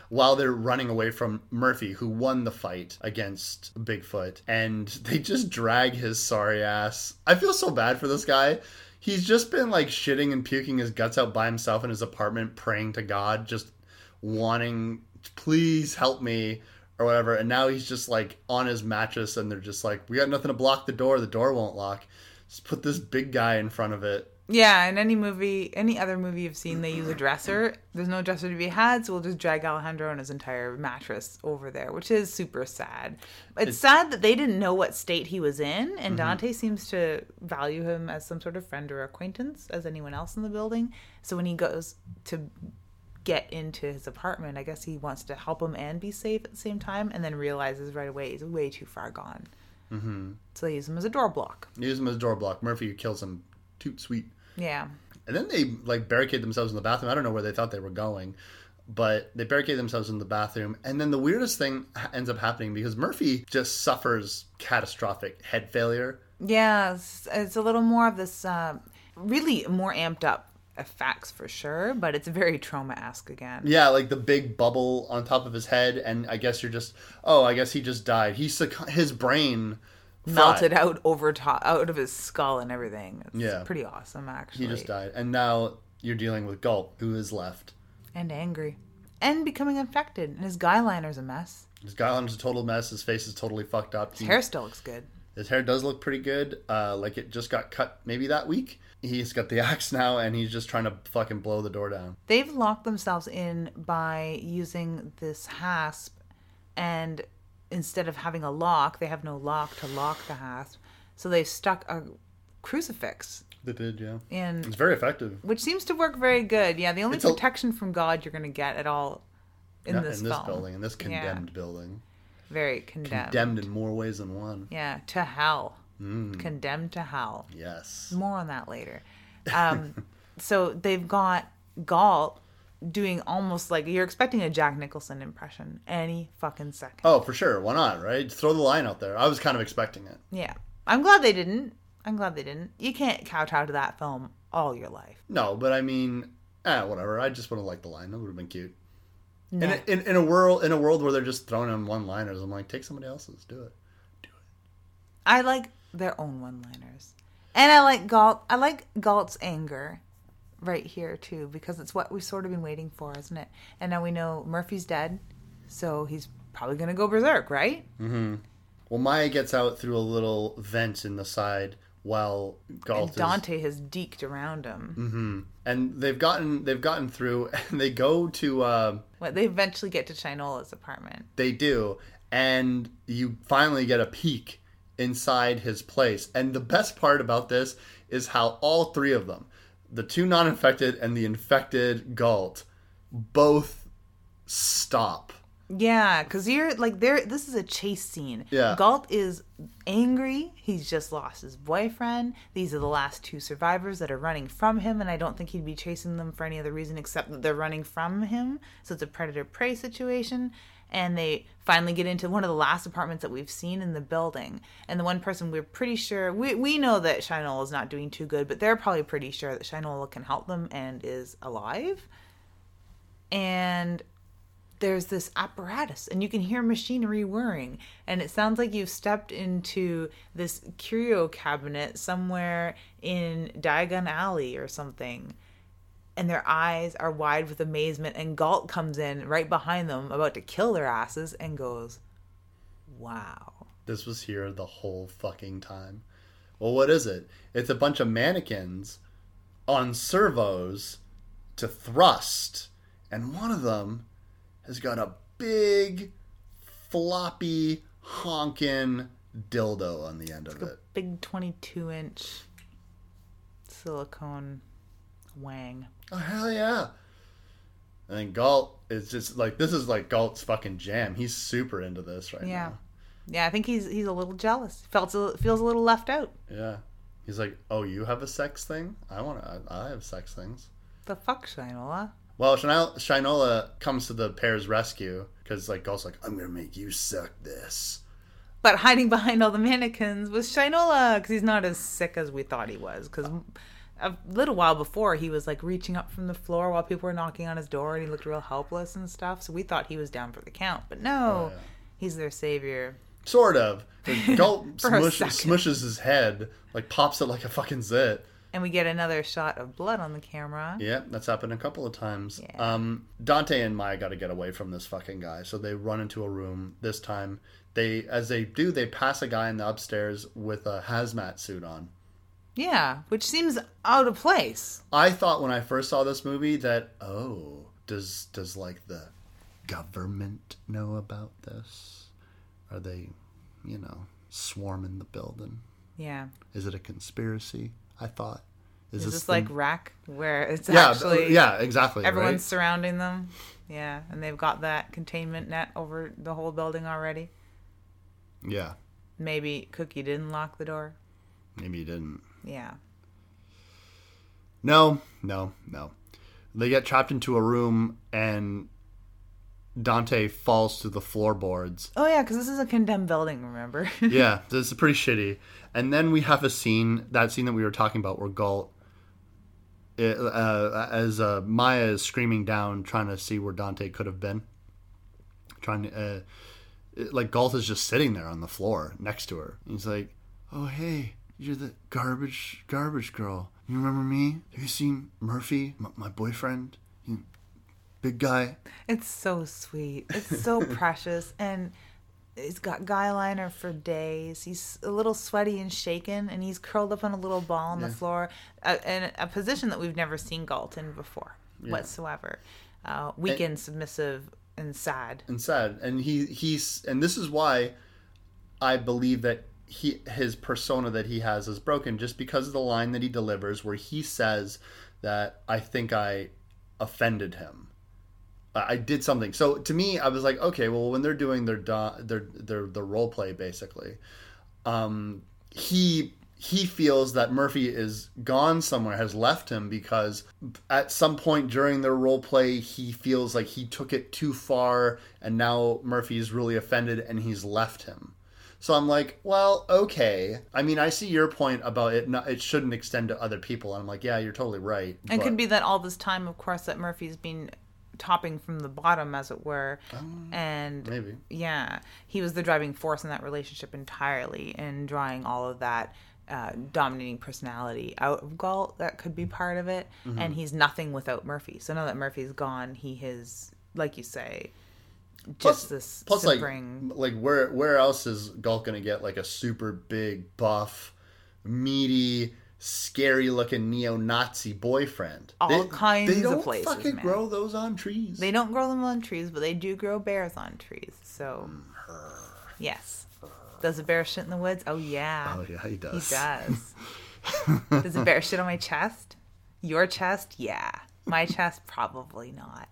while they're running away from Murphy, who won the fight against Bigfoot, and they just drag his sorry ass. I feel so bad for this guy. He's just been like shitting and puking his guts out by himself in his apartment, praying to God, just wanting, please help me or whatever. And now he's just like on his mattress, and they're just like, we got nothing to block the door. The door won't lock. Just put this big guy in front of it. Yeah, in any movie, any other movie you've seen, they use a dresser. There's no dresser to be had, so we'll just drag Alejandro and his entire mattress over there, which is super sad. It's, sad that they didn't know what state he was in, and Dante seems to value him as some sort of friend or acquaintance, as anyone else in the building. So when he goes to get into his apartment, I guess he wants to help him and be safe at the same time, and then realizes right away he's way too far gone. Mm-hmm. So they use him as a door block. Use him as a door block. Murphy kills him. Toot sweet. Yeah. And then they like barricade themselves in the bathroom. I don't know where they thought they were going, but they barricade themselves in the bathroom. And then the weirdest thing ends up happening because Murphy just suffers catastrophic head failure. Yeah, it's, it's a little more of this, uh, really more amped up effects for sure, but it's very Troma esque again. Yeah, like the big bubble on top of his head, and I guess you're just oh, I guess he just died. He succ- his brain Melted fried. out over top, out of his skull and everything. It's Yeah. pretty awesome, actually. He just died, and now you're dealing with Galt, who is left. And angry. And becoming infected. And his guy liner's a mess. His guyline's a total mess. His face is totally fucked up. His He- hair still looks good. His hair does look pretty good. Uh, like it just got cut maybe that week. He's got the axe now, and he's just trying to fucking blow the door down. They've locked themselves in by using this hasp, and instead of having a lock, they have no lock to lock the hasp. So they stuck a crucifix They did, yeah. And It's very effective. which seems to work very good. Yeah, the only It's a- protection from God you're going to get at all in Yeah, this in this building, in this Yeah. condemned building, Very condemned. condemned in more ways than one. Yeah, to hell. Mm. Condemned to hell. Yes. More on that later. Um, so they've got Galt doing almost like you're expecting a Jack Nicholson impression any fucking second. Oh, for sure. Why not? Right? Throw the line out there. I was kind of expecting it. Yeah. I'm glad they didn't. I'm glad they didn't. You can't kowtow to that film all your life. No, but I mean, eh, whatever. I just would have liked the line. That would have been cute. No. In, a, in, in a world in a world where they're just throwing in one liners, I'm like, take somebody else's. Do it, do it. I like their own one-liners, and I like Galt. I like Galt's anger right here too because it's what we've sort of been waiting for, isn't it? And now we know Murphy's dead, so he's probably gonna go berserk, right? Well, Maya gets out through a little vent in the side while Galt And is Dante has deked around him. and they've gotten they've gotten through and they go to uh, What they eventually get to Shinola's apartment. they do and you finally get a peek inside his place and the best part about this is how all three of them the two non-infected and the infected galt both stop Yeah, because you're like there. This is a chase scene. Yeah. Galt is angry. He's just lost his boyfriend. These are the last two survivors that are running from him, and I don't think he'd be chasing them for any other reason except that they're running from him. So it's a predator prey situation. And they finally get into one of the last apartments that we've seen in the building. And the one person we're pretty sure we we know that Shinola is not doing too good, but they're probably pretty sure that Shinola can help them and is alive. And there's this apparatus and you can hear machinery whirring and it sounds like you've stepped into this curio cabinet somewhere in Diagon Alley or something and their eyes are wide with amazement and Galt comes in right behind them about to kill their asses and goes wow This was here the whole fucking time. Well, what is it? It's a bunch of mannequins on servos to thrust, and one of them has got a big, floppy, honkin' dildo on the end of it. big 22 inch silicone wang Oh hell yeah! And then Galt is just like this is like Galt's fucking jam. He's super into this right yeah now. yeah I think he's he's a little jealous felt a, feels a little left out Yeah. He's like, "Oh, you have a sex thing? I want to. I I have sex things." the fuck Shinola Well, Shinola, Shinola comes to the pair's rescue because like Galt's like, "I'm gonna make you suck this." But hiding behind all the mannequins was Shinola because he's not as sick as we thought he was. Because a little while before, he was like reaching up from the floor while people were knocking on his door and he looked real helpless and stuff. So we thought he was down for the count. But no, Oh, yeah. he's their savior. Sort of. For smush, smushes his head, like pops it like a fucking zit. And we get another shot of blood on the camera. Yeah, that's happened a couple of times. Yeah. Um, Dante and Maya got to get away from this fucking guy, so they run into a room. This time, they as they do, they pass a guy in the upstairs with a hazmat suit on. Yeah, which seems out of place. I thought when I first saw this movie that oh, does does like the government know about this? Are they, you know, swarming the building? Yeah. Is it a conspiracy? I thought. Is this the- like REC, where it's yeah, actually yeah, exactly. everyone's right? surrounding them? Yeah, and they've got that containment net over the whole building already. yeah. Maybe Cookie didn't lock the door. Maybe he didn't. Yeah. No, no, no. They get trapped into a room and Dante falls through the floorboards. Oh yeah, because this is a condemned building. Remember? yeah, this is pretty shitty. And then we have a scene, that scene that we were talking about, where Galt, uh, uh, as uh, Maya is screaming down, trying to see where Dante could have been, trying to, uh, it- like Galt is just sitting there on the floor next to her. He's like, "Oh hey, you're the garbage garbage girl. You remember me? Have you seen Murphy, m- my boyfriend? You, big guy." it's so sweet. It's so precious, and he's got guy liner for days. He's a little sweaty and shaken, and he's curled up on a little ball on the floor, uh, in a position that we've never seen Galt in before whatsoever. Uh, weak and submissive and sad. and sad and he he's and this is why i believe that he his persona that he has is broken just because of the line that he delivers where he says that i think i offended him I did something. So to me, I was like, okay, well, when they're doing their do- their their the role play, basically, um, he he feels that Murphy is gone somewhere, has left him because at some point during their role play, he feels like he took it too far, and now Murphy's really offended and he's left him. So I'm like, well, okay. I mean, I see your point about it. Not, it shouldn't extend to other people, and I'm like, yeah, you're totally right. It but- could be that all this time, of course, that Murphy's been topping from the bottom, as it were, and maybe. yeah, he was the driving force in that relationship entirely, and drawing all of that uh, dominating personality out of Galt. That could be part of it, Mm-hmm. and he's nothing without Murphy. So now that Murphy's gone, he has, like you say, just this Plus, like, spring. like where where else is Galt gonna get like a super big, buff, meaty, scary looking neo-Nazi boyfriend? All kinds they of don't places, fucking man. grow those on trees. They don't grow them on trees, but they do grow bears on trees. So, yes. Does a bear shit in the woods? Oh yeah. oh yeah, he does. He does. Does a bear shit on my chest? Your chest? Yeah. My chest? Probably not.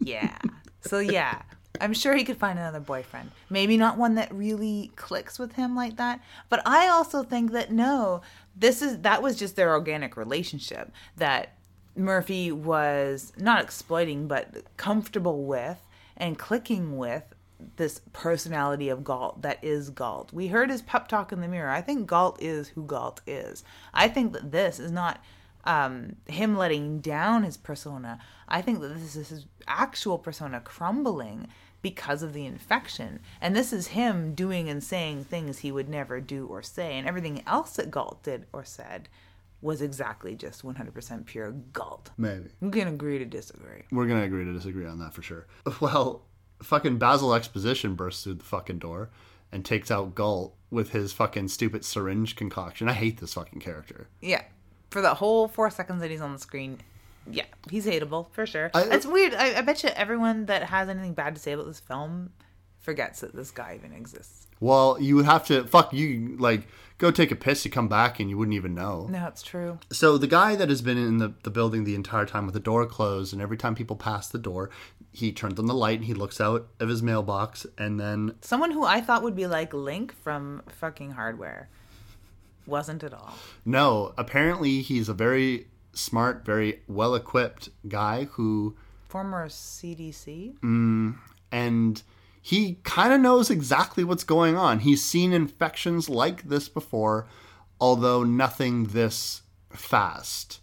Yeah. So, yeah. I'm sure he could find another boyfriend. Maybe not one that really clicks with him like that. But I also think that no, this is that was just their organic relationship that Murphy was not exploiting but comfortable with and clicking with this personality of Galt that is Galt. We heard his pep talk in the mirror. I think Galt is who Galt is. I think that this is not um, him letting down his persona. I think that this is his actual persona crumbling because of the infection. And this is him doing and saying things he would never do or say. And everything else that Galt did or said was exactly just 100% pure Galt. Maybe. We can agree to disagree. We're gonna agree to disagree on that for sure. Well, fucking Basil Exposition bursts through the fucking door and takes out Galt with his fucking stupid syringe concoction. I hate this fucking character. Yeah. For the whole four seconds that he's on the screen, yeah, he's hateable for sure. I- it's weird. I, I bet you everyone that has anything bad to say about this film forgets that this guy even exists. Well, you would have to fuck you like go take a piss, you come back and you wouldn't even know. No, it's true. So the guy that has been in the, the building the entire time with the door closed, and every time people pass the door, he turns on the light and he looks out of his mailbox, and then Someone who I thought would be like Link from fucking Hardware wasn't at all. no, apparently he's a very smart, very well equipped guy who, Former CDC. Mm, and he kind of knows exactly what's going on. He's seen infections like this before, although nothing this fast.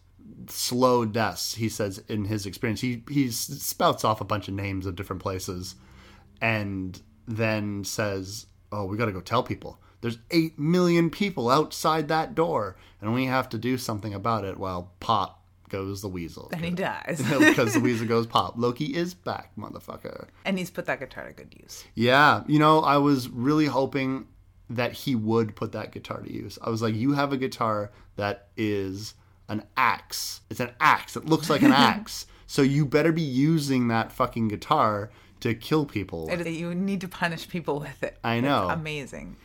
Slow deaths, he says in his experience. He he spouts off a bunch of names of different places, and then says, "Oh, we got to go tell people. There's eight million people outside that door, and we have to do something about it." While pop goes the weasel, And he dies. because the weasel goes pop. Loki is back, motherfucker. and he's put that guitar to good use. Yeah, you know, I was really hoping that he would put that guitar to use. I was like, you have a guitar that is an axe. It's an axe. It looks like an axe. So you better be using that fucking guitar to kill people. It, you need to punish people with it. I It's know. amazing.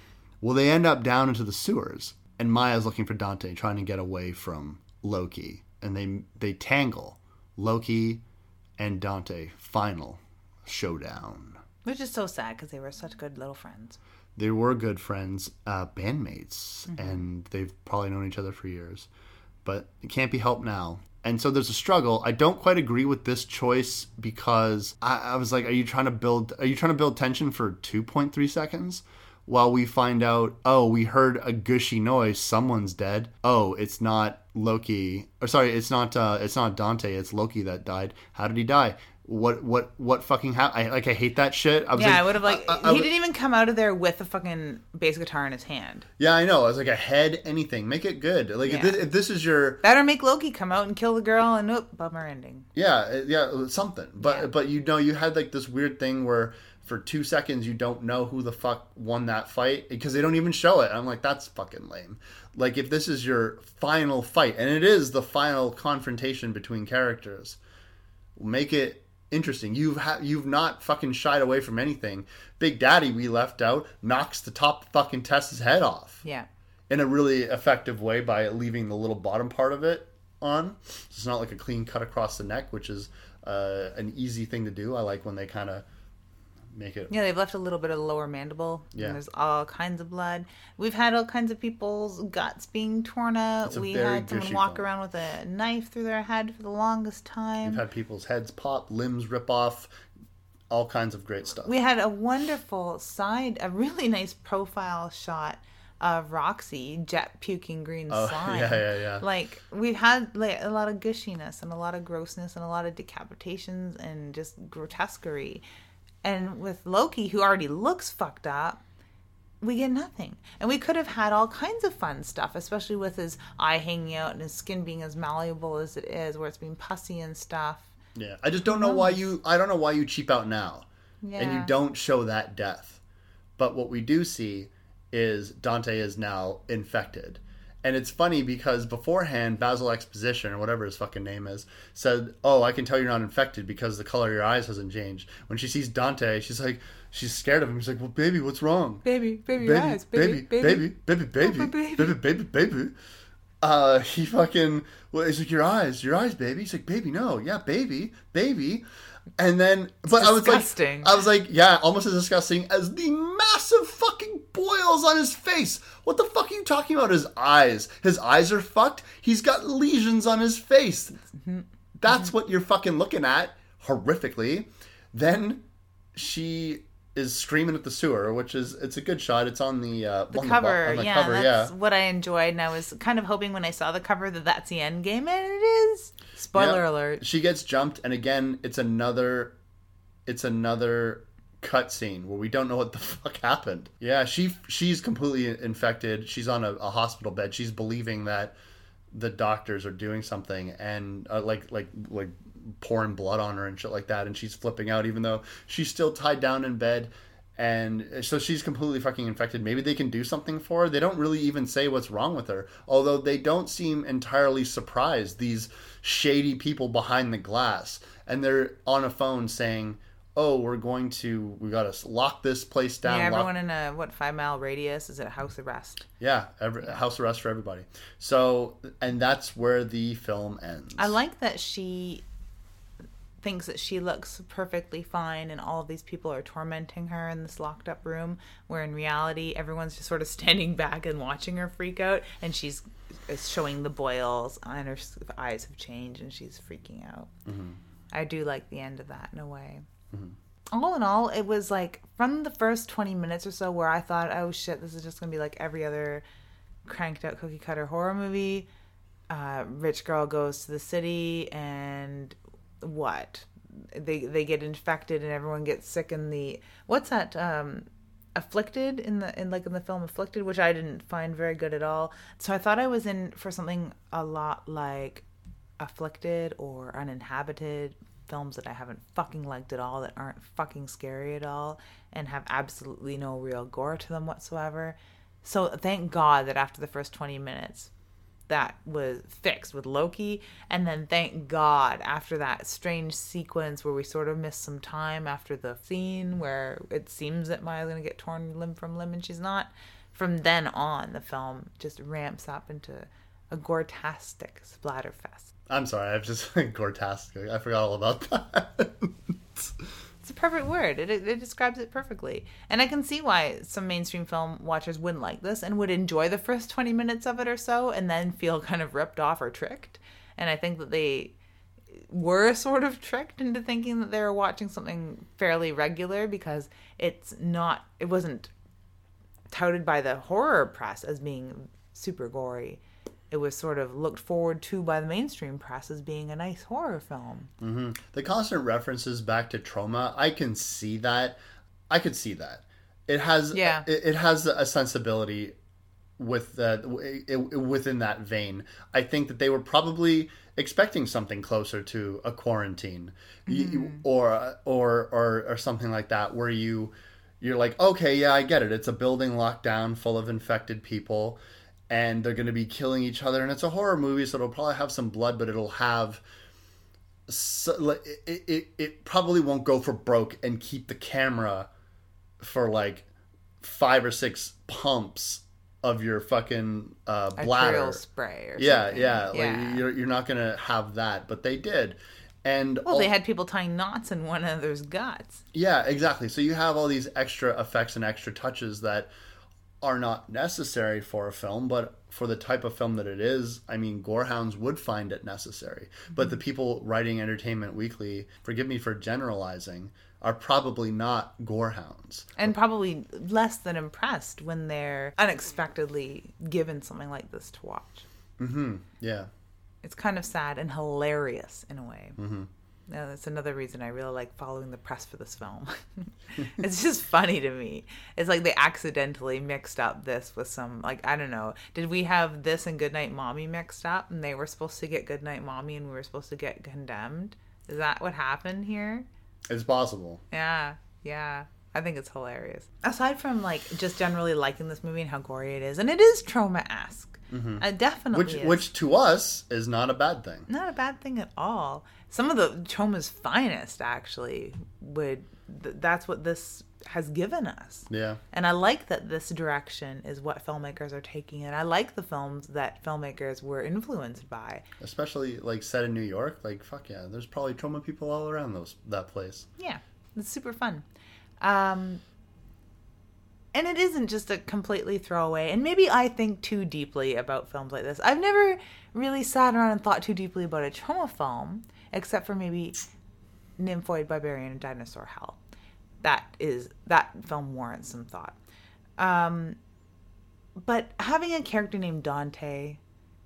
Well, they end up down into the sewers, and Maya's looking for Dante, trying to get away from Loki, and they they tangle. Loki and Dante final showdown. Which is so sad because they were such good little friends. they were good friends, uh, bandmates, and they've probably known each other for years. But it can't be helped now. And so there's a struggle. I don't quite agree with this choice because I, I was like, are you trying to build? Are you trying to build tension for 2.3 seconds? While we find out, oh, we heard a gushy noise. Someone's dead. Oh, it's not Loki. Or sorry, it's not. Uh, it's not Dante. It's Loki that died. How did he die? What? What? What fucking happened? I like. I hate that shit. I was Yeah, like, I would have like. I- I he didn't even come out of there with a fucking bass guitar in his hand. Yeah, I know. I was like a head, anything. Make it good. Like if, this, if this is your Better make Loki come out and kill the girl, and nope, bummer ending. yeah, uh, yeah, something. But Yeah. but you know, you had like this weird thing where for two seconds you don't know who the fuck won that fight because they don't even show it. I'm like, that's fucking lame. Like if this is your final fight, and it is the final confrontation between characters, make it interesting. You've ha- you've not fucking shied away from anything. Big Daddy, we left out, knocks the top fucking Tess's head off. Yeah. in a really effective way by leaving the little bottom part of it on. It's not like a clean cut across the neck, which is uh, an easy thing to do. I like when they kind of make it. Yeah, they've left a little bit of the lower mandible. Yeah. And there's all kinds of blood. We've had all kinds of people's guts being torn out. A We had someone walk film. around with a knife through their head for the longest time. We've had people's heads pop, limbs rip off, all kinds of great stuff. we had a wonderful side, a really nice profile shot of Roxy jet puking green Oh, slime. yeah, yeah, yeah. Like we've had like a lot of gushiness and a lot of grossness and a lot of decapitations and just grotesquerie. And with Loki, who already looks fucked up, we get nothing. And we could have had all kinds of fun stuff, especially with his eye hanging out and his skin being as malleable as it is, where it's being pussy and stuff. Yeah, I just don't know why oh. you. I don't know why you cheap out now, and you don't show that death. But what we do see is Dante is now infected, and it's funny because beforehand Basil Exposition or whatever his fucking name is said, "Oh, I can tell you're not infected because the color of your eyes hasn't changed." When she sees Dante, she's like, she's scared of him. She's like, "Well, baby, what's wrong?" Baby, baby, baby, baby, baby, baby, baby, baby. baby, baby, baby, baby. uh, he fucking, well, he's like, your eyes, your eyes, baby. He's like, baby, no, yeah, baby, baby. And then, but I was like, I was like, yeah, almost as disgusting as the massive fucking boils on his face. What the fuck are you talking about? His eyes, his eyes are fucked. He's got lesions on his face. That's what you're fucking looking at horrifically. Then she is screaming at the sewer, which is it's a good shot. It's on the uh, The on cover, the, on the yeah, cover, that's yeah. what I enjoyed, and I was kind of hoping when I saw the cover that that's the end game, and it is. Spoiler Yep. alert. She gets jumped, and again, it's another, it's another cutscene where we don't know what the fuck happened. Yeah, she she's completely infected. She's on a, a hospital bed. She's believing that the doctors are doing something, and uh, like like like pouring blood on her and shit like that, and she's flipping out, even though she's still tied down in bed. And so she's completely fucking infected. Maybe they can do something for her. They don't really even say what's wrong with her. Although they don't seem entirely surprised, these shady people behind the glass. And they're on a phone saying, Oh, we're going to, we got to lock this place down. Yeah, lock- everyone in a what five mile radius is at house arrest. yeah, every, house arrest for everybody. So, and that's where the film ends. I like that she thinks that she looks perfectly fine and all of these people are tormenting her in this locked up room where in reality everyone's just sort of standing back and watching her freak out and she's is showing the boils and her eyes have changed and she's freaking out. I do like the end of that in a way. All in all, it was like from the first 20 minutes or so where I thought, oh shit, this is just going to be like every other cranked out cookie cutter horror movie. Uh, rich girl goes to the city and what? They they get infected and everyone gets sick in the what's that um afflicted in the in like in the film afflicted which I didn't find very good at all. So I thought I was in for something a lot like afflicted or uninhabited films that I haven't fucking liked at all that aren't fucking scary at all and have absolutely no real gore to them whatsoever. So thank God that after the first 20 minutes that was fixed with Loki and then thank God after that strange sequence where we sort of missed some time after the scene where it seems that Maya's to get torn limb from limb and she's not from then on the film just ramps up into a gortastic splatterfest. I'm sorry, I've just gortastic. I forgot all about that. A perfect word. It, it describes it perfectly. And I can see why some mainstream film watchers wouldn't like this and would enjoy the first 20 minutes of it or so and then feel kind of ripped off or tricked. And I think that they were sort of tricked into thinking that they were watching something fairly regular because it's not, it wasn't touted by the horror press as being super gory. It was sort of looked forward to by the mainstream press as being a nice horror film. Mm-hmm. the constant references back to Troma, I can see that. I could see that. It has Yeah. it, it has a sensibility with that within that vein. I think that they were probably expecting something closer to a quarantine You- you- mm-hmm. or, or or or something like that where you you're like, "Okay, yeah, I get it. It's a building locked down full of infected people." And they're going to be killing each other, and it's a horror movie, so it'll probably have some blood, but it'll have so, it, it, it probably won't go for broke and keep the camera for like five or six pumps of your fucking uh, bladder. Spray or Yeah, something. yeah, Like Yeah. you're you're not gonna have that, but they did, and Well, they had people tying knots in one another's guts. yeah, exactly. So you have all these extra effects and extra touches that are not necessary for a film, but for the type of film that it is, I mean, gorehounds would find it necessary. But the people writing Entertainment Weekly, forgive me for generalizing, are probably not gorehounds. And probably less than impressed when they're unexpectedly given something like this to watch. Mm-hmm. Yeah. It's kind of sad and hilarious in a way. Mm-hmm. Yeah, that's another reason I really like following the press for this film. it's just funny to me. It's like they accidentally mixed up this with some, like, I don't know. Did we have this and Goodnight Mommy mixed up and they were supposed to get Goodnight Mommy and we were supposed to get Condemned? Is that what happened here? It's possible. Yeah, yeah. I think it's hilarious. Aside from like just generally liking this movie and how gory it is, and it is Troma esque. Mm-hmm. It definitely Which is. which to us is not a bad thing. not a bad thing at all. Some of the Troma's finest actually would. Th- that's what this has given us. Yeah. And I like that this direction is what filmmakers are taking, and I like the films that filmmakers were influenced by. Especially like set in New York. Like fuck yeah, there's probably Troma people all around those that place. Yeah, it's super fun. Um, and it isn't just a completely throwaway. And maybe I think too deeply about films like this. I've never really sat around and thought too deeply about a Troma film, except for maybe Nymphoid, Barbarian, and Dinosaur Hell. That is that film warrants some thought. Um, but having a character named Dante,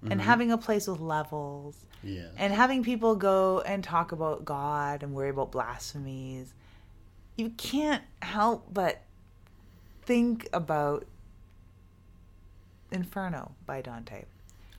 and having a place with levels, Yeah. and having people go and talk about God and worry about blasphemies, you can't help but think about Inferno by Dante.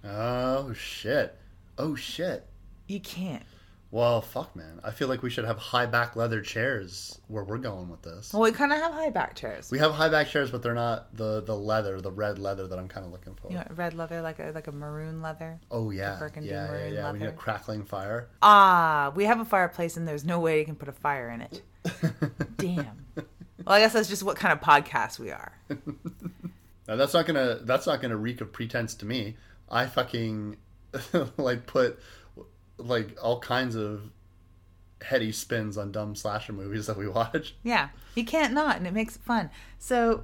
Oh shit. Oh shit. You can't. Well, fuck, man. I feel like we should have high back leather chairs where we're going with this. Well, we kind of have high back chairs. We have high back chairs, but they're not the the leather, the red leather that I'm kind of looking for. You want red leather, like a like a maroon leather. Oh yeah, yeah, yeah, yeah. We need a crackling fire. Ah, we have a fireplace and there's no way you can put a fire in it. Damn. Well, I guess that's just what kind of podcast we are. Now that's not gonna that's not gonna reek of pretense to me. I fucking like put like all kinds of heady spins on dumb slasher movies that we watch. Yeah, you can't not, and it makes it fun. So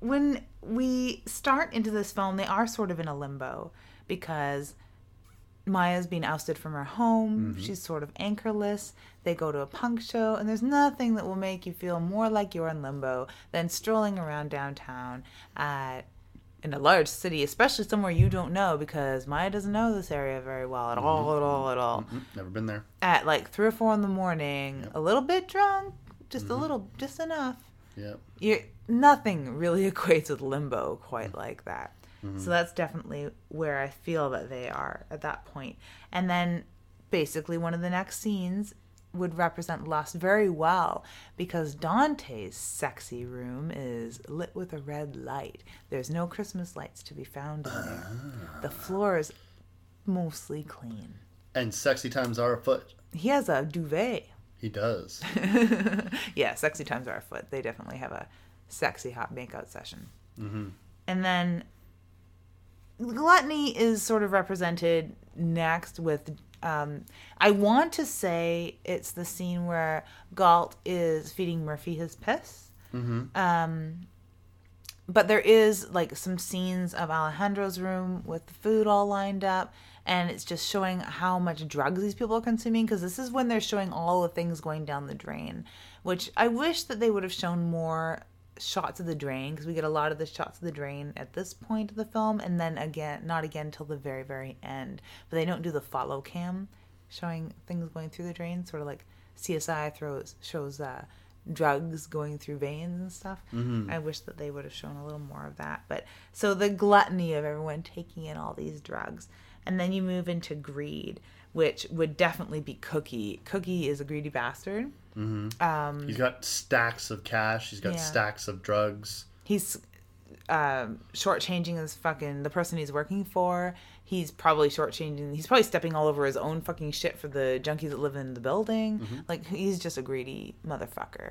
when we start into this film, they are sort of in a limbo because Maya's being ousted from her home. Mm-hmm. She's sort of anchorless. They go to a punk show, and there's nothing that will make you feel more like you're in limbo than strolling around downtown at in a large city, especially somewhere you don't know, because Maya doesn't know this area very well at mm-hmm. all, at all, at all Mm, Never been there. at like three or four in the morning, a little bit drunk, just a mm-hmm. little, just enough. Yep. You nothing really equates with limbo quite like that. So that's definitely where I feel that they are at that point. And then basically one of the next scenes would represent lust very well because Dante's sexy room is lit with a red light. There's no Christmas lights to be found in there. The floor is mostly clean. And sexy times are afoot. He has a duvet. He does. yeah, sexy times are afoot. They definitely have a sexy hot makeout session. Mm-hmm. And then gluttony is sort of represented next with. Um, I want to say it's the scene where Galt is feeding Murphy his piss. Um, but there is like some scenes of Alejandro's room with the food all lined up, and it's just showing how much drugs these people are consuming because this is when they're showing all the things going down the drain. Which I wish that they would have shown more shots of the drain because we get a lot of the shots of the drain at this point of the film, and then again, not again till the very very end. But they don't do the follow cam showing things going through the drain, sort of like CSI throws shows uh, drugs going through veins and stuff. I wish that they would have shown a little more of that. But so the gluttony of everyone taking in all these drugs, and then you move into greed, which would definitely be Cookie. Cookie is a greedy bastard. Mm-hmm. Um, he's got stacks of cash. He's got Yeah. stacks of drugs. He's um, shortchanging his fucking the person he's working for. He's probably shortchanging. He's probably stepping all over his own fucking shit for the junkies that live in the building. Mm-hmm. Like he's just a greedy motherfucker.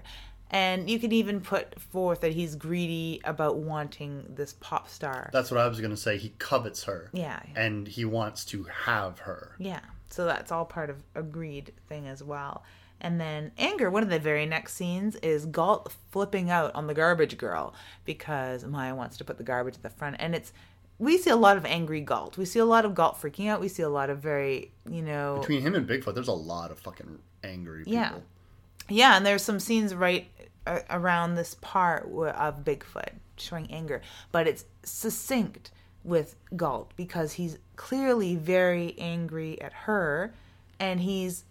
And you can even put forth that he's greedy about wanting this pop star. That's what I was gonna say. He covets her. Yeah. And he wants to have her. Yeah. So that's all part of a greed thing as well. And then anger, one of the very next scenes is Galt flipping out on the garbage girl because Maya wants to put the garbage at the front. And it's, we see a lot of angry Galt. We see a lot of Galt freaking out. We see a lot of very, you know. Between him and Bigfoot, there's a lot of fucking angry people. Yeah. Yeah, and there's some scenes right uh, around this part of Bigfoot showing anger, but it's succinct with Galt because he's clearly very angry at her, and he's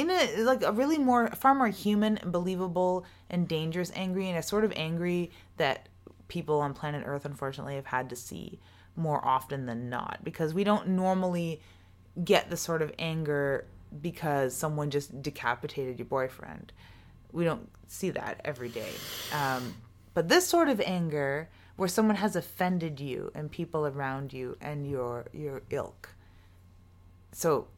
in a like a really more far more human and believable and dangerous angry, and a sort of angry that people on planet Earth unfortunately have had to see more often than not because we don't normally get the sort of anger because someone just decapitated your boyfriend. We don't see that every day. Um, but this sort of anger, where someone has offended you and people around you and your your ilk. So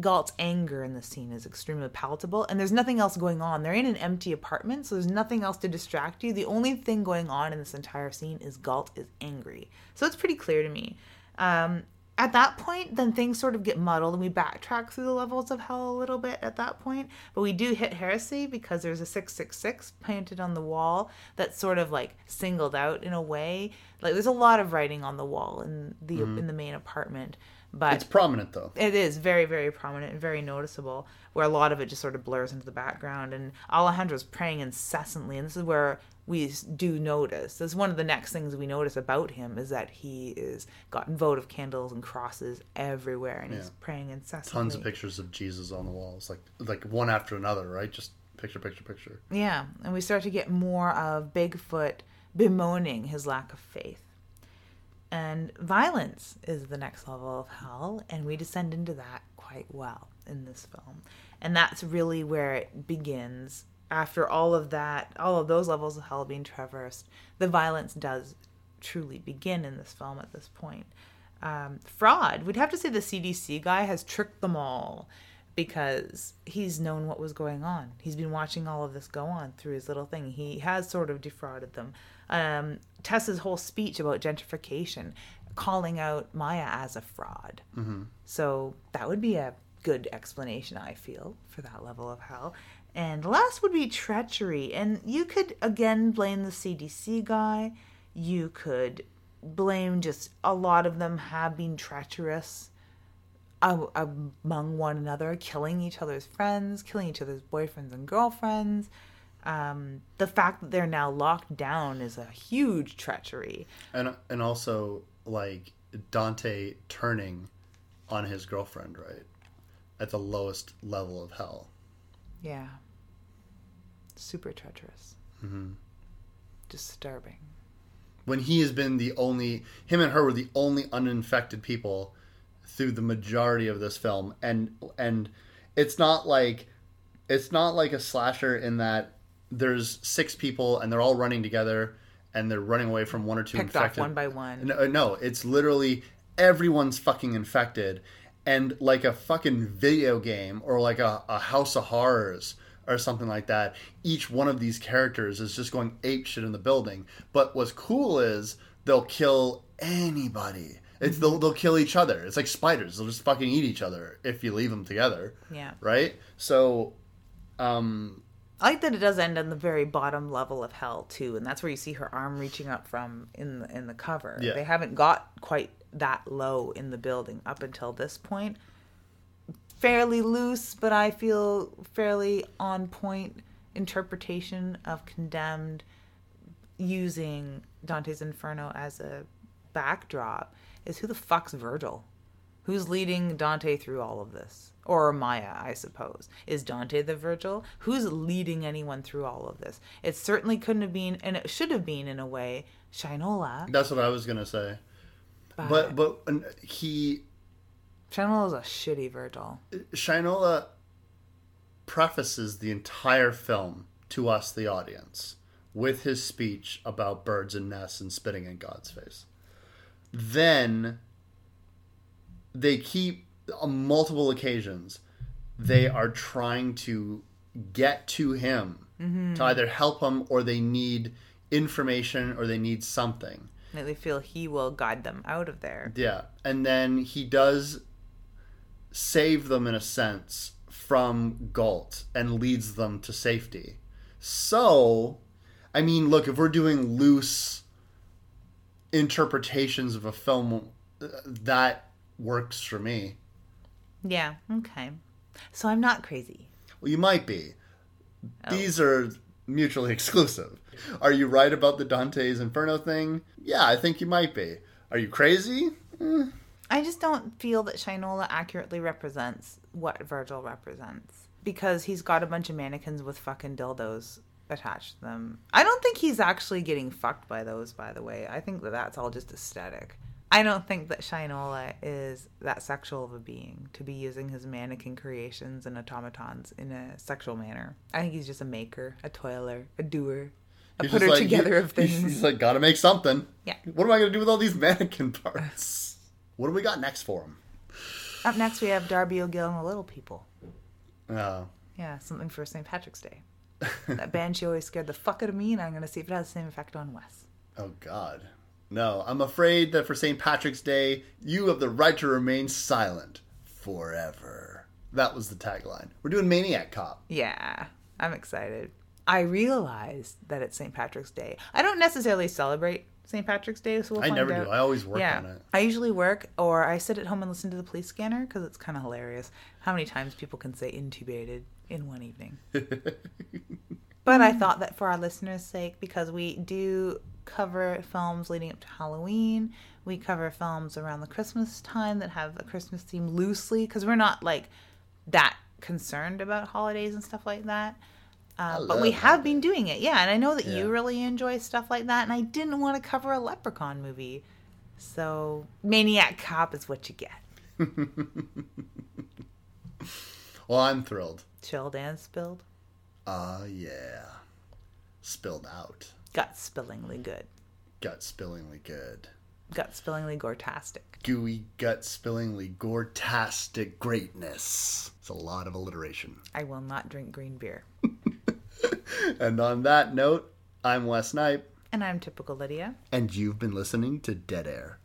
Galt's anger in the scene is extremely palatable, and there's nothing else going on. They're in an empty apartment, so there's nothing else to distract you. The only thing going on in this entire scene is Galt is angry. So it's pretty clear to me. Um, at that point, then things sort of get muddled, and we backtrack through the levels of hell a little bit at that point. But we do hit heresy because there's a 666 painted on the wall that's sort of like singled out in a way. Like there's a lot of writing on the wall in the in the main apartment, but It's prominent though. it is very, very prominent and very noticeable, where a lot of it just sort of blurs into the background. And Alejandro's praying incessantly, and this is where we do notice. This is one of the next things we notice about him is that he is got votive candles and crosses everywhere, and he's praying incessantly. Tons of pictures of Jesus on the walls, like like one after another, right? Just picture, picture, picture. Yeah, and we start to get more of Bigfoot bemoaning his lack of faith. And violence is the next level of hell, and we descend into that quite well in this film. And that's really where it begins. After all of that, all of those levels of hell being traversed, the violence does truly begin in this film at this point. Um, fraud, we'd have to say the CDC guy has tricked them all because he's known what was going on. He's been watching all of this go on through his little thing. He has sort of defrauded them. Um, Tessa's whole speech about gentrification, calling out Maya as a fraud. Mm-hmm. So that would be a good explanation, I feel, for that level of hell. And last would be treachery. And you could, again, blame the CDC guy. You could blame just a lot of them have been treacherous among one another, killing each other's friends, killing each other's boyfriends and girlfriends. Um, the fact that they're now locked down is a huge treachery. And and also like Dante turning on his girlfriend, right? At the lowest level of hell. Yeah. Super treacherous. Mm-hmm. Disturbing. When he has been the only him and her were the only uninfected people through the majority of this film and and it's not like it's not like a slasher in that there's six people and they're all running together and they're running away from one or two Picked infected off one by one. No, no, it's literally everyone's fucking infected, and like a fucking video game or like a, a House of Horrors or something like that. Each one of these characters is just going ape shit in the building. But what's cool is they'll kill anybody. It's they'll, they'll kill each other. It's like spiders. They'll just fucking eat each other if you leave them together. Yeah. Right. So, um, I like that it does end on the very bottom level of hell too, and that's where you see her arm reaching up from in the, in the cover. Yeah. They haven't got quite that low in the building up until this point. Fairly loose, but I feel fairly on point interpretation of condemned using Dante's Inferno as a backdrop is who the fuck's Virgil? Who's leading Dante through all of this? Or Maya, I suppose. Is Dante the Virgil? Who's leading anyone through all of this? It certainly couldn't have been, and it should have been in a way, Shinola. that's what I was gonna say. But but and he Shinola's a shitty Virgil. Shinola prefaces the entire film to us, the audience, with his speech about birds and nests and spitting in God's face. Then they keep, on multiple occasions, they are trying to get to him to either help him or they need information or they need something. That they feel he will guide them out of there. Yeah, and then he does save them in a sense from Galt and leads them to safety. So, I mean, look, if we're doing loose interpretations of a film, uh, that works for me. Yeah, okay. So I'm not crazy. Well, you might be. Oh. These are mutually exclusive. Are you right about the Dante's Inferno thing? Yeah, I think you might be. Are you crazy? Eh. I just don't feel that Shinola accurately represents what Virgil represents because he's got a bunch of mannequins with fucking dildos attached to them. I don't think he's actually getting fucked by those, by the way. I think that that's all just aesthetic. I don't think that Shinola is that sexual of a being to be using his mannequin creations and automatons in a sexual manner. I think he's just a maker, a toiler, a doer, a He's putter like, together he- of things. He's, like, gotta make something. Yeah. What am I gonna do with all these mannequin parts? what do we got next for him? Up next, we have Darby O'Gill and the Little People. Oh, Yeah, something for St. Patrick's Day. that banshee always scared the fuck out of me, and I'm going to see if it has the same effect on Wes. oh God. No, I'm afraid that for St. Patrick's Day, you have the right to remain silent forever. That was the tagline. We're doing Maniac Cop. Yeah, I'm excited. I realized that it's St. Patrick's Day. I don't necessarily celebrate St. Patrick's Day, so we'll I never out. do. I always work yeah, on it. I usually work, or I sit at home and listen to the police scanner because it's kind of hilarious how many times people can say intubated in one evening. but I thought that for our listeners' sake, because we do cover films leading up to Halloween, we cover films around the Christmas time that have a Christmas theme loosely, because we're not like that concerned about holidays and stuff like that. Uh, but we have been doing it, yeah. And I know that Yeah. you really enjoy stuff like that, and I didn't want to cover a Leprechaun movie. So, Maniac Cop is what you get. Well, I'm thrilled. Chilled and spilled. Ah, yeah. Spilled out gut spillingly good. Gut spillingly good. Gut spillingly gortastic. Gooey, gut spillingly gortastic greatness. It's a lot of alliteration. I will not drink green beer. and on that note, I'm Wes Knipe. And I'm Typical Lydia. And you've been listening to Dead Air.